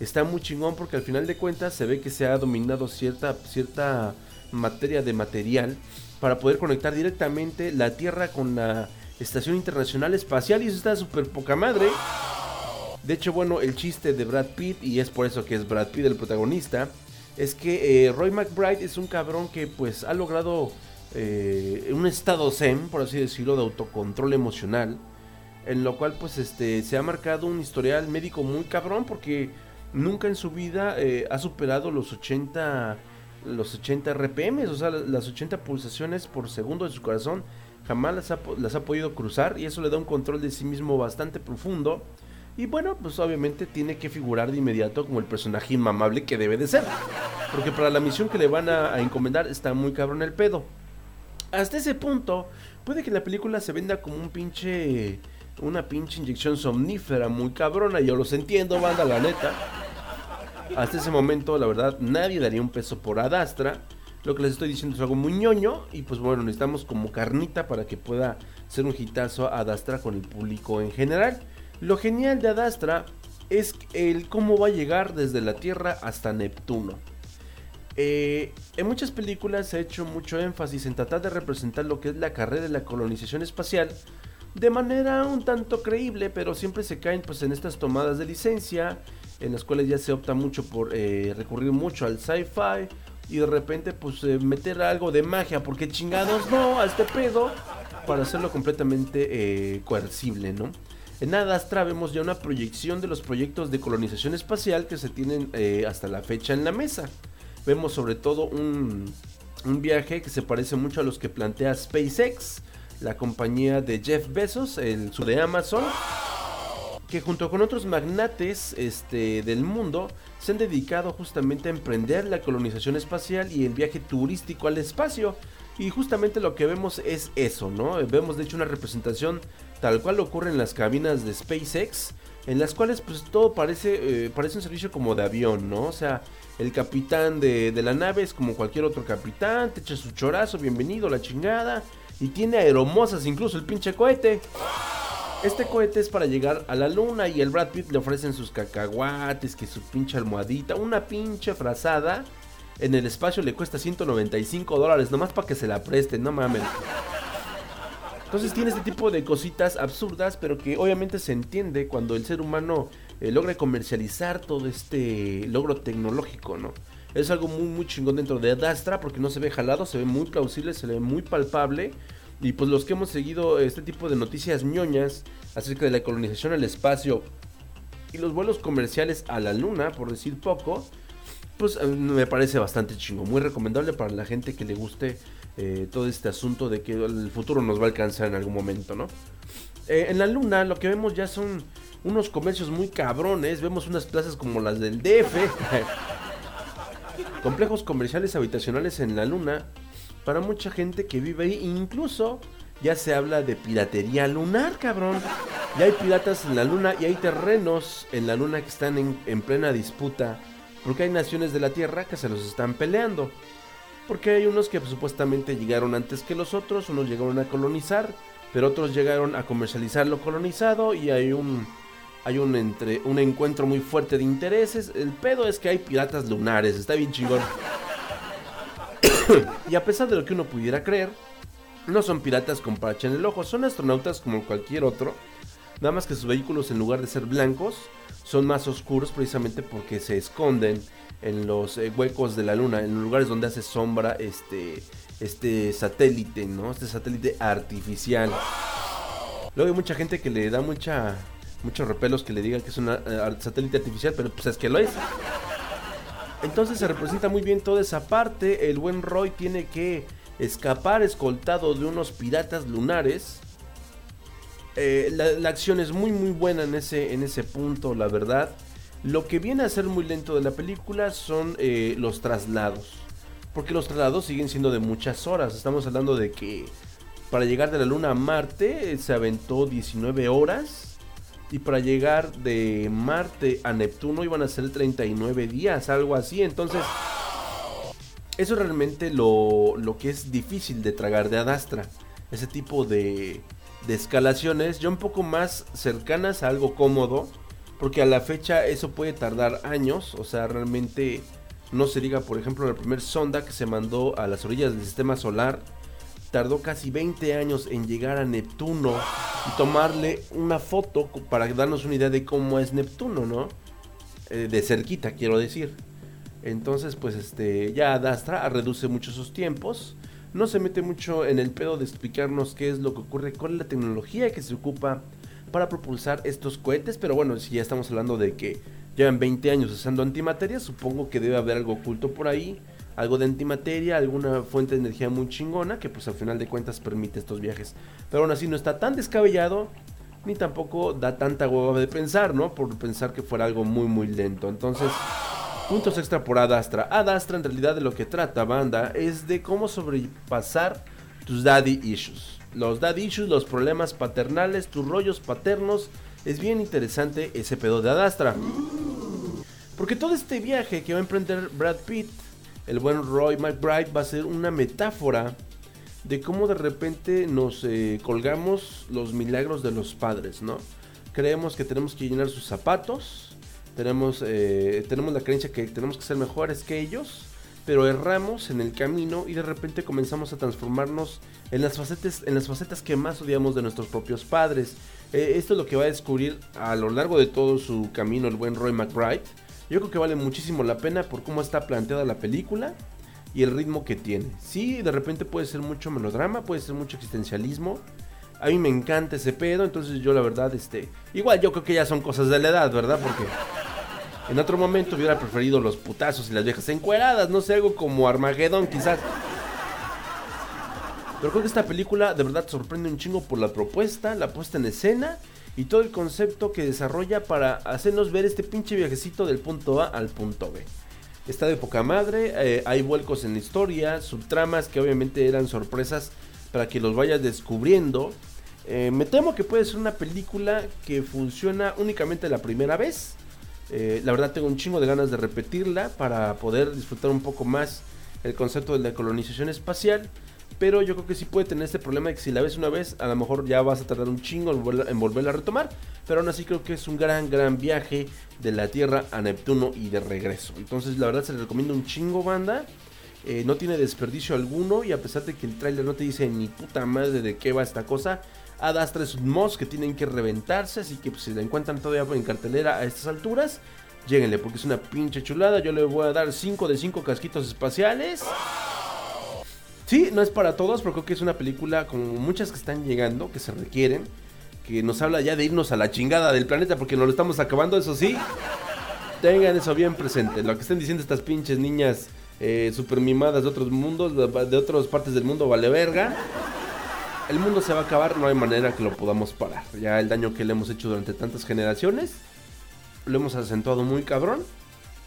D: Está muy chingón porque al final de cuentas se ve que se ha dominado cierta, cierta materia de material para poder conectar directamente la Tierra con la Estación Internacional Espacial y eso está súper poca madre. De hecho, bueno, el chiste de Brad Pitt, y es por eso que es Brad Pitt el protagonista, es que eh, Roy McBride es un cabrón que pues ha logrado eh, un estado zen, por así decirlo, de autocontrol emocional, en lo cual pues este se ha marcado un historial médico muy cabrón porque nunca en su vida eh, ha superado los 80 los 80 RPM, o sea, las 80 pulsaciones por segundo de su corazón jamás las ha, po- las ha podido cruzar y eso le da un control de sí mismo bastante profundo. Y bueno, pues obviamente tiene que figurar de inmediato como el personaje inmamable que debe de ser. Porque para la misión que le van a, a encomendar está muy cabrón el pedo. Hasta ese punto, puede que la película se venda como un pinche. Una pinche inyección somnífera muy cabrona. Yo los entiendo, banda, la neta. Hasta ese momento, la verdad, nadie daría un peso por Adastra. Lo que les estoy diciendo es algo muy ñoño. Y pues bueno, necesitamos como carnita para que pueda ser un hitazo Adastra con el público en general. Lo genial de Adastra es el cómo va a llegar desde la Tierra hasta Neptuno. Eh, en muchas películas se ha hecho mucho énfasis en tratar de representar lo que es la carrera de la colonización espacial de manera un tanto creíble, pero siempre se caen pues en estas tomadas de licencia, en las cuales ya se opta mucho por eh, recurrir mucho al sci-fi y de repente pues eh, meter algo de magia, porque chingados no, a este pedo, para hacerlo completamente eh, coercible, ¿no? En Adastra vemos ya una proyección de los proyectos de colonización espacial que se tienen hasta la fecha en la mesa. Vemos sobre todo un, un viaje que se parece mucho a los que plantea SpaceX, la compañía de Jeff Bezos, el su de Amazon, que junto con otros magnates este, del mundo se han dedicado justamente a emprender la colonización espacial y el viaje turístico al espacio. Y justamente lo que vemos es eso, ¿no? Vemos de hecho una representación tal cual ocurre en las cabinas de SpaceX, en las cuales pues todo parece, eh, parece un servicio como de avión, ¿no? O sea, el capitán de, de la nave es como cualquier otro capitán, te echa su chorazo, bienvenido, la chingada, y tiene aeromosas incluso el pinche cohete. Este cohete es para llegar a la luna y el Brad Pitt le ofrecen sus cacahuates, que su pinche almohadita, una pinche frazada. En el espacio le cuesta 195 dólares, nomás para que se la presten, no mames. Entonces tiene este tipo de cositas absurdas, pero que obviamente se entiende cuando el ser humano eh, logra comercializar todo este logro tecnológico, ¿no? Es algo muy, muy chingón dentro de Adastra porque no se ve jalado, se ve muy plausible, se ve muy palpable. Y pues los que hemos seguido este tipo de noticias ñoñas acerca de la colonización al espacio y los vuelos comerciales a la luna, por decir poco, pues me parece bastante chingo. Muy recomendable para la gente que le guste eh, todo este asunto de que el futuro nos va a alcanzar en algún momento, ¿no? Eh, en la luna lo que vemos ya son unos comercios muy cabrones. Vemos unas plazas como las del DF. [laughs] Complejos comerciales habitacionales en la luna para mucha gente que vive ahí. Incluso ya se habla de piratería lunar, cabrón. Ya hay piratas en la luna y hay terrenos en la luna que están en, en plena disputa. Porque hay naciones de la Tierra que se los están peleando. Porque hay unos que supuestamente llegaron antes que los otros, unos llegaron a colonizar, pero otros llegaron a comercializar lo colonizado y hay un hay un entre un encuentro muy fuerte de intereses. El pedo es que hay piratas lunares, está bien chingón. [coughs] y a pesar de lo que uno pudiera creer, no son piratas con parche en el ojo, son astronautas como cualquier otro. Nada más que sus vehículos en lugar de ser blancos son más oscuros precisamente porque se esconden en los eh, huecos de la luna, en lugares donde hace sombra este este satélite, ¿no? Este satélite artificial. Luego hay mucha gente que le da mucha muchos repelos que le digan que es un satélite artificial, pero pues es que lo es. Entonces se representa muy bien toda esa parte. El buen Roy tiene que escapar escoltado de unos piratas lunares. Eh, la, la, acción es muy muy buena en ese, en ese punto, la verdad. Lo que viene a ser muy lento de la película son eh, los traslados. Porque los traslados siguen siendo de muchas horas. Estamos hablando de que para llegar de la Luna a Marte eh, se aventó 19 horas. Y para llegar de Marte a Neptuno iban a ser 39 días, algo así. Entonces, eso es realmente lo, lo que es difícil de tragar de Adastra. Ese tipo de, de escalaciones, ya un poco más cercanas a algo cómodo. Porque a la fecha eso puede tardar años. O sea, realmente no se diga, por ejemplo, la primera sonda que se mandó a las orillas del sistema solar. Tardó casi 20 años en llegar a Neptuno y tomarle una foto para darnos una idea de cómo es Neptuno, ¿no? Eh, de cerquita, quiero decir. Entonces, pues este, ya Adastra reduce mucho sus tiempos. No se mete mucho en el pedo de explicarnos qué es lo que ocurre con la tecnología que se ocupa para propulsar estos cohetes. Pero bueno, si ya estamos hablando de que llevan 20 años usando antimateria, supongo que debe haber algo oculto por ahí. Algo de antimateria, alguna fuente de energía muy chingona que pues al final de cuentas permite estos viajes. Pero aún así no está tan descabellado ni tampoco da tanta hueva de pensar, ¿no? Por pensar que fuera algo muy muy lento. Entonces, puntos extra por Adastra. Adastra en realidad de lo que trata, banda, es de cómo sobrepasar tus daddy issues. Los daddy issues, los problemas paternales, tus rollos paternos. Es bien interesante ese pedo de Adastra. Porque todo este viaje que va a emprender Brad Pitt, el buen Roy McBride, va a ser una metáfora de cómo de repente nos eh, colgamos los milagros de los padres, ¿no? Creemos que tenemos que llenar sus zapatos, tenemos, eh, tenemos la creencia que tenemos que ser mejores que ellos, pero erramos en el camino y de repente comenzamos a transformarnos en las facetas, en las facetas que más odiamos de nuestros propios padres. Eh, esto es lo que va a descubrir a lo largo de todo su camino el buen Roy McBride. Yo creo que vale muchísimo la pena por cómo está planteada la película y el ritmo que tiene. Sí, de repente puede ser mucho melodrama, puede ser mucho existencialismo. A mí me encanta ese pedo, entonces yo la verdad, este, igual yo creo que ya son cosas de la edad, ¿verdad? Porque en otro momento hubiera preferido los putazos y las viejas encueradas, no sé, algo como Armageddon quizás. Pero creo que esta película de verdad sorprende un chingo por la propuesta, la puesta en escena y todo el concepto que desarrolla para hacernos ver este pinche viajecito del punto A al punto B. Está de poca madre, eh, hay vuelcos en la historia, subtramas que obviamente eran sorpresas para que los vayas descubriendo. Eh, me temo que puede ser una película que funciona únicamente la primera vez. Eh, la verdad tengo un chingo de ganas de repetirla para poder disfrutar un poco más el concepto de la colonización espacial. Pero yo creo que sí puede tener este problema de que si la ves una vez, a lo mejor ya vas a tardar un chingo en volver- en volverla a retomar. Pero aún así creo que es un gran, gran viaje de la Tierra a Neptuno y de regreso. Entonces la verdad se le recomiendo un chingo banda. Eh, no tiene desperdicio alguno y a pesar de que el tráiler no te dice ni puta madre de qué va esta cosa, Ad Astra es un mods que tienen que reventarse, así que pues, si la encuentran todavía en cartelera a estas alturas, lléguenle porque es una pinche chulada. Yo le voy a dar 5 de 5 casquitos espaciales. Sí, no es para todos, pero creo que es una película con muchas que están llegando, que se requieren, que nos habla ya de irnos a la chingada del planeta porque nos lo estamos acabando, eso sí. Tengan eso bien presente. Lo que estén diciendo estas pinches niñas eh, super mimadas de otros mundos, de, de otras partes del mundo, vale verga. El mundo se va a acabar, no hay manera que lo podamos parar. Ya el daño que le hemos hecho durante tantas generaciones, lo hemos acentuado muy cabrón.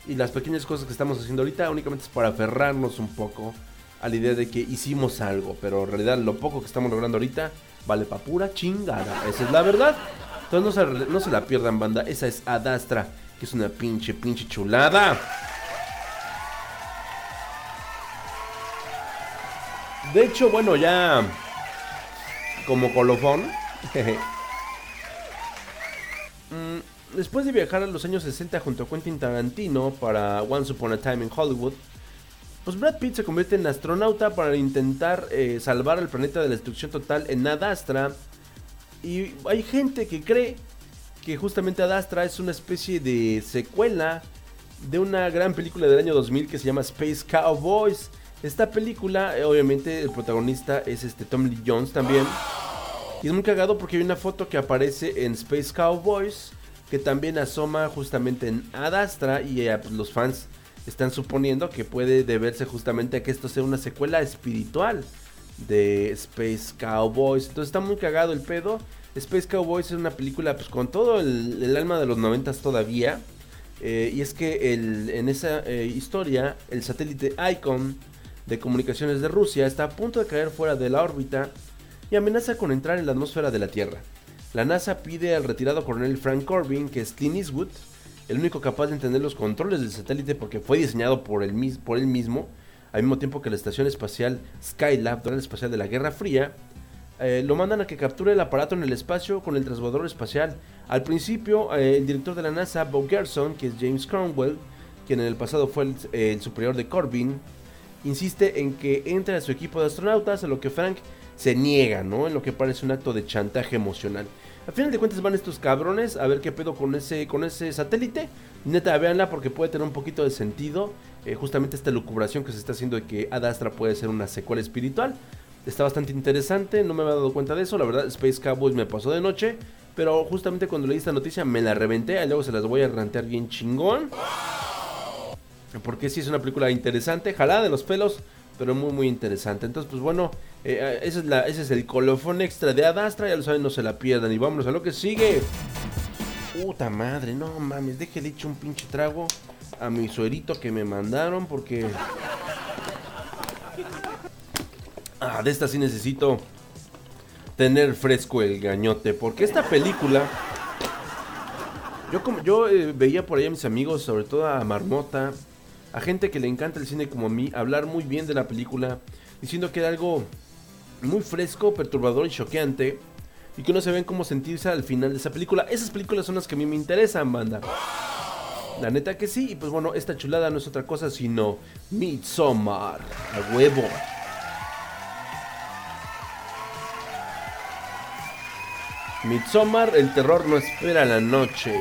D: Y las pequeñas cosas que estamos haciendo ahorita únicamente es para aferrarnos un poco a la idea de que hicimos algo. Pero en realidad lo poco que estamos logrando ahorita vale pa' pura chingada. Esa es la verdad. Entonces no se, no se la pierdan, banda. Esa es Adastra, que es una pinche, pinche chulada. De hecho, bueno, ya como colofón. Mm, Después de viajar a los años 60 junto a Quentin Tarantino para Once Upon a Time in Hollywood, pues Brad Pitt se convierte en astronauta para intentar eh, salvar al planeta de la destrucción total en Adastra. Y hay gente que cree que justamente Adastra es una especie de secuela de una gran película del año 2000 que se llama Space Cowboys. Esta película, eh, obviamente, el protagonista es este Tom Lee Jones también. Y es muy cagado porque hay una foto que aparece en Space Cowboys que también asoma justamente en Adastra y eh, pues, los fans están suponiendo que puede deberse justamente a que esto sea una secuela espiritual de Space Cowboys. Entonces está muy cagado el pedo. Space Cowboys es una película pues con todo el, alma de los noventas todavía. Eh, y es que el- en esa eh, historia el satélite Icon de comunicaciones de Rusia está a punto de caer fuera de la órbita y amenaza con entrar en la atmósfera de la Tierra. La NASA pide al retirado coronel Frank Corbin, que es Clint Eastwood, el único capaz de entender los controles del satélite porque fue diseñado por él, mismo, al mismo tiempo que la estación espacial Skylab, la espacial de la Guerra Fría, eh, lo mandan a que capture el aparato en el espacio con el transbordador espacial. Al principio, eh, el director de la NASA, Bob Gerson, que es James Cromwell, quien en el pasado fue el, el superior de Corbin, insiste en que entre a su equipo de astronautas, a lo que Frank se niega, ¿no? En lo que parece un acto de chantaje emocional. Al final de cuentas van estos cabrones a ver qué pedo con ese, con ese satélite. Neta, véanla porque puede tener un poquito de sentido. eh, justamente esta lucubración que se está haciendo de que Ad Astra puede ser una secuela espiritual. Está bastante interesante, no me había dado cuenta de eso. La verdad, Space Cowboys me pasó de noche. Pero justamente cuando leí esta noticia me la reventé. Y luego se las voy a rantear bien chingón. Porque sí es una película interesante, jalada de los pelos, pero muy muy interesante. Entonces, pues bueno, eh, ese, es la, ese es el colofón extra de Adastra, ya lo saben, no se la pierdan. Y vámonos a lo que sigue. Puta madre, no mames, déjele echar un pinche trago a mi suerito que me mandaron porque... Ah, de esta sí necesito tener fresco el gañote, porque esta película... Yo, como, yo eh, veía por ahí a mis amigos, sobre todo a Marmota, a gente que le encanta el cine como a mí, hablar muy bien de la película, diciendo que era algo muy fresco, perturbador y choqueante, y que no se ven cómo sentirse al final de esa película. Esas películas son las que a mí me interesan, banda. La neta que sí, y pues bueno, esta chulada no es otra cosa sino Midsommar, a huevo. Midsommar, el terror no espera la noche.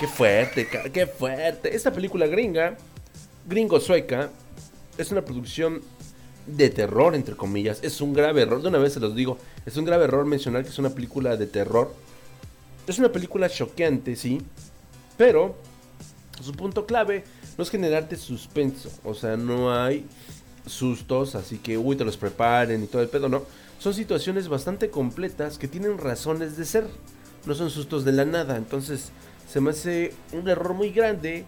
D: Qué fuerte, qué fuerte. Esta película gringa, gringo sueca, es una producción de terror, entre comillas. Es un grave error, de una vez se los digo, es un grave error mencionar que es una película de terror. Es una película choqueante, sí, pero su punto clave no es generarte suspenso, o sea, no hay sustos, así que uy, te los preparen y todo el pedo, no. Son situaciones bastante completas que tienen razones de ser, no son sustos de la nada, entonces se me hace un error muy grande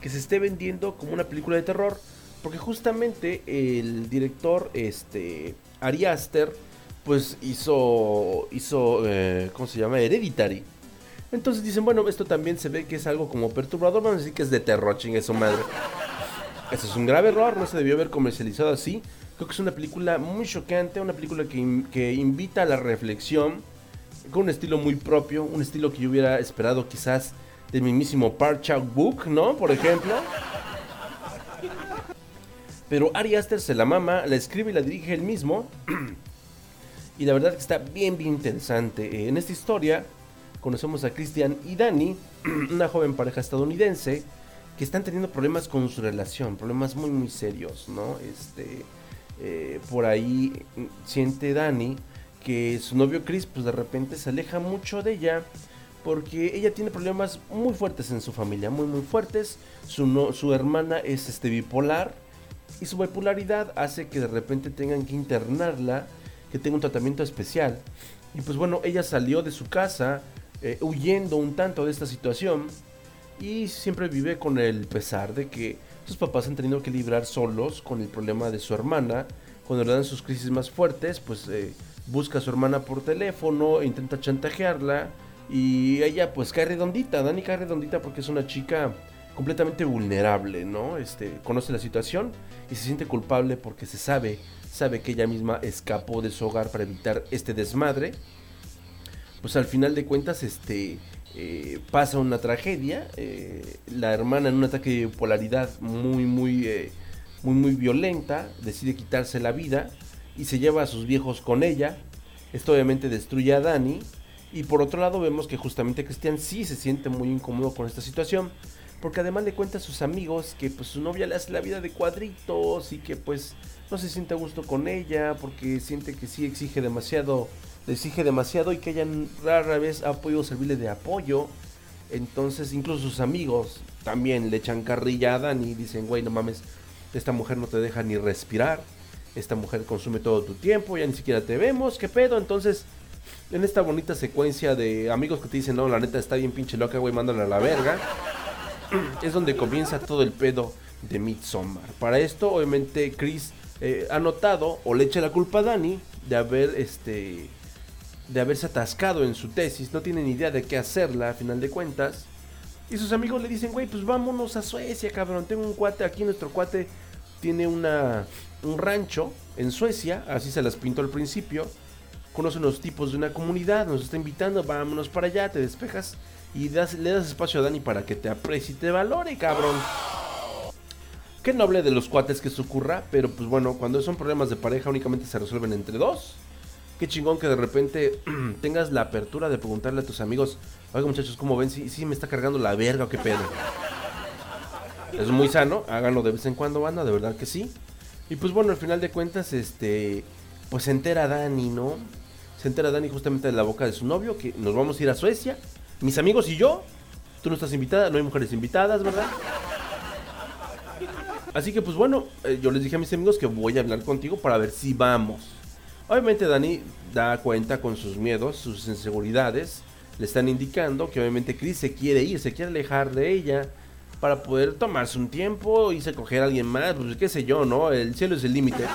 D: que se esté vendiendo como una película de terror, porque justamente el director, este, Ari Aster, pues hizo, hizo, eh, ¿cómo se llama? Hereditary. Entonces dicen, bueno, esto también se ve que es algo como perturbador, vamos a decir que es de terror, chingue su madre. Eso es un grave error, no se debió haber comercializado así. Creo que es una película muy choqueante, una película que, que invita a la reflexión, con un estilo muy propio, un estilo que yo hubiera esperado quizás del mismísimo Park Chan-wook, ¿no? Por ejemplo. Pero Ari Aster se la mama, la escribe y la dirige él mismo. [clears throat] y la verdad que está bien, bien interesante. Eh, En esta historia conocemos a Christian y Dani, [clears throat] una joven pareja estadounidense, que están teniendo problemas con su relación, problemas muy, muy serios, ¿no? Este, eh, por ahí siente Dani que su novio Chris, pues de repente se aleja mucho de ella porque ella tiene problemas muy fuertes en su familia, muy muy fuertes. Su, no- su hermana es este bipolar y su bipolaridad hace que de repente tengan que internarla, que tenga un tratamiento especial. Y pues bueno, ella salió de su casa eh, huyendo un tanto de esta situación y siempre vive con el pesar de que sus papás han tenido que librar solos con el problema de su hermana. Cuando le dan sus crisis más fuertes, pues eh, busca a su hermana por teléfono, intenta chantajearla y ella pues cae redondita. Dani cae redondita porque es una chica completamente vulnerable, ¿no? Este, conoce la situación y se siente culpable porque se sabe, sabe que ella misma escapó de su hogar para evitar este desmadre pues al final de cuentas este eh, pasa una tragedia eh, la hermana en un ataque de bipolaridad muy muy eh, muy muy violenta decide quitarse la vida y se lleva a sus viejos con ella. Esto obviamente destruye a Dani. Y por otro lado vemos que justamente Cristian sí se siente muy incómodo con esta situación. Porque además le cuenta a sus amigos que pues su novia le hace la vida de cuadritos y que pues no se siente a gusto con ella porque siente que sí exige demasiado, le exige demasiado y que ella rara vez ha podido servirle de apoyo. Entonces incluso sus amigos también le echan carrilla a Dani y dicen, güey, no mames, esta mujer no te deja ni respirar, esta mujer consume todo tu tiempo, ya ni siquiera te vemos, ¿qué pedo? Entonces, en esta bonita secuencia de amigos que te dicen, no, la neta está bien pinche loca, güey, mándala a la verga es donde comienza todo el pedo de Midsommar. Para esto, obviamente, Chris eh, ha notado o le echa la culpa a Dani de haber este de haberse atascado en su tesis, no tiene ni idea de qué hacerla a final de cuentas. Y sus amigos le dicen, güey, pues vámonos a Suecia, cabrón. Tengo un cuate aquí, nuestro cuate tiene una, un rancho en Suecia, así se las pintó al principio. Conoce unos tipos de una comunidad, nos está invitando, vámonos para allá, te despejas y das- le das espacio a Dani para que te aprecie y te valore, cabrón. Qué noble de los cuates que eso ocurra, pero pues bueno, cuando son problemas de pareja únicamente se resuelven entre dos. Qué chingón que de repente [clears throat] tengas la apertura de preguntarle a tus amigos, oiga muchachos, ¿cómo ven? Si sí, me está cargando la verga o qué pedo. Es muy sano, háganlo de vez en cuando, banda, de verdad que sí. Y pues bueno, al final de cuentas, este, pues se entera Dani, ¿no? Se entera Dani justamente de la boca de su novio que nos vamos a ir a Suecia. Mis amigos y yo. Tú no estás invitada, no hay mujeres invitadas, ¿verdad? Así que pues bueno, eh, yo les dije a mis amigos que voy a hablar contigo para ver si vamos. Obviamente Dani da cuenta con sus miedos, sus inseguridades. Le están indicando que obviamente Chris se quiere ir, se quiere alejar de ella para poder tomarse un tiempo y se coger a alguien más, pues qué sé yo, ¿no? El cielo es el límite.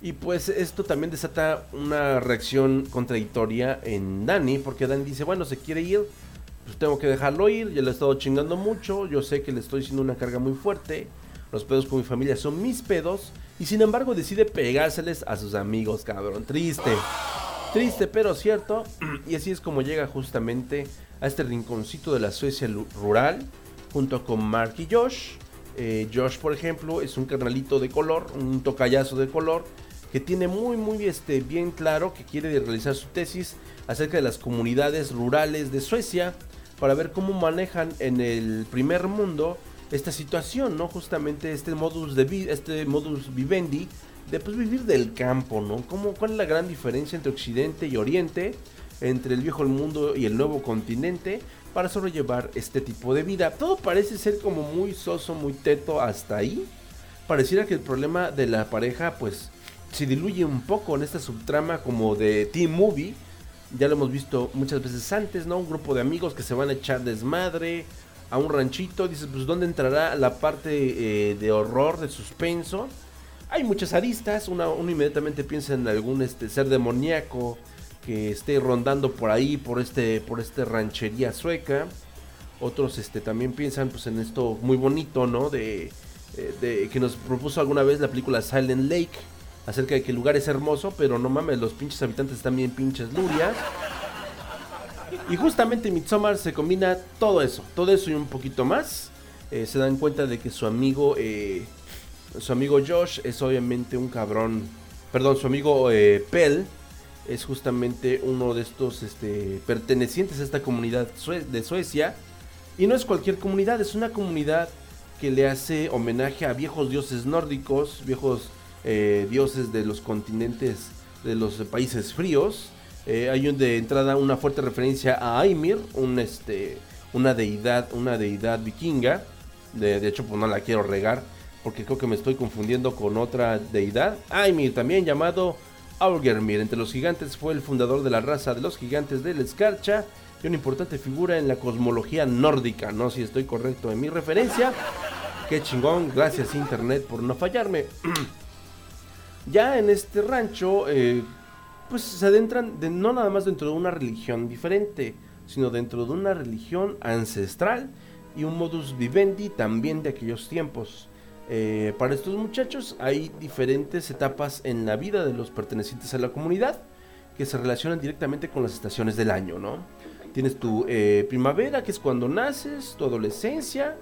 D: Y pues esto también desata una reacción contradictoria en Dani, porque Dani dice, bueno, se quiere ir, pues tengo que dejarlo ir, ya le he estado chingando mucho, yo sé que le estoy haciendo una carga muy fuerte, los pedos con mi familia son mis pedos, y sin embargo decide pegárseles a sus amigos, cabrón, triste. Triste pero cierto, [clears throat] y así es como llega justamente a este rinconcito de la Suecia rural, junto con Mark y Josh. Eh, Josh, por ejemplo, es un carnalito de color, un tocayazo de color, que tiene muy, muy este, bien claro que quiere realizar su tesis acerca de las comunidades rurales de Suecia, para ver cómo manejan en el primer mundo esta situación, ¿no? Justamente este modus de este modus vivendi de pues, vivir del campo, ¿no? ¿Cómo, ¿Cuál es la gran diferencia entre Occidente y Oriente? Entre el viejo mundo y el nuevo continente para sobrellevar este tipo de vida. Todo parece ser como muy soso, muy teto hasta ahí. Pareciera que el problema de la pareja pues se diluye un poco en esta subtrama como de Team Movie. Ya lo hemos visto muchas veces antes, ¿no? Un grupo de amigos que se van a echar desmadre a un ranchito. Dices, pues ¿dónde entrará la parte eh, de horror, de suspenso? Hay muchas aristas. Uno inmediatamente piensa en algún este, ser demoníaco que esté rondando por ahí, por este, por esta ranchería sueca. Otros este, también piensan pues, en esto muy bonito, ¿no? De, eh, de que nos propuso alguna vez la película Silent Lake. Acerca de que el lugar es hermoso, pero no mames, los pinches habitantes están bien pinches lurias. Y justamente en Midsommar se combina todo eso, todo eso y un poquito más. Eh, se dan cuenta de que su amigo, eh, su amigo Josh es obviamente un cabrón. Perdón, su amigo Pell es justamente uno de estos este, pertenecientes a esta comunidad de Suecia. Y no es cualquier comunidad, es una comunidad que le hace homenaje a viejos dioses nórdicos, viejos eh, dioses de los continentes, de los países fríos. Eh, hay de entrada una fuerte referencia a Ymir, un, este, una deidad, una deidad vikinga. De, de hecho, pues no la quiero regar, porque creo que me estoy confundiendo con otra deidad. Ymir, también llamado Aurgermir. Entre los gigantes fue el fundador de la raza de los gigantes de la escarcha y una importante figura en la cosmología nórdica. No si estoy correcto en mi referencia. Qué chingón, gracias internet por no fallarme. [clears throat] ya en este rancho, eh, pues se adentran de, no nada más dentro de una religión diferente, sino dentro de una religión ancestral y un modus vivendi también de aquellos tiempos. Eh, para estos muchachos hay diferentes etapas en la vida de los pertenecientes a la comunidad que se relacionan directamente con las estaciones del año, ¿no? Tienes tu eh, primavera, que es cuando naces, tu adolescencia,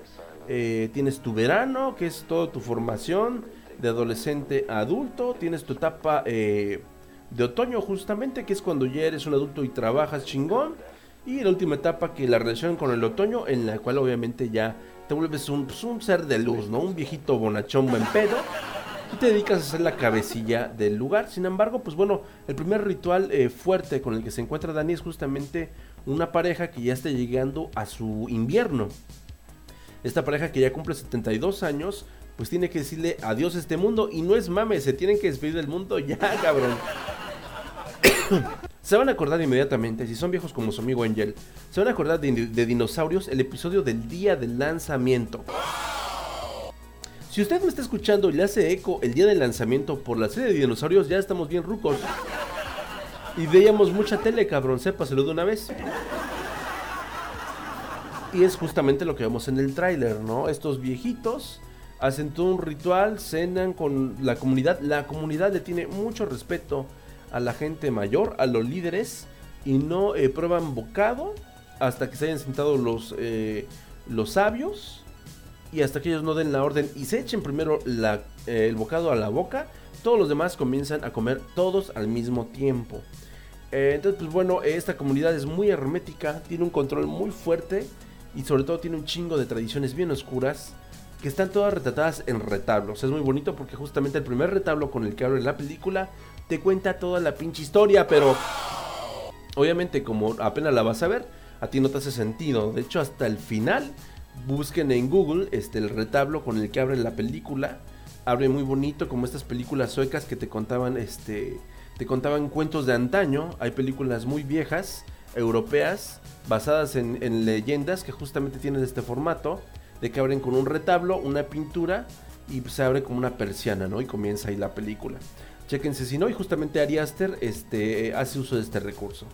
D: eh, tienes tu verano, que es toda tu formación de adolescente a adulto, tienes tu etapa de otoño justamente, que es cuando ya eres un adulto y trabajas chingón, y la última etapa que la relación con el otoño, en la cual obviamente ya te vuelves un, pues, un ser de luz, ¿no? Un viejito bonachón buen pedo. Y te dedicas a ser la cabecilla del lugar. Sin embargo, pues bueno, el primer ritual eh, fuerte con el que se encuentra Dani es justamente una pareja que ya está llegando a su invierno. Esta pareja que ya cumple 72 años, pues tiene que decirle adiós a este mundo. Y no es mame, se tienen que despedir del mundo ya, [laughs] cabrón. [coughs] se van a acordar inmediatamente, si son viejos como su amigo Angel, se van a acordar de, dinosaurios, el episodio del día del lanzamiento. Si usted me está escuchando y le hace eco el día del lanzamiento por la serie de dinosaurios, ya estamos bien rucos. Y veíamos mucha tele, cabrón, sépaselo de una vez. Y es justamente lo que vemos en el tráiler, ¿no? Estos viejitos hacen todo un ritual, cenan con la comunidad. La comunidad le tiene mucho respeto a la gente mayor, a los líderes, y no eh, prueban bocado hasta que se hayan sentado los, eh, los sabios y hasta que ellos no den la orden y se echen primero eh, el bocado a la boca, todos los demás comienzan a comer todos al mismo tiempo. Entonces, pues bueno, esta comunidad es muy hermética, tiene un control muy fuerte y sobre todo tiene un chingo de tradiciones bien oscuras que están todas retratadas en retablos. Es muy bonito porque justamente el primer retablo con el que abre la película te cuenta toda la pinche historia, pero obviamente como apenas la vas a ver, a ti no te hace sentido. De hecho, hasta el final busquen en Google este, el retablo con el que abren la película. Abre muy bonito, como estas películas suecas que te contaban, este, te contaban cuentos de antaño. Hay películas muy viejas, europeas, basadas en, en leyendas que justamente tienen este formato, de que abren con un retablo, una pintura y se abre como una persiana, ¿no? Y comienza ahí la película. Chéquense si no, y justamente Ari Aster este, hace uso de este recurso.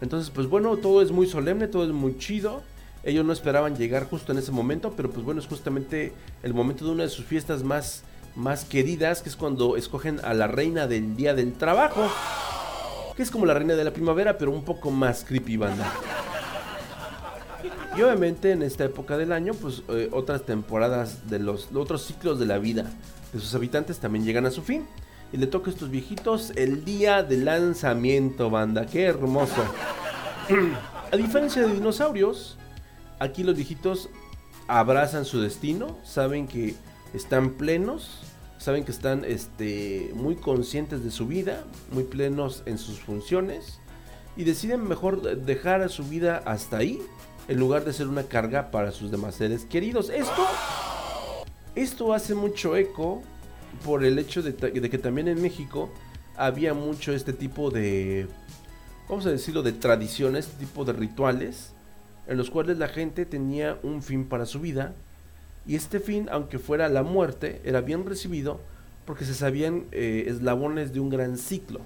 D: Entonces, pues bueno, todo es muy solemne, todo es muy chido. Ellos no esperaban llegar justo en ese momento, pero pues bueno, es justamente el momento de una de sus fiestas más, más queridas, que es cuando escogen a la reina del Día del Trabajo. Que es como la reina de la primavera, pero un poco más creepy banda. Y obviamente en esta época del año, pues eh, otras temporadas de los otros ciclos de la vida de sus habitantes también llegan a su fin. Y le toca a estos viejitos el día de lanzamiento, banda. Qué hermoso. a diferencia de dinosaurios, aquí los viejitos abrazan su destino, saben que están plenos, saben que están este, muy conscientes de su vida, muy plenos en sus funciones y deciden mejor dejar a su vida hasta ahí en lugar de ser una carga para sus demás seres queridos. Esto, esto hace mucho eco por el hecho de, que también en México había mucho este tipo de, vamos a decirlo, de tradiciones, este tipo de rituales en los cuales la gente tenía un fin para su vida y este fin, aunque fuera la muerte, era bien recibido porque se sabían eh, eslabones de un gran ciclo.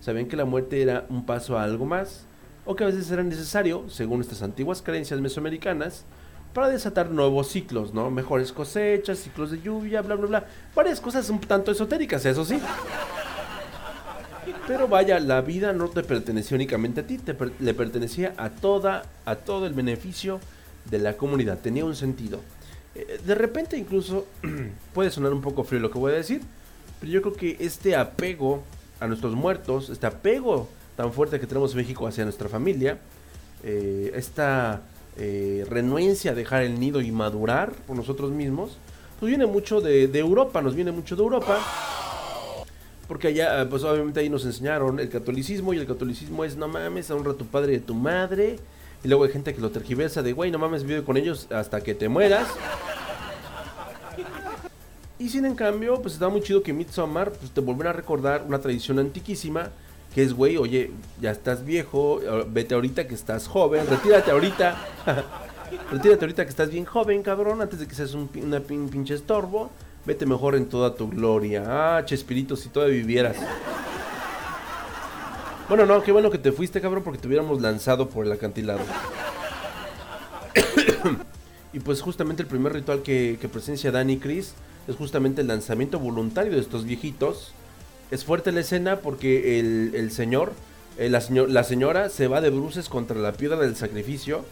D: Sabían que la muerte era un paso a algo más o que a veces era necesario, según estas antiguas creencias mesoamericanas, para desatar nuevos ciclos, ¿no? Mejores cosechas, ciclos de lluvia, bla, bla, bla. Varias cosas un tanto esotéricas, eso sí. Pero vaya, la vida no te pertenecía únicamente a ti, te le pertenecía a toda, a todo el beneficio de la comunidad. Tenía un sentido. Eh, de repente incluso [clears throat] puede sonar un poco frío lo que voy a decir, pero yo creo que este apego a nuestros muertos, este apego tan fuerte que tenemos en México hacia nuestra familia, eh, esta eh, renuencia a dejar el nido y madurar por nosotros mismos, pues viene mucho de, Europa, nos viene mucho de Europa. Porque allá, eh, pues obviamente ahí nos enseñaron el catolicismo y el catolicismo es no mames, honra a tu padre y a tu madre. Y luego hay gente que lo tergiversa de, güey, no mames, vive con ellos hasta que te mueras. Y sin en cambio, pues está muy chido que Midsommar pues, te volviera a recordar una tradición antiquísima. Que es, güey, oye, ya estás viejo, vete ahorita que estás joven, retírate ahorita. [laughs] retírate ahorita que estás bien joven, cabrón, antes de que seas un, una pin- pinche estorbo. Vete mejor en toda tu gloria. Ah, Chespirito, si todavía vivieras. Bueno, no, qué bueno que te fuiste, cabrón, porque te hubiéramos lanzado por el acantilado. [coughs] y pues justamente el primer ritual que, que presencia Danny Chris es justamente el lanzamiento voluntario de estos viejitos. Es fuerte la escena porque el, señor, eh, la, señor- la señora se va de bruces contra la piedra del sacrificio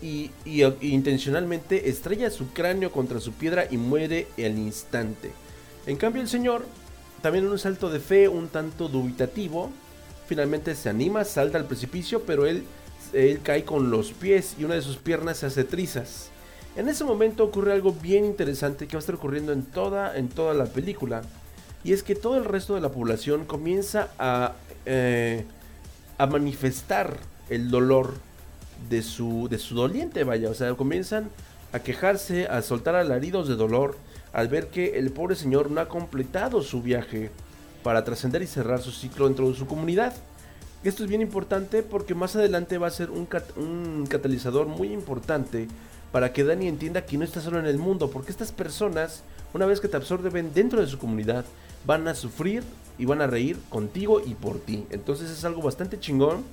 D: y, y, eh, intencionalmente estrella su cráneo contra su piedra y muere al instante. En cambio el señor, también en un salto de fe un tanto dubitativo, finalmente se anima, salta al precipicio, pero él, él cae con los pies y una de sus piernas se hace trizas. En ese momento ocurre algo bien interesante que va a estar ocurriendo en toda, en toda la película. Y es que todo el resto de la población comienza a, eh, a manifestar el dolor de su, de su doliente, vaya. O sea, comienzan a quejarse, a soltar alaridos de dolor al ver que el pobre señor no ha completado su viaje para trascender y cerrar su ciclo dentro de su comunidad. Esto es bien importante porque más adelante va a ser un, un catalizador muy importante para que Dani entienda que no está solo en el mundo, porque estas personas, una vez que te absorben dentro de su comunidad, van a sufrir y van a reír contigo y por ti. Entonces es algo bastante chingón.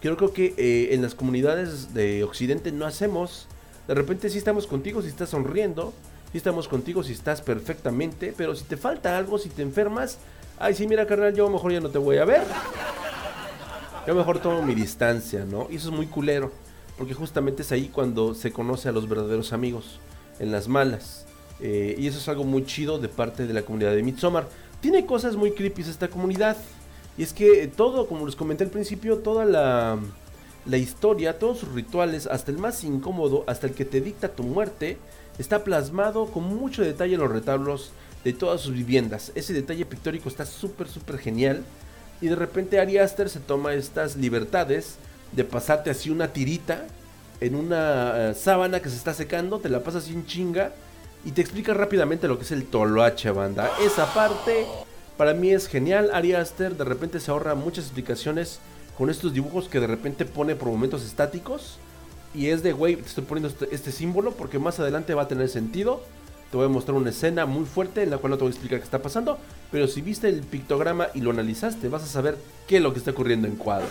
D: Creo, que eh, en las comunidades de Occidente no hacemos. De repente sí estamos contigo si estás sonriendo, sí estamos contigo si estás perfectamente, pero si te falta algo, si te enfermas, ay sí, mira carnal, yo mejor ya no te voy a ver. Yo mejor tomo mi distancia, ¿no? Y eso es muy culero. Porque justamente es ahí cuando se conoce a los verdaderos amigos. En las malas. Eh, y eso es algo muy chido de parte de la comunidad de Midsommar. Tiene cosas muy creepy esta comunidad. Y es que todo, como les comenté al principio, toda la, la historia, todos sus rituales, hasta el más incómodo, hasta el que te dicta tu muerte, está plasmado con mucho detalle en los retablos de todas sus viviendas. Ese detalle pictórico está súper, súper genial. Y de repente Ari Aster se toma estas libertades de pasarte así una tirita en una eh, sábana que se está secando, te la pasas sin chinga y te explica rápidamente lo que es el toloache, banda. Esa parte para mí es genial. Ari Aster de repente se ahorra muchas explicaciones con estos dibujos que de repente pone por momentos estáticos. Y es de, güey, te estoy poniendo este, este símbolo porque más adelante va a tener sentido. Te voy a mostrar una escena muy fuerte en la cual no te voy a explicar qué está pasando. Pero si viste el pictograma y lo analizaste, vas a saber qué es lo que está ocurriendo en cuadro.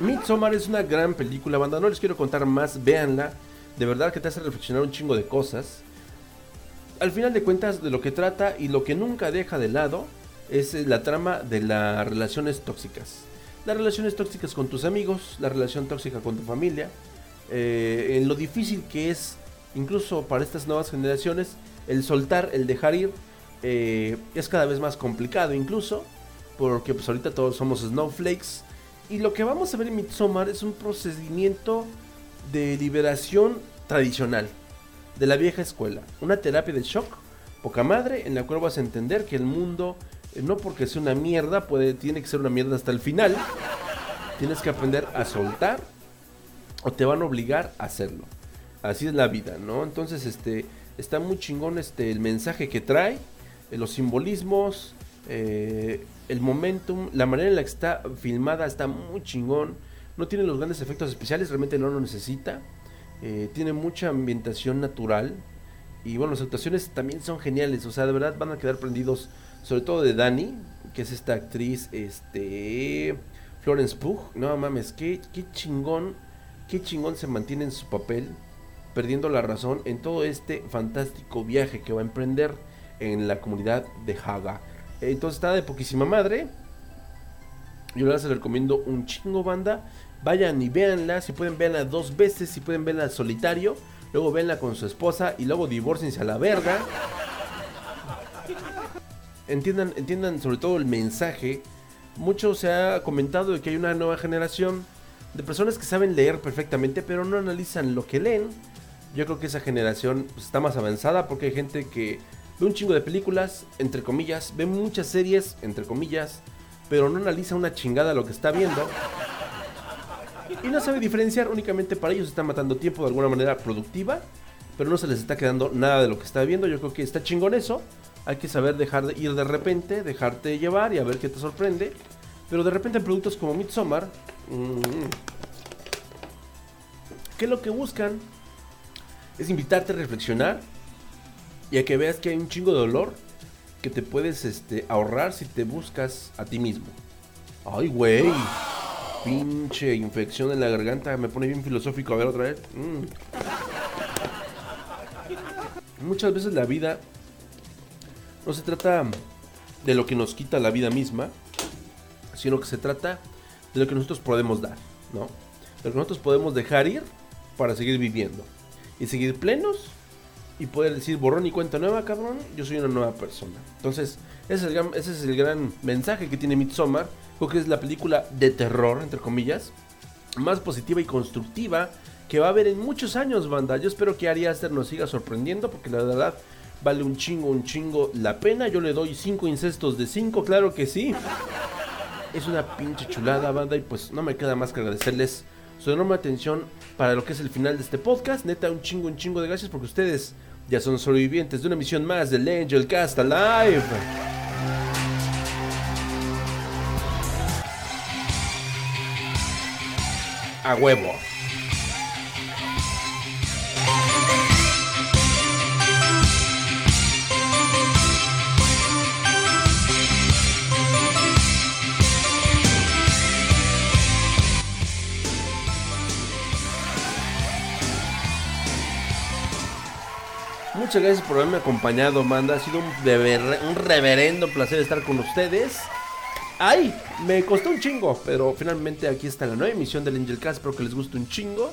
D: Midsommar es una gran película, banda. No les quiero contar más, véanla. De verdad que te hace reflexionar un chingo de cosas. Al final de cuentas, de lo que trata y lo que nunca deja de lado es eh, la trama de las relaciones tóxicas. Las relaciones tóxicas con tus amigos, la relación tóxica con tu familia. eh, en lo difícil que es, incluso para estas nuevas generaciones, el soltar, el dejar ir, eh, es cada vez más complicado incluso. Porque pues ahorita todos somos snowflakes. Y lo que vamos a ver en Midsommar es un procedimiento de liberación tradicional, de la vieja escuela. Una terapia de shock, poca madre, en la cual vas a entender que el mundo, eh, no porque sea una mierda, puede, tiene que ser una mierda hasta el final. Tienes que aprender a soltar o te van a obligar a hacerlo. Así es la vida, ¿no? Entonces, este, está muy chingón este, el mensaje que trae, eh, los simbolismos, eh, el momentum, la manera en la que está filmada está muy chingón. No tiene los grandes efectos especiales, realmente no lo necesita. Eh, tiene mucha ambientación natural. Y bueno, las actuaciones también son geniales. O sea, de verdad van a quedar prendidos. Sobre todo de Dani, que es esta actriz, este. Florence Pugh. No mames, qué, qué chingón. Qué chingón se mantiene en su papel. Perdiendo la razón en todo este fantástico viaje que va a emprender en la comunidad de Haga. Entonces está de poquísima madre. Yo les recomiendo un chingo banda. Vayan y véanla. Si pueden verla dos veces. Si pueden verla solitario. Luego véanla con su esposa. Y luego divorciense a la verga. Entiendan, entiendan sobre todo el mensaje. Mucho se ha comentado de que hay una nueva generación de personas que saben leer perfectamente. Pero no analizan lo que leen. Yo creo que esa generación pues, está más avanzada. Porque hay gente que ve un chingo de películas. Entre comillas. Ve muchas series. Entre comillas pero no analiza una chingada lo que está viendo. Y no sabe diferenciar, únicamente para ellos está matando tiempo de alguna manera productiva, pero no se les está quedando nada de lo que está viendo. Yo creo que está chingón eso. Hay que saber dejar de ir de repente, dejarte llevar y a ver qué te sorprende. Pero de repente en productos como Midsommar, mmm, que lo que buscan es invitarte a reflexionar y a que veas que hay un chingo de dolor que te puedes este, ahorrar si te buscas a ti mismo. Ay, güey. Pinche infección en la garganta. Me pone bien filosófico. A ver otra vez. Mm. Muchas veces la vida no se trata de lo que nos quita la vida misma, sino que se trata de lo que nosotros podemos dar, ¿no? De lo que nosotros podemos dejar ir para seguir viviendo y seguir plenos y poder decir borrón y cuenta nueva, cabrón, yo soy una nueva persona. Entonces, ese es el gran, ese es el gran mensaje que tiene Midsommar. Creo que es la película de terror, entre comillas, más positiva y constructiva que va a haber en muchos años, banda. Yo espero que Ari Aster nos siga sorprendiendo porque la verdad vale un chingo, un chingo la pena. Yo le doy 5 incestos de 5, claro que sí. Es una pinche chulada, banda, y pues no me queda más que agradecerles su enorme atención para lo que es el final de este podcast. Neta, un chingo, un chingo de gracias porque ustedes ya son sobrevivientes de una misión más del Angel Cast Alive. A huevo. Muchas gracias por haberme acompañado, manda. Ha sido un, reverendo placer estar con ustedes. Ay, me costó un chingo, pero finalmente aquí está la nueva emisión del Angel Cast. Espero que les guste un chingo.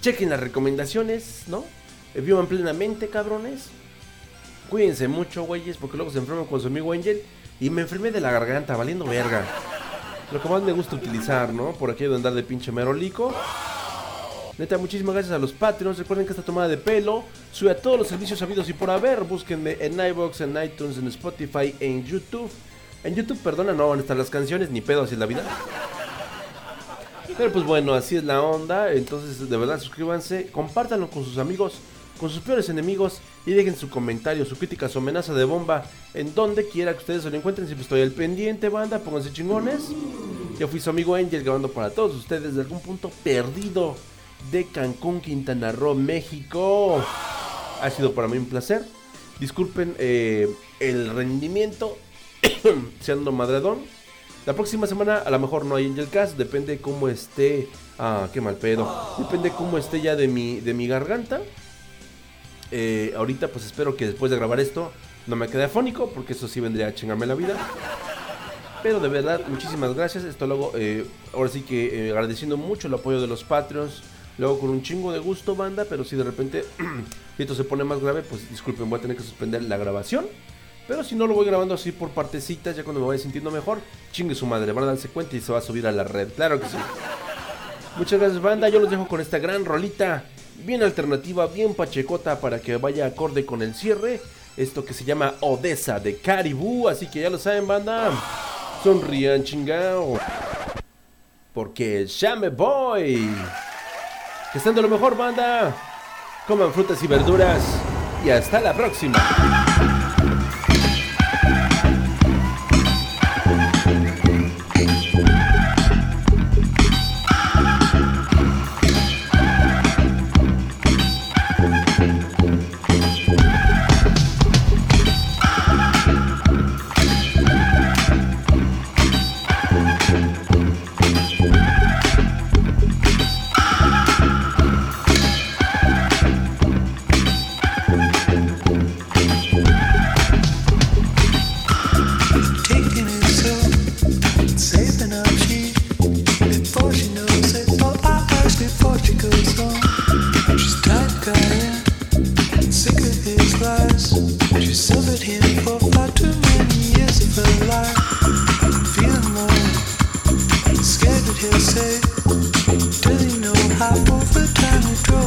D: Chequen las recomendaciones, ¿no? Eh, Vivan plenamente, cabrones. Cuídense mucho, güeyes, porque luego se enferman con su amigo Angel. Y me enfermé de la garganta, valiendo verga. Lo que más me gusta utilizar, ¿no? Por aquí de andar de pinche merolico. Neta, muchísimas gracias a los Patreons. Recuerden que esta tomada de pelo sube a todos los servicios habidos y por haber. Búsquenme en iBox, en iTunes, en Spotify, en YouTube. En YouTube, perdona, no van a estar las canciones, ni pedo así es la vida. Pero pues bueno, así es la onda. Entonces, de verdad, suscríbanse, compártanlo con sus amigos, con sus peores enemigos y dejen su comentario, su crítica, su amenaza de bomba en donde quiera que ustedes se lo encuentren. Siempre estoy al pendiente, banda, pónganse chingones. Yo fui su amigo Angel grabando para todos ustedes de algún punto perdido de Cancún, Quintana Roo, México. Ha sido para mí un placer. Disculpen eh, el rendimiento, [coughs] siendo madredón. La próxima semana a lo mejor no hay Angel Cast, depende cómo esté. Ah, qué mal pedo. Depende cómo esté ya de mi, de mi garganta. Eh, ahorita pues espero que después de grabar esto no me quede afónico, porque eso sí vendría a chingarme la vida. Pero de verdad, muchísimas gracias. Esto luego, eh, ahora sí que agradeciendo mucho el apoyo de los Patreons. Luego con un chingo de gusto, banda. Pero si de repente [clears throat] esto se pone más grave, pues disculpen, voy a tener que suspender la grabación. Pero si no lo voy grabando así por partecitas, ya cuando me vaya sintiendo mejor, chingue su madre, van a darse cuenta y se va a subir a la red. Claro que sí. [laughs] Muchas gracias, banda. Yo los dejo con esta gran rolita, bien alternativa, bien pachecota, para que vaya acorde con el cierre. Esto que se llama Odessa de Caribú. Así que ya lo saben, banda. Sonrían, chingao. Porque ya me voy. Que estén de lo mejor, banda. Coman frutas y verduras. Y hasta la próxima.
Y: Say, he know how over time he drove